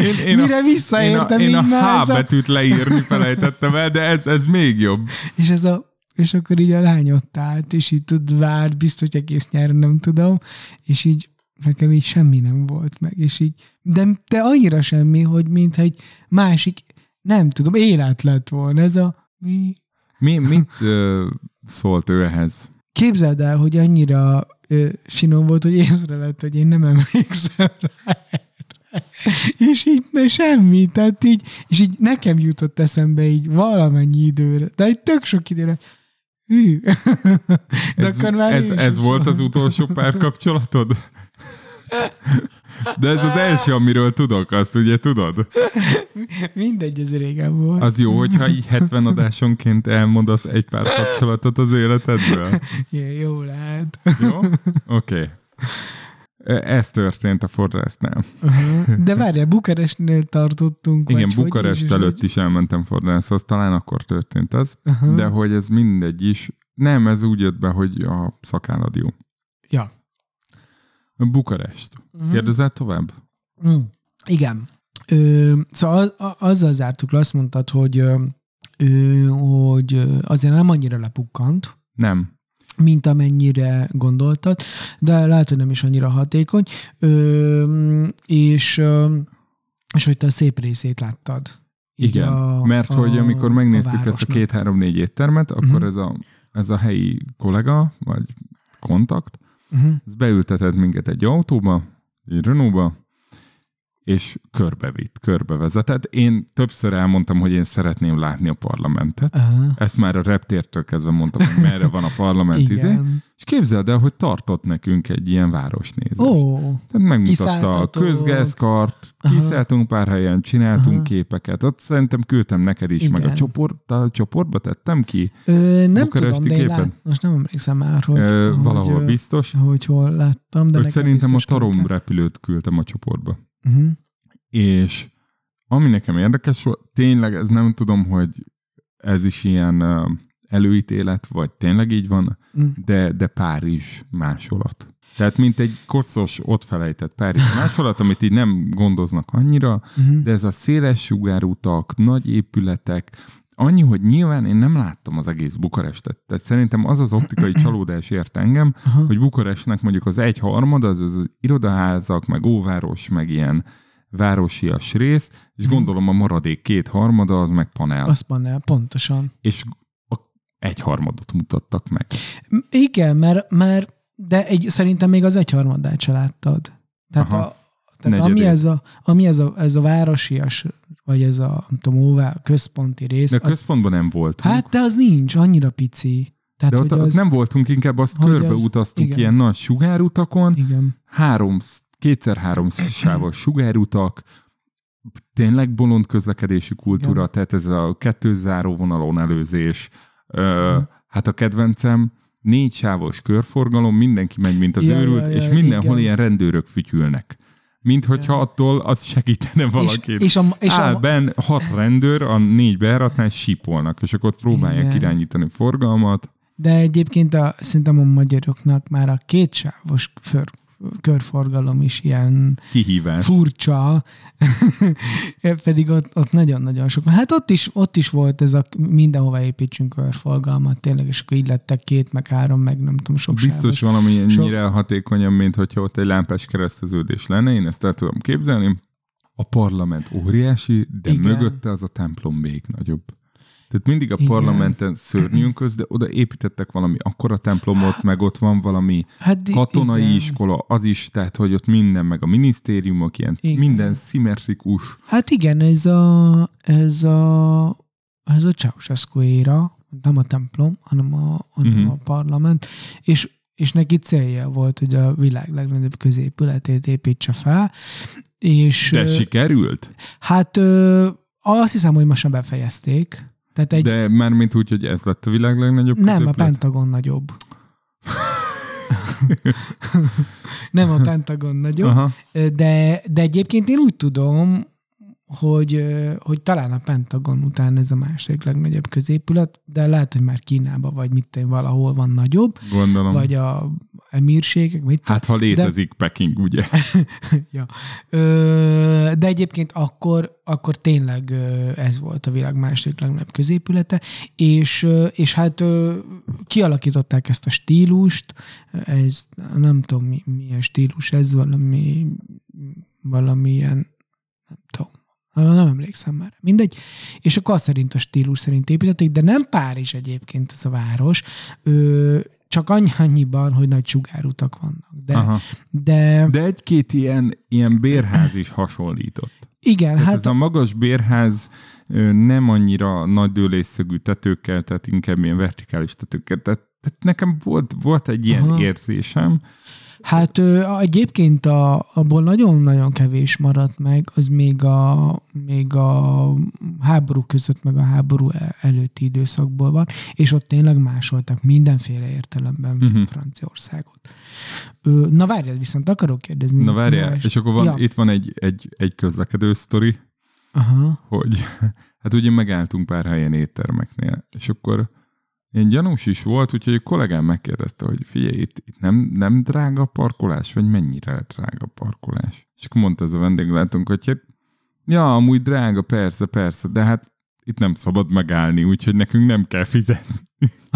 én, én Mire a, én a, visszaértem, én a H ez a, betűt leírni felejtettem el, de ez, ez még jobb. és, ez a, és akkor így a lány ott állt, és így tud, várt, biztos, hogy egész nyáron nem tudom, és így nekem így semmi nem volt meg, és így, de, de annyira semmi, hogy mintha egy másik, nem tudom, élet lett volna ez a, mi, Mi, mit ö, szólt ő ehhez? Képzeld el, hogy annyira ö, sinom volt, hogy észrevett, hogy én nem emlékszem rá. [LAUGHS] És így ne semmi, tehát így, és így nekem jutott eszembe így valamennyi időre, de egy tök sok időre. Hű. [LAUGHS] De Ez, akkor már ez, ez volt az utolsó párkapcsolatod? De ez az első, amiről tudok, azt ugye tudod? Mindegy, ez régen volt. Az jó, hogyha így 70 adásonként elmondasz egy pár kapcsolatot az életedből. [LAUGHS] Igen, jó lehet. Jó? Oké. Okay. Ez történt a fordrásznál. De várjál, Bukarestnél tartottunk. Igen, Bukarest is, előtt is elmentem fordrászhoz, talán akkor történt ez, Aha. de hogy ez mindegy is. Nem, ez úgy jött be, hogy a szakállad jó. Ja. Bukarest. Kérdezel tovább? Mm. Igen. Ö, szóval a- azzal zártuk le, azt mondtad, hogy, ö, hogy azért nem annyira lepukkant, Nem. Mint amennyire gondoltad, de lehet, hogy nem is annyira hatékony, ö, és, ö, és hogy te a szép részét láttad. Igen, mert hogy amikor megnéztük ezt a két-három-négy éttermet, akkor Mhm. ez, a, ez a helyi kollega, vagy kontakt, Uh-huh. ez beültetett minket egy autóba, egy Renaultba, és körbevitt, körbevezetett. Én többször elmondtam, hogy én szeretném látni a parlamentet. Uh-huh. Ezt már a reptértől kezdve mondtam, hogy merre van a parlament. [LAUGHS] Izé. Igen. És képzeld el, hogy tartott nekünk egy ilyen városnézést. Tehát megmutatta a közgázkart, Aha. kiszálltunk pár helyen, csináltunk Aha. képeket. Ott szerintem küldtem neked is, meg a, Igen. csoport, a csoportba tettem ki. ö, nem Bukaresti tudom, de én képet? lát, most nem emlékszem már, hogy, Ö, hogy, valahol ö, biztos. hogy hol láttam, de Hogy szerintem a Tarom repülőt küldtem a csoportba. Uh-huh. És ami nekem érdekes volt, tényleg ez nem tudom, hogy ez is ilyen előítélet, vagy tényleg így van, Mm. de, de Párizs másolat. Tehát mint egy koszos, ott felejtett Párizs másolat, amit így nem gondoznak annyira, Uh-huh. de ez a széles sugárutak, nagy épületek, annyi, hogy nyilván én nem láttam az egész Bukarestet. Tehát szerintem az az optikai [CLEARS THROAT] csalódás ért engem, Aha. hogy Bukarestnek mondjuk az egy harmad, az az irodaházak, meg óváros, meg ilyen városias rész, és gondolom a maradék két harmada az meg panel. Az panel, pontosan. És a egy harmadot mutattak meg. Igen, mert, mert de egy, szerintem még az egyharmadát se láttad. Tehát, Aha. a, tehát Negyedét. ami, ez a, ami ez a, ez a városias, vagy ez a, nem tudom, óvá, központi rész, De a az, központban nem volt. hát de az nincs, annyira pici. Tehát, De ott, hogy ott az, nem voltunk, inkább azt hogy körbe az- ilyen nagy sugárutakon, Igen. három, kétszer-három sávos sugárutak, tényleg bolond közlekedési kultúra, Igen. tehát ez a kettős záróvonalon előzés. Ö, hát a kedvencem, négy sávos körforgalom, mindenki megy, mint az Ja, őrült, ja, ja, és mindenhol igen. ilyen rendőrök fütyülnek. Mint hogyha attól az segítene valakit. és a- és a- Áll benn hat rendőr, a négy bejáratnál sípolnak, és akkor ott próbálják Igen. irányítani a forgalmat. De egyébként a, szerintem a magyaroknak már a kétsávos för, körforgalom is ilyen Kihívás. furcsa, [LAUGHS] pedig ott, ott nagyon-nagyon sok. Hát ott is, ott is volt ez a mindenhova építsünk körforgalmat tényleg, és akkor így lettek két, meg három, meg nem tudom, sok Biztos sávos. valami Sok- ennyire hatékonyabb, mint hogyha ott egy lámpás kereszteződés lenne, én ezt el tudom képzelni. A parlament óriási, de. Igen. mögötte az a templom még nagyobb. Tehát mindig a Igen. parlamenten szörnyűn köz, de oda építettek valami akkora templomot, meg ott van valami Hát katonai igen. iskola, az is, tehát hogy ott minden, meg a minisztériumok, ilyen Igen. minden szimmetrikus. Hát igen, ez a, ez a, ez a Ceausescu éra, nem a templom, hanem a, hanem uh-huh. a parlament, és, és neki célja volt, hogy a világ legnagyobb középületét építse fel, és De sikerült? hát ö, azt hiszem, hogy most már befejezték. Tehát egy, De már mint úgy, hogy ez lett a világ legnagyobb nem, a középület? Pentagon nagyobb. [LAUGHS] nem a Pentagon nagyobb, Aha. de, de egyébként én úgy tudom, hogy, hogy talán a Pentagon után ez a második legnagyobb középület, de lehet, hogy már Kínában vagy mit tudom, valahol van nagyobb, Gondolom. vagy a emírségek, mit. Hát ha létezik de... Peking, ugye? [LAUGHS] ja. De egyébként akkor, akkor tényleg ez volt a világ második legnagyobb középülete, és, és hát kialakították ezt a stílust, ez nem tudom mi, milyen stílus ez, valami valamilyen nem emlékszem már. Mindegy. És akkor azt szerint a stílus szerint építették, de nem Párizs egyébként ez a város, ö, csak annyi annyiban, hogy nagy sugárutak vannak. De, Aha. de, De egy-két ilyen, ilyen bérház is hasonlított. igen, Hát hát ez a magas bérház nem annyira nagy dőlésszögű tetőkkel, tehát inkább ilyen vertikális tetőkkel. Tehát, tehát nekem volt, volt egy ilyen. Aha. érzésem. Hát ö, egyébként a, abból nagyon-nagyon kevés maradt meg, az még a, még a háború között, meg a háború e- előtti időszakból van, és ott tényleg másoltak mindenféle értelemben uh-huh. Franciaországot. Ö, na várjál, viszont akarok kérdezni. Na várjál, más- és akkor van, ja. itt van egy, egy, egy közlekedő sztori, Aha. hogy [LAUGHS] hát ugye megálltunk pár helyen éttermeknél, és akkor én gyanús is volt, úgyhogy a kollégám megkérdezte, hogy figyelj, itt, itt nem, nem drága a parkolás, vagy mennyire drága a parkolás? És akkor mondta ez a vendéglátónk, hogy hát, ja, amúgy drága, persze, persze, de hát itt nem szabad megállni, úgyhogy nekünk nem kell fizetni.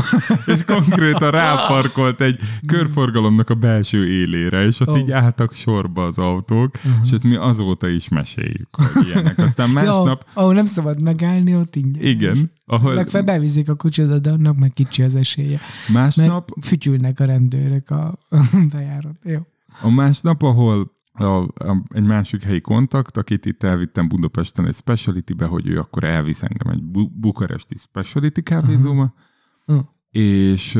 [LAUGHS] és konkrétan ráparkolt egy körforgalomnak a belső élére, és ott oh. így álltak sorba az autók, uh-huh. és ezt mi azóta is meséljük, hogy ilyenek. Aztán [LAUGHS] másnap, Ja, ahol nem szabad megállni, ott ingyen. igen, ahol Legfeljebb beviszik a kocsidat, de annak meg kicsi az esélye. Mert másnap, fütyülnek a rendőrök a [LAUGHS] bejárat. Jó. a másnap, ahol a, a, egy másik helyi kontakt, akit itt elvittem Budapesten egy speciality-be, hogy ő akkor elvisz engem egy bu- bukaresti speciality kávézóba, Uh-huh. És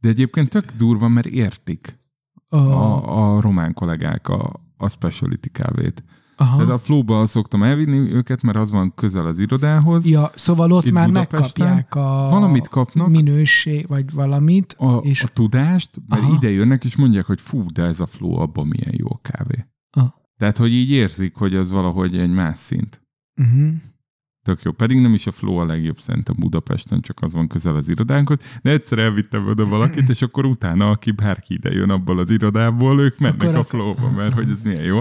de egyébként tök durva, mert értik a, a román kollégák a, a speciality kávét. Aha. Tehát a flóba szoktam elvinni őket, mert az van közel az irodához. Ja, szóval ott Itt már Budapesten megkapják a valamit kapnak. minőség, vagy valamit, a, és a tudást, mert Aha. Aha. ide jönnek, és mondják, hogy fú, de ez a flow, abban milyen jó a kávé. Ah. Tehát, hogy így érzik, hogy az valahogy egy más szint. uh-huh. Tök jó. Pedig nem is a flow a legjobb szerintem Budapesten, csak az van közel az irodánkhoz. De egyszer elvittem oda valakit, és akkor utána, aki bárki ide jön abból az irodából, ők mennek Akkor a flowba, mert hogy ez milyen jó.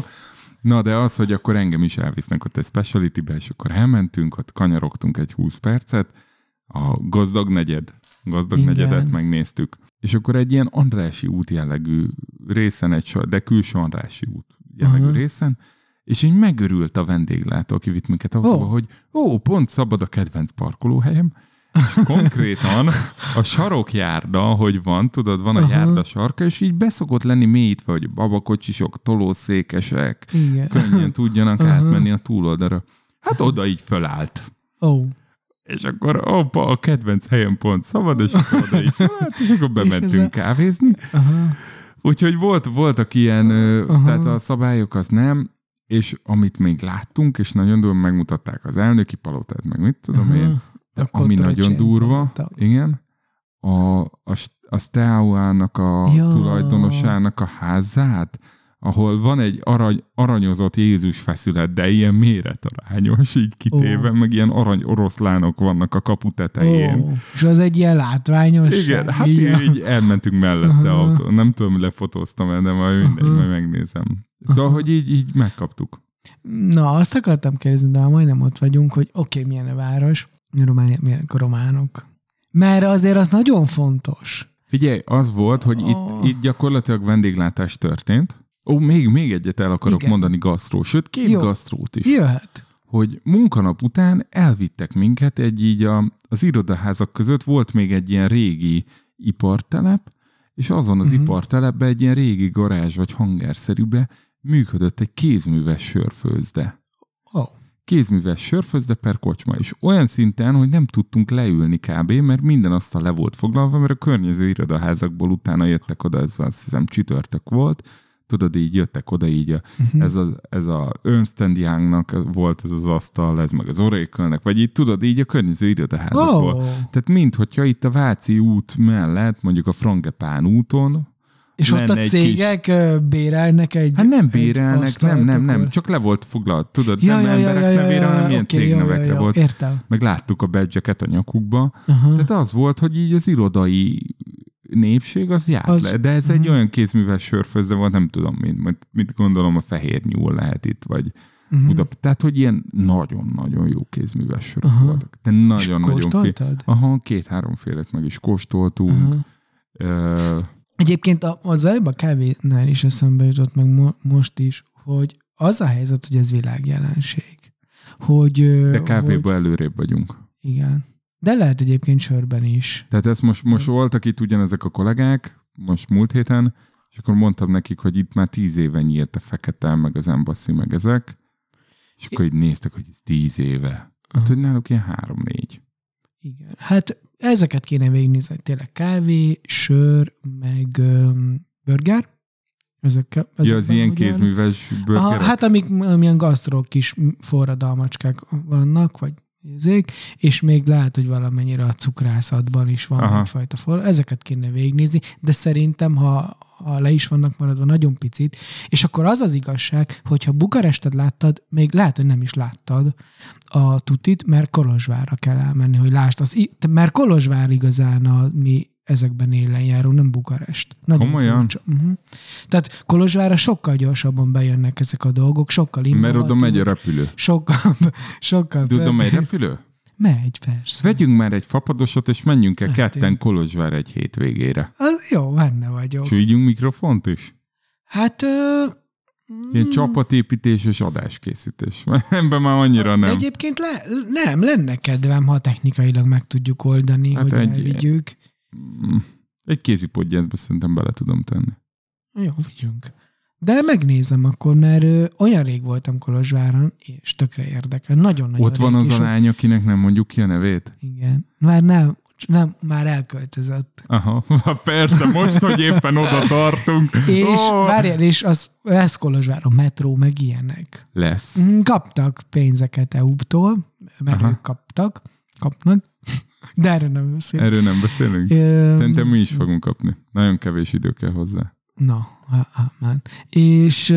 Na, de az, hogy akkor engem is elvisznek ott egy speciality-be, és akkor elmentünk, ott kanyarogtunk egy 20 percet, a gazdag negyed, gazdag Igen. negyedet megnéztük. És akkor egy ilyen Andrási út jellegű részen, egy, de külső Andrási út jellegű Aha. részen, és így megörült a vendéglátó, aki vitt minket autóba, Ó. hogy ó, pont szabad a kedvenc parkolóhelyem. És konkrétan a sarokjárda, hogy van, tudod, van a Aha. járda sarka, és így beszokott lenni mélyítve, hogy babakocsisok, tolószékesek, Igen. könnyen tudjanak Aha. átmenni a túloldalra. Hát oda így fölállt. Ó. és akkor opa, a kedvenc helyen pont szabad, és akkor oda így felállt, és akkor [LAUGHS] bementünk kávézni. Aha. Úgyhogy volt, voltak ilyen, uh tehát a szabályok az nem, és amit még láttunk, és nagyon durva megmutatták az elnöki palotát, meg mit tudom Aha. én, de ami nagyon durva, palota. igen, a, a, a Steauának a Ja. tulajdonosának a házát, ahol van egy arany, aranyozott Jézus feszület, de ilyen méretarányos, így kitéve, Ó. meg ilyen arany oroszlánok vannak a kapu tetején. Ó, és az egy ilyen látványos. Igen, hát így, így elmentünk mellette autó. Nem tudom, lefotóztam el, de majd mindegy, majd megnézem. Szóval, hogy így, így megkaptuk. Na, azt akartam kérdezni, de majdnem ott vagyunk, hogy oké, okay, milyen a város, Románia, milyen a románok. Mert azért az nagyon fontos. Figyelj, az volt, hogy Oh. itt, itt gyakorlatilag vendéglátás történt. Ó, még, még egyet el akarok Igen. mondani gasztró, sőt két Jó. gasztrót is. Jöhet. Hogy munkanap után elvittek minket egy így a, az irodaházak között volt még egy ilyen régi ipartelep, és azon az uh-huh. ipartelepben egy ilyen régi garázs vagy hangerszerűbe működött egy kézműves sörfőzde. Ó. kézműves sörfőzde per kocsma, és olyan szinten, hogy nem tudtunk leülni kb., mert minden asztal le volt foglalva, mert a környező irodaházakból utána jöttek oda, ez azt hiszem csütörtök volt, tudod, így jöttek oda így, a, uh-huh. ez, a, ez a Ernst Youngnak volt ez az asztal, ez meg az Oracle-nek, vagy így tudod, így a környező irodaházakból. Ó. Tehát mint hogyha itt a Váci út mellett, mondjuk a Frangepán úton, És ott a egy cégek kis... bérelnek egy Hát nem egy bérelnek, asztalt, nem, nem, nem, akkor- csak le volt foglalt, tudod, Ja, nem ja, ja, emberek ja, ja, nevére, ja, hanem ilyen oké, jó, cégnevekre jó, jó, volt. Értem. Meg láttuk a badge a nyakukba. Aha. Tehát az volt, hogy így az irodai népség az járt Az- le, de ez egy olyan kézműves sörfőzde volt, nem tudom, mint, mit, mit gondolom a fehér nyúl lehet itt, vagy Mhm. uh-huh. Tehát, hogy ilyen nagyon-nagyon jó kézműves sörök Aha. voltak. De nagyon-nagyon fél. Aha, két-három félet meg is kóstoltunk. Aha. Ö, Egyébként a, a zajba kávénál is eszembe jutott meg mo- most is, hogy az a helyzet, hogy ez világjelenség. Hogy, de kávéban hogy, előrébb vagyunk. igen. De lehet egyébként sörben is. Tehát ezt most, most voltak itt ugyanezek a kollégák, most múlt héten, és akkor mondtam nekik, hogy itt már tíz éve nyílt a fekete, meg az embassy, meg ezek, és akkor így néztek, hogy ez tíz éve. Hát, hogy náluk ilyen három-négy. Igen. Hát ezeket kéne végignézni, hogy tényleg kávé, sör, meg öm, burger. Ezek, Ja, az ilyen ugye- kézműves Aha, burgerek? hát amik, amilyen gasztró kis forradalmacskák vannak, vagy ezek, és még lehet, hogy valamennyire a cukrászatban is van Aha. egyfajta for. Ezeket kéne végignézni, de szerintem, ha, ha le is vannak maradva nagyon picit, és akkor az az igazság, hogyha Bukarestet láttad, még lehet, hogy nem is láttad a tutit, mert Kolozsvárra kell elmenni, hogy lásd. Az, mert Kolozsvár igazán a mi ezekben élen járó, nem Bukarest. Nagyon Komolyan? furcsa. Uh-huh. Tehát Kolozsvárra sokkal gyorsabban bejönnek ezek a dolgok, sokkal Mert oda megy a repülő. Sokkal, sokkal De oda megy repülő? Megy, persze. Vegyünk már egy fapadosot, és menjünk el Hát ketten Kolozsvár egy hétvégére. Az jó, benne vagyok. És vigyünk mikrofont is? Hát, ö, Ilyen csapatépítés és adáskészítés. [LAUGHS] Ebben már annyira de nem. egyébként le, nem, lenne kedvem, ha technikailag meg tudjuk oldani, Hát hogy egy- elvigyük. Mm, Egy kézi podgyászba szerintem bele tudom tenni. Jó, vigyünk. De megnézem akkor, mert ö, olyan rég voltam Kolozsváron, és tökre érdekel. Nagyon-nagyon Ott van rég, az a lány, akinek nem mondjuk ki a nevét? Igen. Már nem, nem, már elköltözött. Aha, [LAUGHS] persze, most, hogy éppen oda [LAUGHS] tartunk. És Ó, várjál, és az lesz Kolozsváron metró, meg ilyenek. Lesz. Mm, Kaptak pénzeket EU-tól, mert Aha. ők kaptak, kapnak, [LAUGHS] de erről nem beszélünk. Erről nem beszélünk? Szerintem mi is fogunk kapni. Nagyon kevés idő kell hozzá. Na, már. És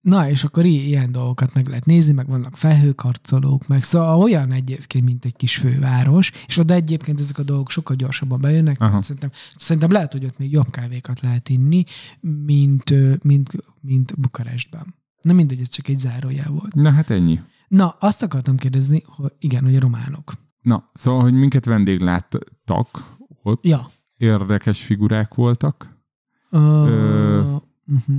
na, és akkor ilyen dolgokat meg lehet nézni, meg vannak felhőkarcolók, meg szóval olyan egyébként, mint egy kis főváros, és oda egyébként ezek a dolgok sokkal gyorsabban bejönnek, Aha. szerintem, szerintem lehet, hogy ott még jobb kávékat lehet inni, mint, mint, mint Bukarestben. Na mindegy, ez csak egy zárójel volt. Na hát ennyi. Na, azt akartam kérdezni, hogy igen, hogy a románok. Na, szóval, hogy minket vendégláttak ott, Ja. érdekes figurák voltak, Ö, Ö, uh-huh.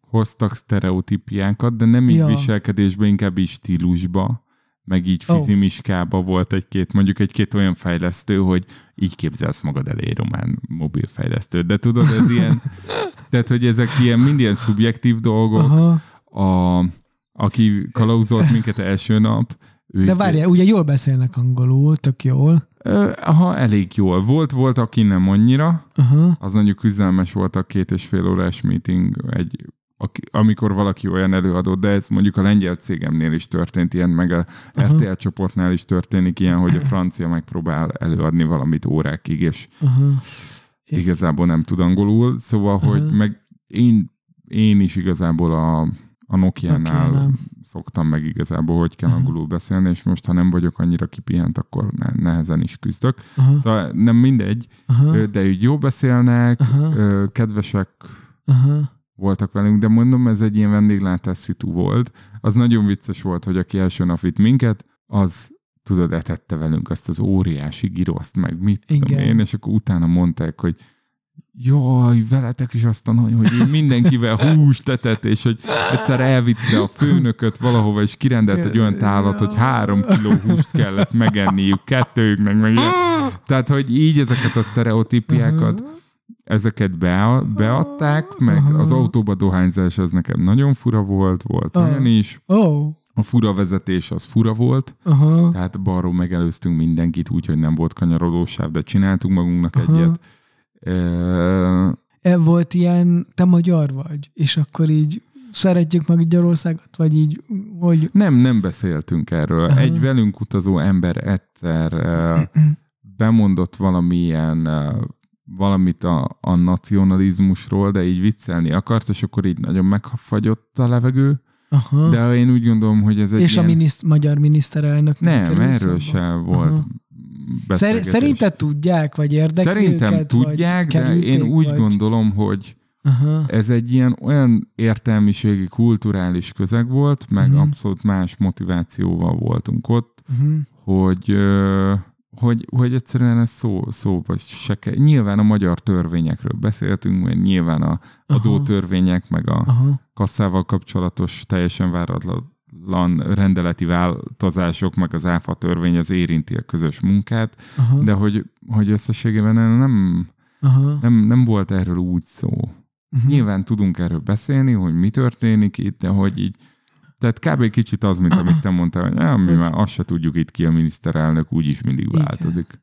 hoztak sztereotípiákat, de nem így Ja. viselkedésbe, inkább így stílusba, meg így fizimiskába volt egy-két, mondjuk egy-két olyan fejlesztő, hogy így képzelsz magad elé román mobilfejlesztő. De tudod, ez ilyen, [LAUGHS] tehát, hogy ezek ilyen mind ilyen szubjektív dolgok, Aha. a, aki kalauzolt minket első nap, ő De várjál, ugye jól beszélnek angolul, tök jól. Ha elég jól. Volt, volt, aki nem annyira, Aha. az mondjuk küzdelmes volt a két és fél órás meeting, egy, aki, amikor valaki olyan előadott, de ez mondjuk a lengyel cégemnél is történt ilyen, meg a RTL csoportnál is történik ilyen, hogy a francia megpróbál előadni valamit órákig, és Aha. igazából nem tud angolul, szóval, hogy meg én, én is igazából a, a Nokia-nál Nokia-nál. szoktam meg igazából, hogy kell angolul beszélni, és most, ha nem vagyok annyira kipihent, akkor ne, nehezen is küzdök. Aha. Szóval nem mindegy, Aha. De úgy jó beszélnek, Aha. kedvesek Aha. voltak velünk, de mondom, ez egy ilyen vendéglátás szitu volt. Az nagyon vicces volt, hogy aki első nap vitt minket, az tudod, etette velünk azt az óriási giroszt, meg mit tudom Igen. én, és akkor utána mondták, hogy jaj, veletek is azt a nagy, hogy ő mindenkivel húst etett, és hogy egyszer elvitte a főnököt valahova, és kirendelt egy olyan tálat, hogy három kiló húst kellett megenniük, kettőjüknek, meg ilyen. Tehát, hogy így ezeket a sztereotípiákat, ezeket be, beadták, meg az autóba dohányzás az nekem nagyon fura volt, volt Ah. olyan is. Oh. A fura vezetés az fura volt, aha. tehát balról megelőztünk mindenkit úgy, hogy nem volt kanyarodósáv, de csináltunk magunknak Aha. egyet. Ö, E, volt ilyen, te magyar vagy, és akkor így szeretjük Magyarországot, vagy így, hogy Nem, nem beszéltünk erről. Aha. Egy velünk utazó ember egyszer [CLEARS THROAT] bemondott valamilyen valamit a, a nacionalizmusról, de így viccelni akart, és akkor így nagyon megfagyott a levegő, aha. de én úgy gondolom, hogy ez egy és ilyen... a miniszt, magyar miniszterelnök Nem, erről sem volt Aha. Beszélgetés. szerinted tudják, vagy érdekli Szerintem őket, tudják, vagy de én úgy vagy... gondolom, hogy Aha. ez egy ilyen olyan értelmiségi, kulturális közeg volt, meg Mhm. abszolút más motivációval voltunk ott, Uh-huh. hogy, hogy, hogy egyszerűen ez szó, szóba se kell. Nyilván a magyar törvényekről beszéltünk, mert nyilván a adótörvények, meg a Aha. kasszával kapcsolatos teljesen váratlan rendeleti változások, meg az áfa törvény az érinti a közös munkát, Aha. de hogy, hogy összességében nem, Aha. nem, nem volt erről úgy szó. Mhm. Nyilván tudunk erről beszélni, hogy mi történik itt, de hogy így tehát kb. kicsit az, mint amit te mondtál, hogy ja, mi már azt se tudjuk itt ki a miniszterelnök, úgyis mindig Igen. változik.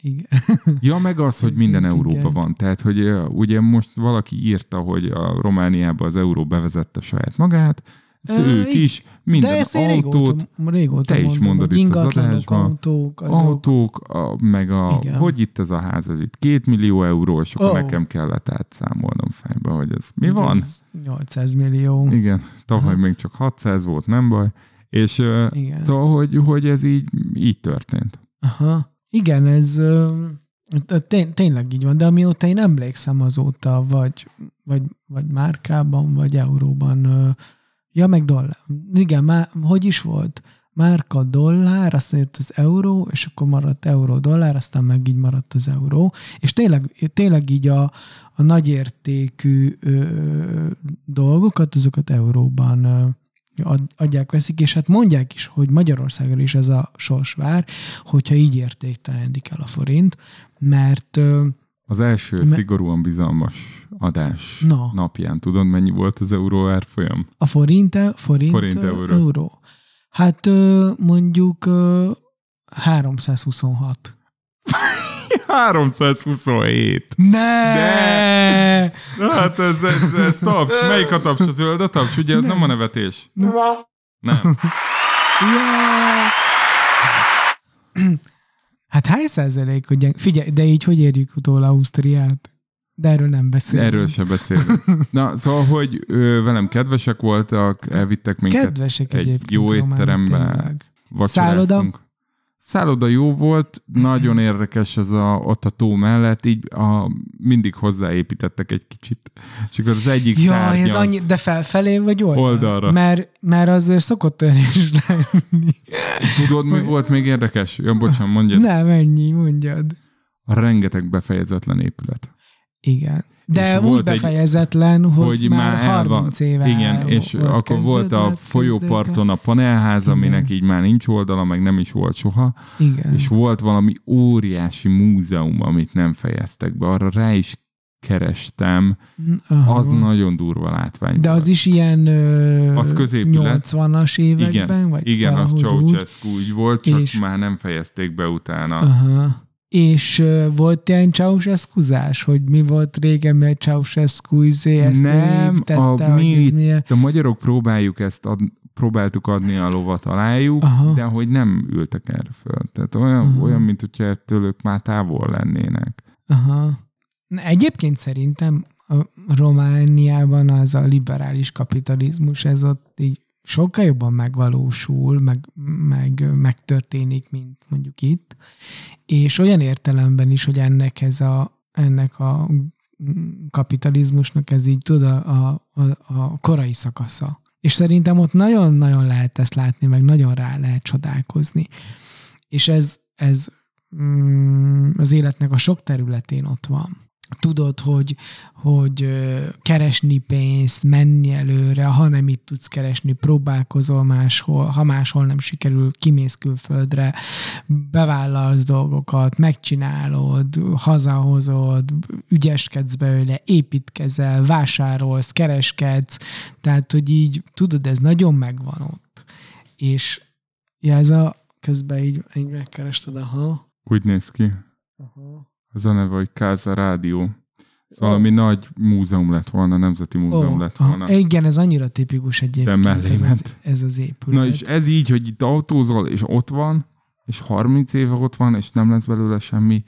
Igen. [LAUGHS] Ja, meg az, hogy minden Igen. Európa van. Tehát, hogy ugye most valaki írta, hogy a Romániában az euró bevezette saját magát, ők is, De minden ezt én autót, régóta, régóta te is mondod itt az adásban. autók, azok. autók, a, meg a, Igen. hogy itt ez a ház, ez itt két millió euró, és akkor Ó. nekem kellett átszámolnom fejbe, hogy ez mi Hogy van. ez 800 millió. Igen, tavaly még csak 600 volt, nem baj. És Igen. szóval, hogy, hogy ez így, így történt. Aha. Igen, ez ö, té- tényleg így van, de amióta én emlékszem azóta, vagy, vagy, vagy márkában, vagy euróban, ja, meg dollár. Igen, má, hogy is volt? Márka dollár, aztán jött az euró, és akkor maradt euró dollár, aztán meg így maradt az euró. És tényleg, tényleg így a, a nagyértékű ö, dolgokat, azokat euróban ö, ad, adják, veszik, és hát mondják is, hogy Magyarországon is ez a sors vár, hogyha így értéktelenedik el a forint, mert ö, Az első Me- szigorúan bizalmas adás Na. napján tudod, mennyi volt az euró árfolyam? a forint, forint, Forint, euró. euró. Hát mondjuk ö, 326. 327. [LAUGHS] Ne! De! Na, Hát ez, ez, ez taps. Melyik a taps? A zöld a taps? Ugye ez nem a nevetés. Nem. Ja. Hát hány százalék, hogy gyeng... Figyelj, de így hogy érjük utól Ausztriát? De erről nem beszélünk. Erről se beszélünk. Na, szóval, hogy ö, velem kedvesek voltak, elvittek minket Kedvesek egy jó étterembe. tényleg. vacsoráztunk. Szálloda jó volt, nagyon érdekes ez a, ott a tó mellett, így a, mindig hozzáépítettek egy kicsit. És akkor az egyik Jaj, ez annyi, de felfelé vagy oldalra? Oldalra. Mert, mert azért szokott olyan is lenni. Tudod, mi volt még érdekes? Ja, bocsánat, mondjad. Nem, ennyi, mondjad. A rengeteg befejezetlen épület. Igen. De És úgy volt egy- befejezetlen, hogy, hogy már el van. 30 éve Igen, és volt akkor volt a folyóparton a panelház, aminek így már nincs oldala, meg nem is volt soha. Igen. És volt valami óriási múzeum, amit nem fejeztek be. Arra rá is kerestem, Aha. az nagyon durva látvány. De az is ilyen ö, Az középület. 80-as években? igen, vagy igen az? Ceausescu úgy volt, csak És- már nem fejezték be utána. Aha. És ö, volt ilyen ceausescu hogy mi volt régen, mert Ceausescu izé ezt nem, tette, a, hogy ez mi, milyen... a magyarok próbáljuk ezt ad, próbáltuk adni a lovat alájuk, Aha. de hogy nem ültek erre föl. Tehát olyan, Aha. olyan mint hogyha ettől ők már távol lennének. Aha. Na, egyébként szerintem a Romániában az a liberális kapitalizmus, ez ott így sokkal jobban megvalósul, meg, meg megtörténik, mint mondjuk itt. És olyan értelemben is, hogy ennek ez a, ennek a kapitalizmusnak ez így tud a, a, a, korai szakasza. És szerintem ott nagyon-nagyon lehet ezt látni, meg nagyon rá lehet csodálkozni. És ez, ez mm, az életnek a sok területén ott van. Tudod, hogy, hogy keresni pénzt, menni előre, ha nem itt tudsz keresni, próbálkozol máshol, ha máshol nem sikerül, kimész külföldre, bevállalsz dolgokat, megcsinálod, hazahozod, ügyeskedsz belőle, építkezel, vásárolsz, kereskedsz, tehát, hogy így, tudod, ez nagyon megvan ott. És ja, ez a közben így, így megkerested, aha. Úgy néz ki. aha. Az a neve, hogy Káza Rádió. Ez valami nagy múzeum lett volna, nemzeti múzeum Ó, lett volna. Igen, ez annyira tipikus egyébként. mellé ez, az, ment. ez az épület. Na és ez így, hogy itt autózol, és ott van, és 30 éve ott van, és nem lesz belőle semmi.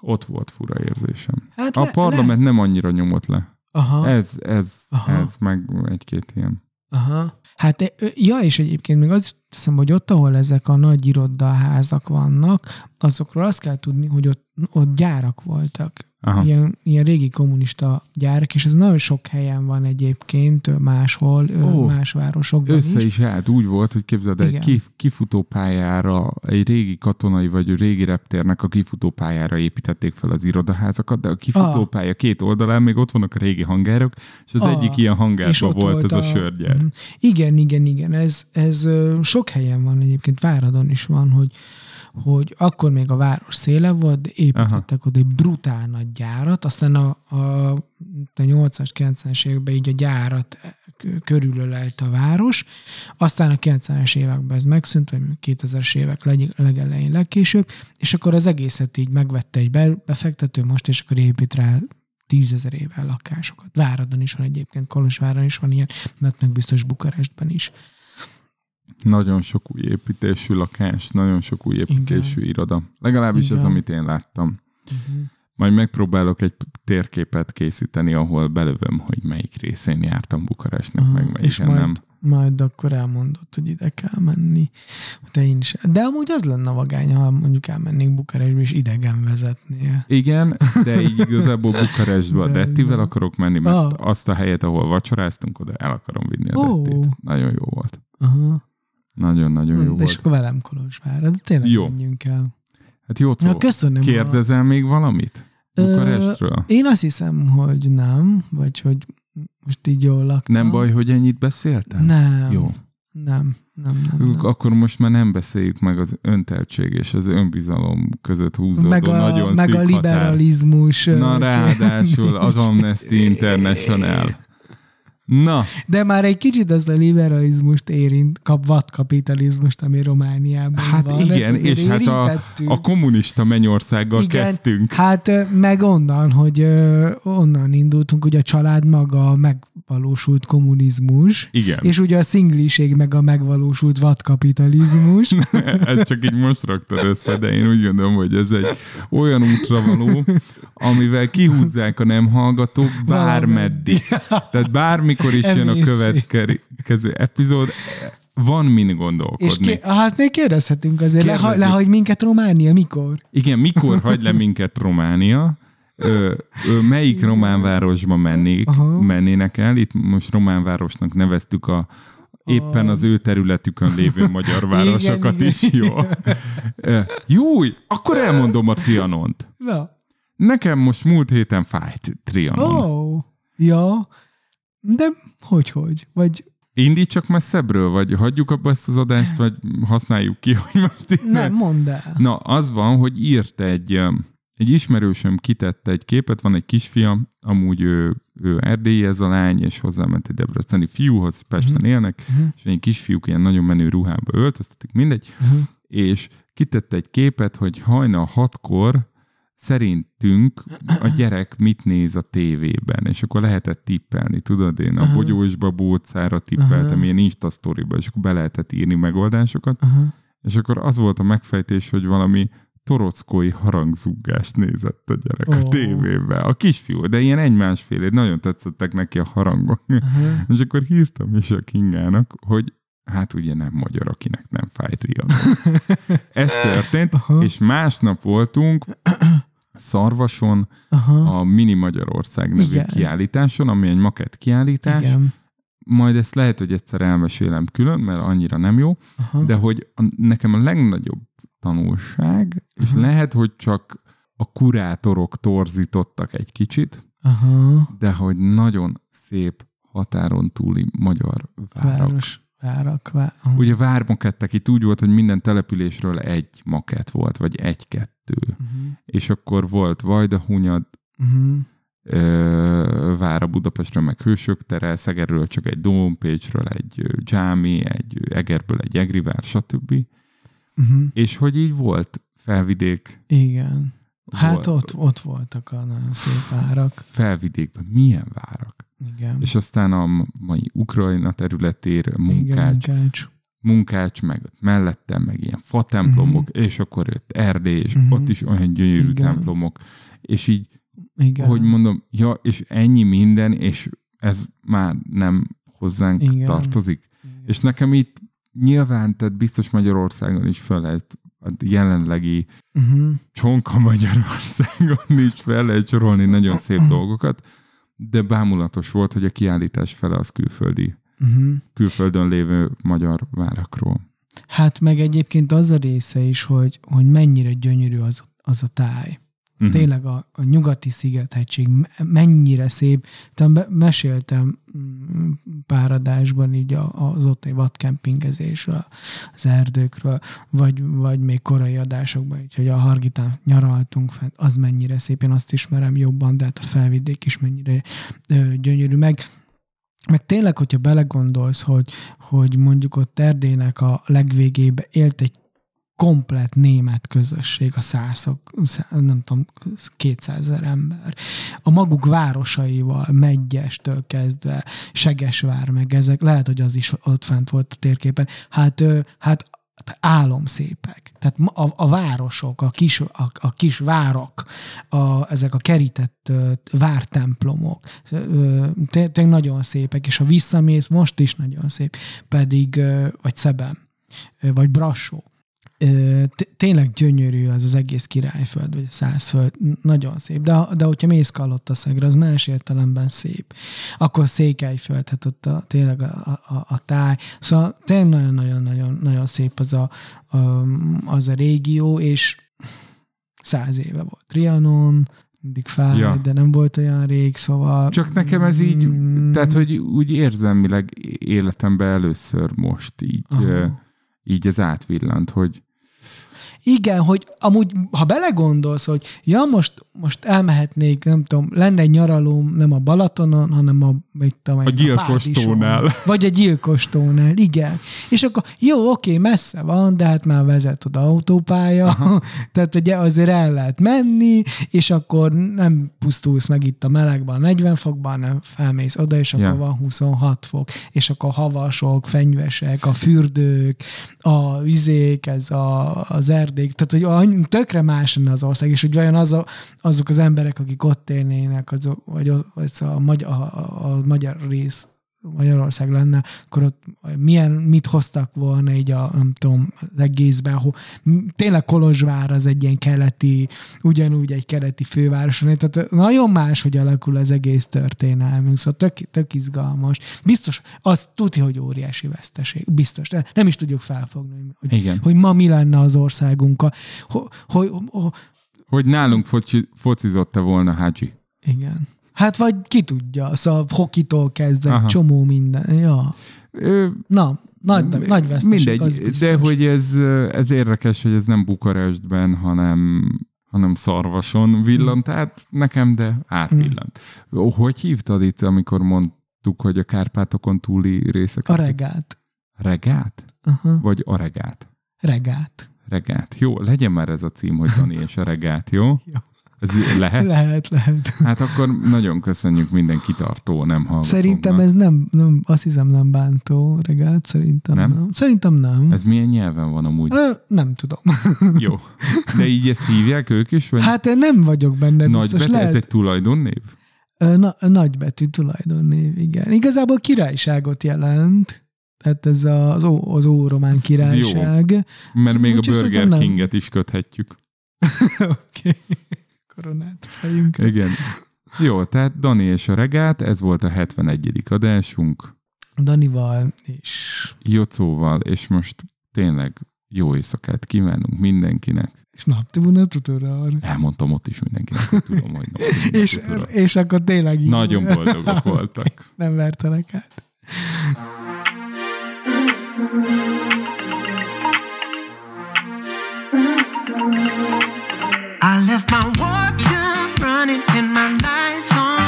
Ott volt fura érzésem. hát A parlament nem annyira nyomott le. Aha, Ez, ez, Aha. ez, meg egy-két ilyen. aha. Hát, e- ja, és egyébként még azt teszem, hogy ott, ahol ezek a nagy irodaházak vannak, azokról azt kell tudni, hogy ott, ott gyárak voltak. Aha. Ilyen, ilyen régi kommunista gyárak, és ez nagyon sok helyen van egyébként, máshol, Ó, más városokban Össze is. is állt, úgy volt, hogy képzeld, el, egy Igen. kif, kifutópályára, egy régi katonai vagy régi reptérnek a kifutópályára építették fel az irodaházakat, de a kifutópálya két oldalán még ott vannak a régi hangárok, és az Ah, egyik ilyen hangárban ott volt ez a, a- sörgyár. Mhm. Igen, igen, igen. Ez, ez sok helyen van egyébként, Váradon is van, hogy hogy akkor még a város széle volt, de építettek Aha. oda egy brutál nagy gyárat, aztán a, a, a 80-as, 90-es években így a gyárat k- körülölelte a város, aztán a 90-es években ez megszűnt, vagy 2000-es évek leg, legelején legkésőbb, és akkor az egészet így megvette egy be- befektető most, és akkor épít rá tízezer éve lakásokat. Váradon is van egyébként, Kolozsváron is van ilyen, mert meg biztos Bukarestben is. Nagyon sok új építésű lakás, nagyon sok új építésű Igen. iroda. Legalábbis ez, Igen. amit én láttam. Uh-huh. Majd megpróbálok egy térképet készíteni, ahol belövöm, hogy melyik részén jártam Bukarestnek, meg Ah, és melyiken majd, nem. majd akkor elmondod, hogy ide kell menni. Te én is. De amúgy az lenne vagány, ha mondjuk elmennénk Bukarestbe, és idegen vezetnél. Igen, de így [LAUGHS] igazából Bukarestbe a De Dettivel akarok menni, mert Ah. azt a helyet, ahol vacsoráztunk, oda el akarom vinni a Ó. Dettit. Nagyon jó volt. Aha. Nagyon-nagyon jó De és volt. akkor velem Kolozsvárra, de tényleg Jó. menjünk el. Hát jó Na, szó. köszönöm. a- Kérdezel még valamit? Bukarestről? Én azt hiszem, hogy nem, vagy hogy most így jól laktam. Nem baj, hogy ennyit beszéltem? Nem. Jó. Nem, nem, nem. nem. Akkor most már nem beszéljük meg az önteltség és az önbizalom között húzódó meg a, nagyon meg szűk a határ. liberalizmus. Na ö, ráadásul az Amnesty [LAUGHS] International. Na, De már egy kicsit az a liberalizmust érint, kap vadkapitalizmust, ami Romániában hát van. igen, és hát a, a kommunista mennyországgal Igen, kezdtünk. Hát meg onnan, hogy onnan indultunk, hogy a család maga a megvalósult kommunizmus, Igen. és ugye a szingliség meg a megvalósult vadkapitalizmus. [LAUGHS] Ez csak így most raktad össze, de én úgy gondolom, hogy ez egy olyan útra való, amivel kihúzzák a nem hallgatók bármeddig. [LAUGHS] Tehát bármikor is jön a következő epizód, van min és gondolkodni. ké, hát még kérdezhetünk azért, leha, Kérdezzük. lehagy minket Románia, mikor? Igen, mikor hagy le minket Románia? Ö, ö, melyik román városba mennék, Aha. mennének el? Itt most román városnak neveztük a éppen az ő területükön lévő magyar városokat igen. is. Jó. Ö, Jó, akkor elmondom a Trianont. Na, Nekem most múlt héten fájt Trianon. oh, ja, de hogy-hogy? Vagy Indítsak messzebbről, vagy hagyjuk abba ezt az adást, vagy használjuk ki, hogy most így nem, mondd el. Na, az van, hogy írt egy, öm, egy ismerősöm kitette egy képet, van egy kisfiam, amúgy ő, ő erdélyi ez a lány, és hozzáment egy debreceni fiúhoz, Pesten Mhm. élnek, és egy kisfiúk ilyen nagyon menő ruhába öltöztetik, mindegy, Mhm. és kitette egy képet, hogy hajnal hatkor szerintünk a gyerek mit néz a tévében, és akkor lehetett tippelni, tudod, én a Aha. bogyósba bócára tippeltem, Aha. ilyen Insta sztoriba, és akkor be lehetett írni megoldásokat, Aha. és akkor az volt a megfejtés, hogy valami torockói harangzúgást nézett a gyerek Ó. a tévében. A kisfiú, de ilyen egy-másfél, nagyon tetszettek neki a harangok. Aha. És akkor hírtam is a Kingának, hogy hát ugye nem magyar, akinek nem fájt riadni. [LAUGHS] Ez történt, Aha. és másnap voltunk Szarvason Aha. a Mini Magyarország nevű Igen. kiállításon, ami egy makett kiállítás. Igen. Majd ezt lehet, hogy egyszer elmesélem külön, mert annyira nem jó, Aha. de hogy a, nekem a legnagyobb tanulság, és Aha. lehet, hogy csak a kurátorok torzítottak egy kicsit, Aha. de hogy nagyon szép határon túli magyar várak. Város. Várak. Vá... Aha. Ugye vármakettek itt úgy volt, hogy minden településről egy makett volt, vagy egy-kettő. Uh-huh. És akkor volt Vajdahunyad, Uh-huh. ö, Vára Budapestről, meg Hősök tere, Szegerről csak egy Dóm, Pécsről egy Dzsámi, egy Egerből egy Egrivár, stb. Uh-huh. És hogy így volt felvidék. Igen. Hát volt, ott, ott voltak a nagyon szép árak. Felvidékben milyen várak. Igen. És aztán a mai Ukrajna területére munkács, Igen, munkács. munkács, meg ott mellettem, meg ilyen fa templomok, uh-huh. és akkor jött Erdély, és uh-huh. ott is olyan gyönyörű Igen. templomok. És így, Igen. hogy mondom, ja, és ennyi minden, és ez már nem hozzánk Igen. Tartozik. Igen. És nekem itt nyilván, tehát biztos Magyarországon is fel lehet a jelenlegi Uh-huh. csonka Magyarországon is fel lehet sorolni nagyon szép dolgokat, de bámulatos volt, hogy a kiállítás fele az külföldi, Uh-huh. külföldön lévő magyar várakról. Hát meg egyébként az a része is, hogy, hogy mennyire gyönyörű az, az a táj. Mhm. Tényleg a, a nyugati szigethegység me- mennyire szép. Be, meséltem mm, pár adásban így az ottani vadkempingezésről, az erdőkről, vagy, vagy még korai adásokban, így, hogy a Hargitán nyaraltunk fent, az mennyire szép, én azt ismerem jobban, de hát a felvidék is mennyire gyönyörű. Meg, meg tényleg, hogyha belegondolsz, hogy, hogy mondjuk ott Erdélynek a legvégébe élt egy komplet német közösség, a szászok, szá- nem tudom, 200 ezer ember. A maguk városaival, Megyestől kezdve, Segesvár, meg ezek, lehet, hogy az is ott fent volt a térképen. Hát, hát álomszépek. Tehát a, a városok, a kis, a, a kis várak, a, ezek a kerített ö, vártemplomok, tényleg nagyon szépek, és ha visszamész, most is nagyon szép, pedig, ö, vagy Szebem, ö, vagy Brassó, tényleg gyönyörű az az egész királyföld, vagy százföld, nagyon szép. De, de hogyha mész Kalottaszegre, az más értelemben szép. Akkor Székelyföld, hát ott a, tényleg a, a, a táj. Szóval tényleg nagyon-nagyon-nagyon nagyon szép az a, a, az a régió, és száz éve volt Trianon, mindig fáj, ja. De nem volt olyan rég, szóval... Csak nekem ez így, Mm, tehát hogy úgy érzelmileg életemben először most így, aha. így ez átvillant, hogy Igen, hogy amúgy, ha belegondolsz, hogy ja, most, most elmehetnék, nem tudom, lenne egy nyaralóm nem a Balatonon, hanem a, mit tudom, A Gyilkostónál. Pádison. [LAUGHS] Vagy a gyilkostónál, igen. És akkor jó, oké, messze van, de hát már vezet oda autópálya, Aha. [LAUGHS] tehát ugye azért el lehet menni, és akkor nem pusztulsz meg itt a melegben, a 40 fokban, nem felmész oda, és akkor Ja. van 26 fok, és akkor havasok, fenyvesek, a fürdők, a vizék, ez a, az erdék, tehát hogy tökre más lenne az ország, és hogy vajon az a, azok az emberek, akik ott élnének, azok, vagy, vagy szóval a, magyar, a, a magyar rész Magyarország lenne, akkor ott milyen, mit hoztak volna így a, nem tudom, az egészben, ho, tényleg Kolozsvár az egy ilyen keleti, ugyanúgy egy keleti főváros, tehát nagyon más, hogy alakul az egész történelmünk, szóval tök, tök izgalmas. Biztos, az tudja, hogy óriási veszteség, biztos, de nem is tudjuk felfogni, hogy, Igen. hogy ma mi lenne az országunkkal, hogy, hogy, hogy hogy nálunk foci, focizott-e volna Hágyi. igen. Hát vagy ki tudja, szóval hokitól kezdve Aha. csomó minden. Ja. Ö, Na, nagy, nagy veszteség, Mindegy, az biztos. de hogy ez, ez érdekes, hogy ez nem Bukarestben, hanem, hanem szarvason villant át nekem, de átvillant. Hogy hívtad itt, amikor mondtuk, hogy a Kárpátokon túli részek? A regát. Regát? Aha. Vagy a regát? Regát. Regát. Jó, legyen már ez a cím, hogy Dani [LAUGHS] és a regát, jó? Jó. Ez lehet? Lehet, lehet. Hát akkor nagyon köszönjük minden kitartó, nem hallgatónknak. Szerintem ez nem, nem, azt hiszem nem bántó regát, szerintem Nem? nem. Szerintem nem. Ez milyen nyelven van amúgy? Ö, nem tudom. [LAUGHS] Jó. De így ezt hívják ők is? Vagy Hát én nem vagyok benne biztos. Nagybet, Lehet, ez egy tulajdonnév? Na, nagybetű tulajdonnév, igen. Igazából királyságot jelent. Tehát ez az, ó, az óromán királyság. Mert még Úgyhogy a Burger. Kinget is köthetjük. [LAUGHS] Oké. Koronát fejünkre. Igen. Jó, tehát Dani és a regát, ez volt a 71. adásunk. Danival és, Jocóval, és most tényleg jó éjszakát kívánunk mindenkinek. és naptibuna tutora. Elmondtam ott is mindenkinek, hogy tudom, hogy És, és akkor tényleg így Nagyon boldogok voltak. [LAUGHS] nem vertelek át. I left my water running and my lights on.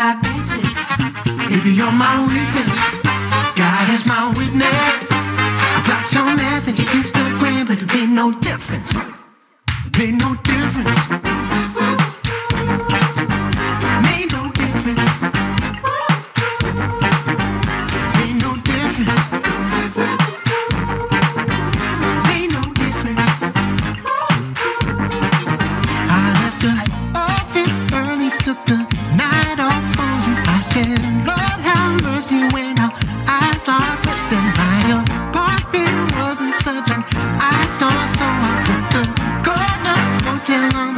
Got bitches. Baby, you're my weakness. God is my witness. I got your math and your Instagram, but it made no difference. It made no difference. till I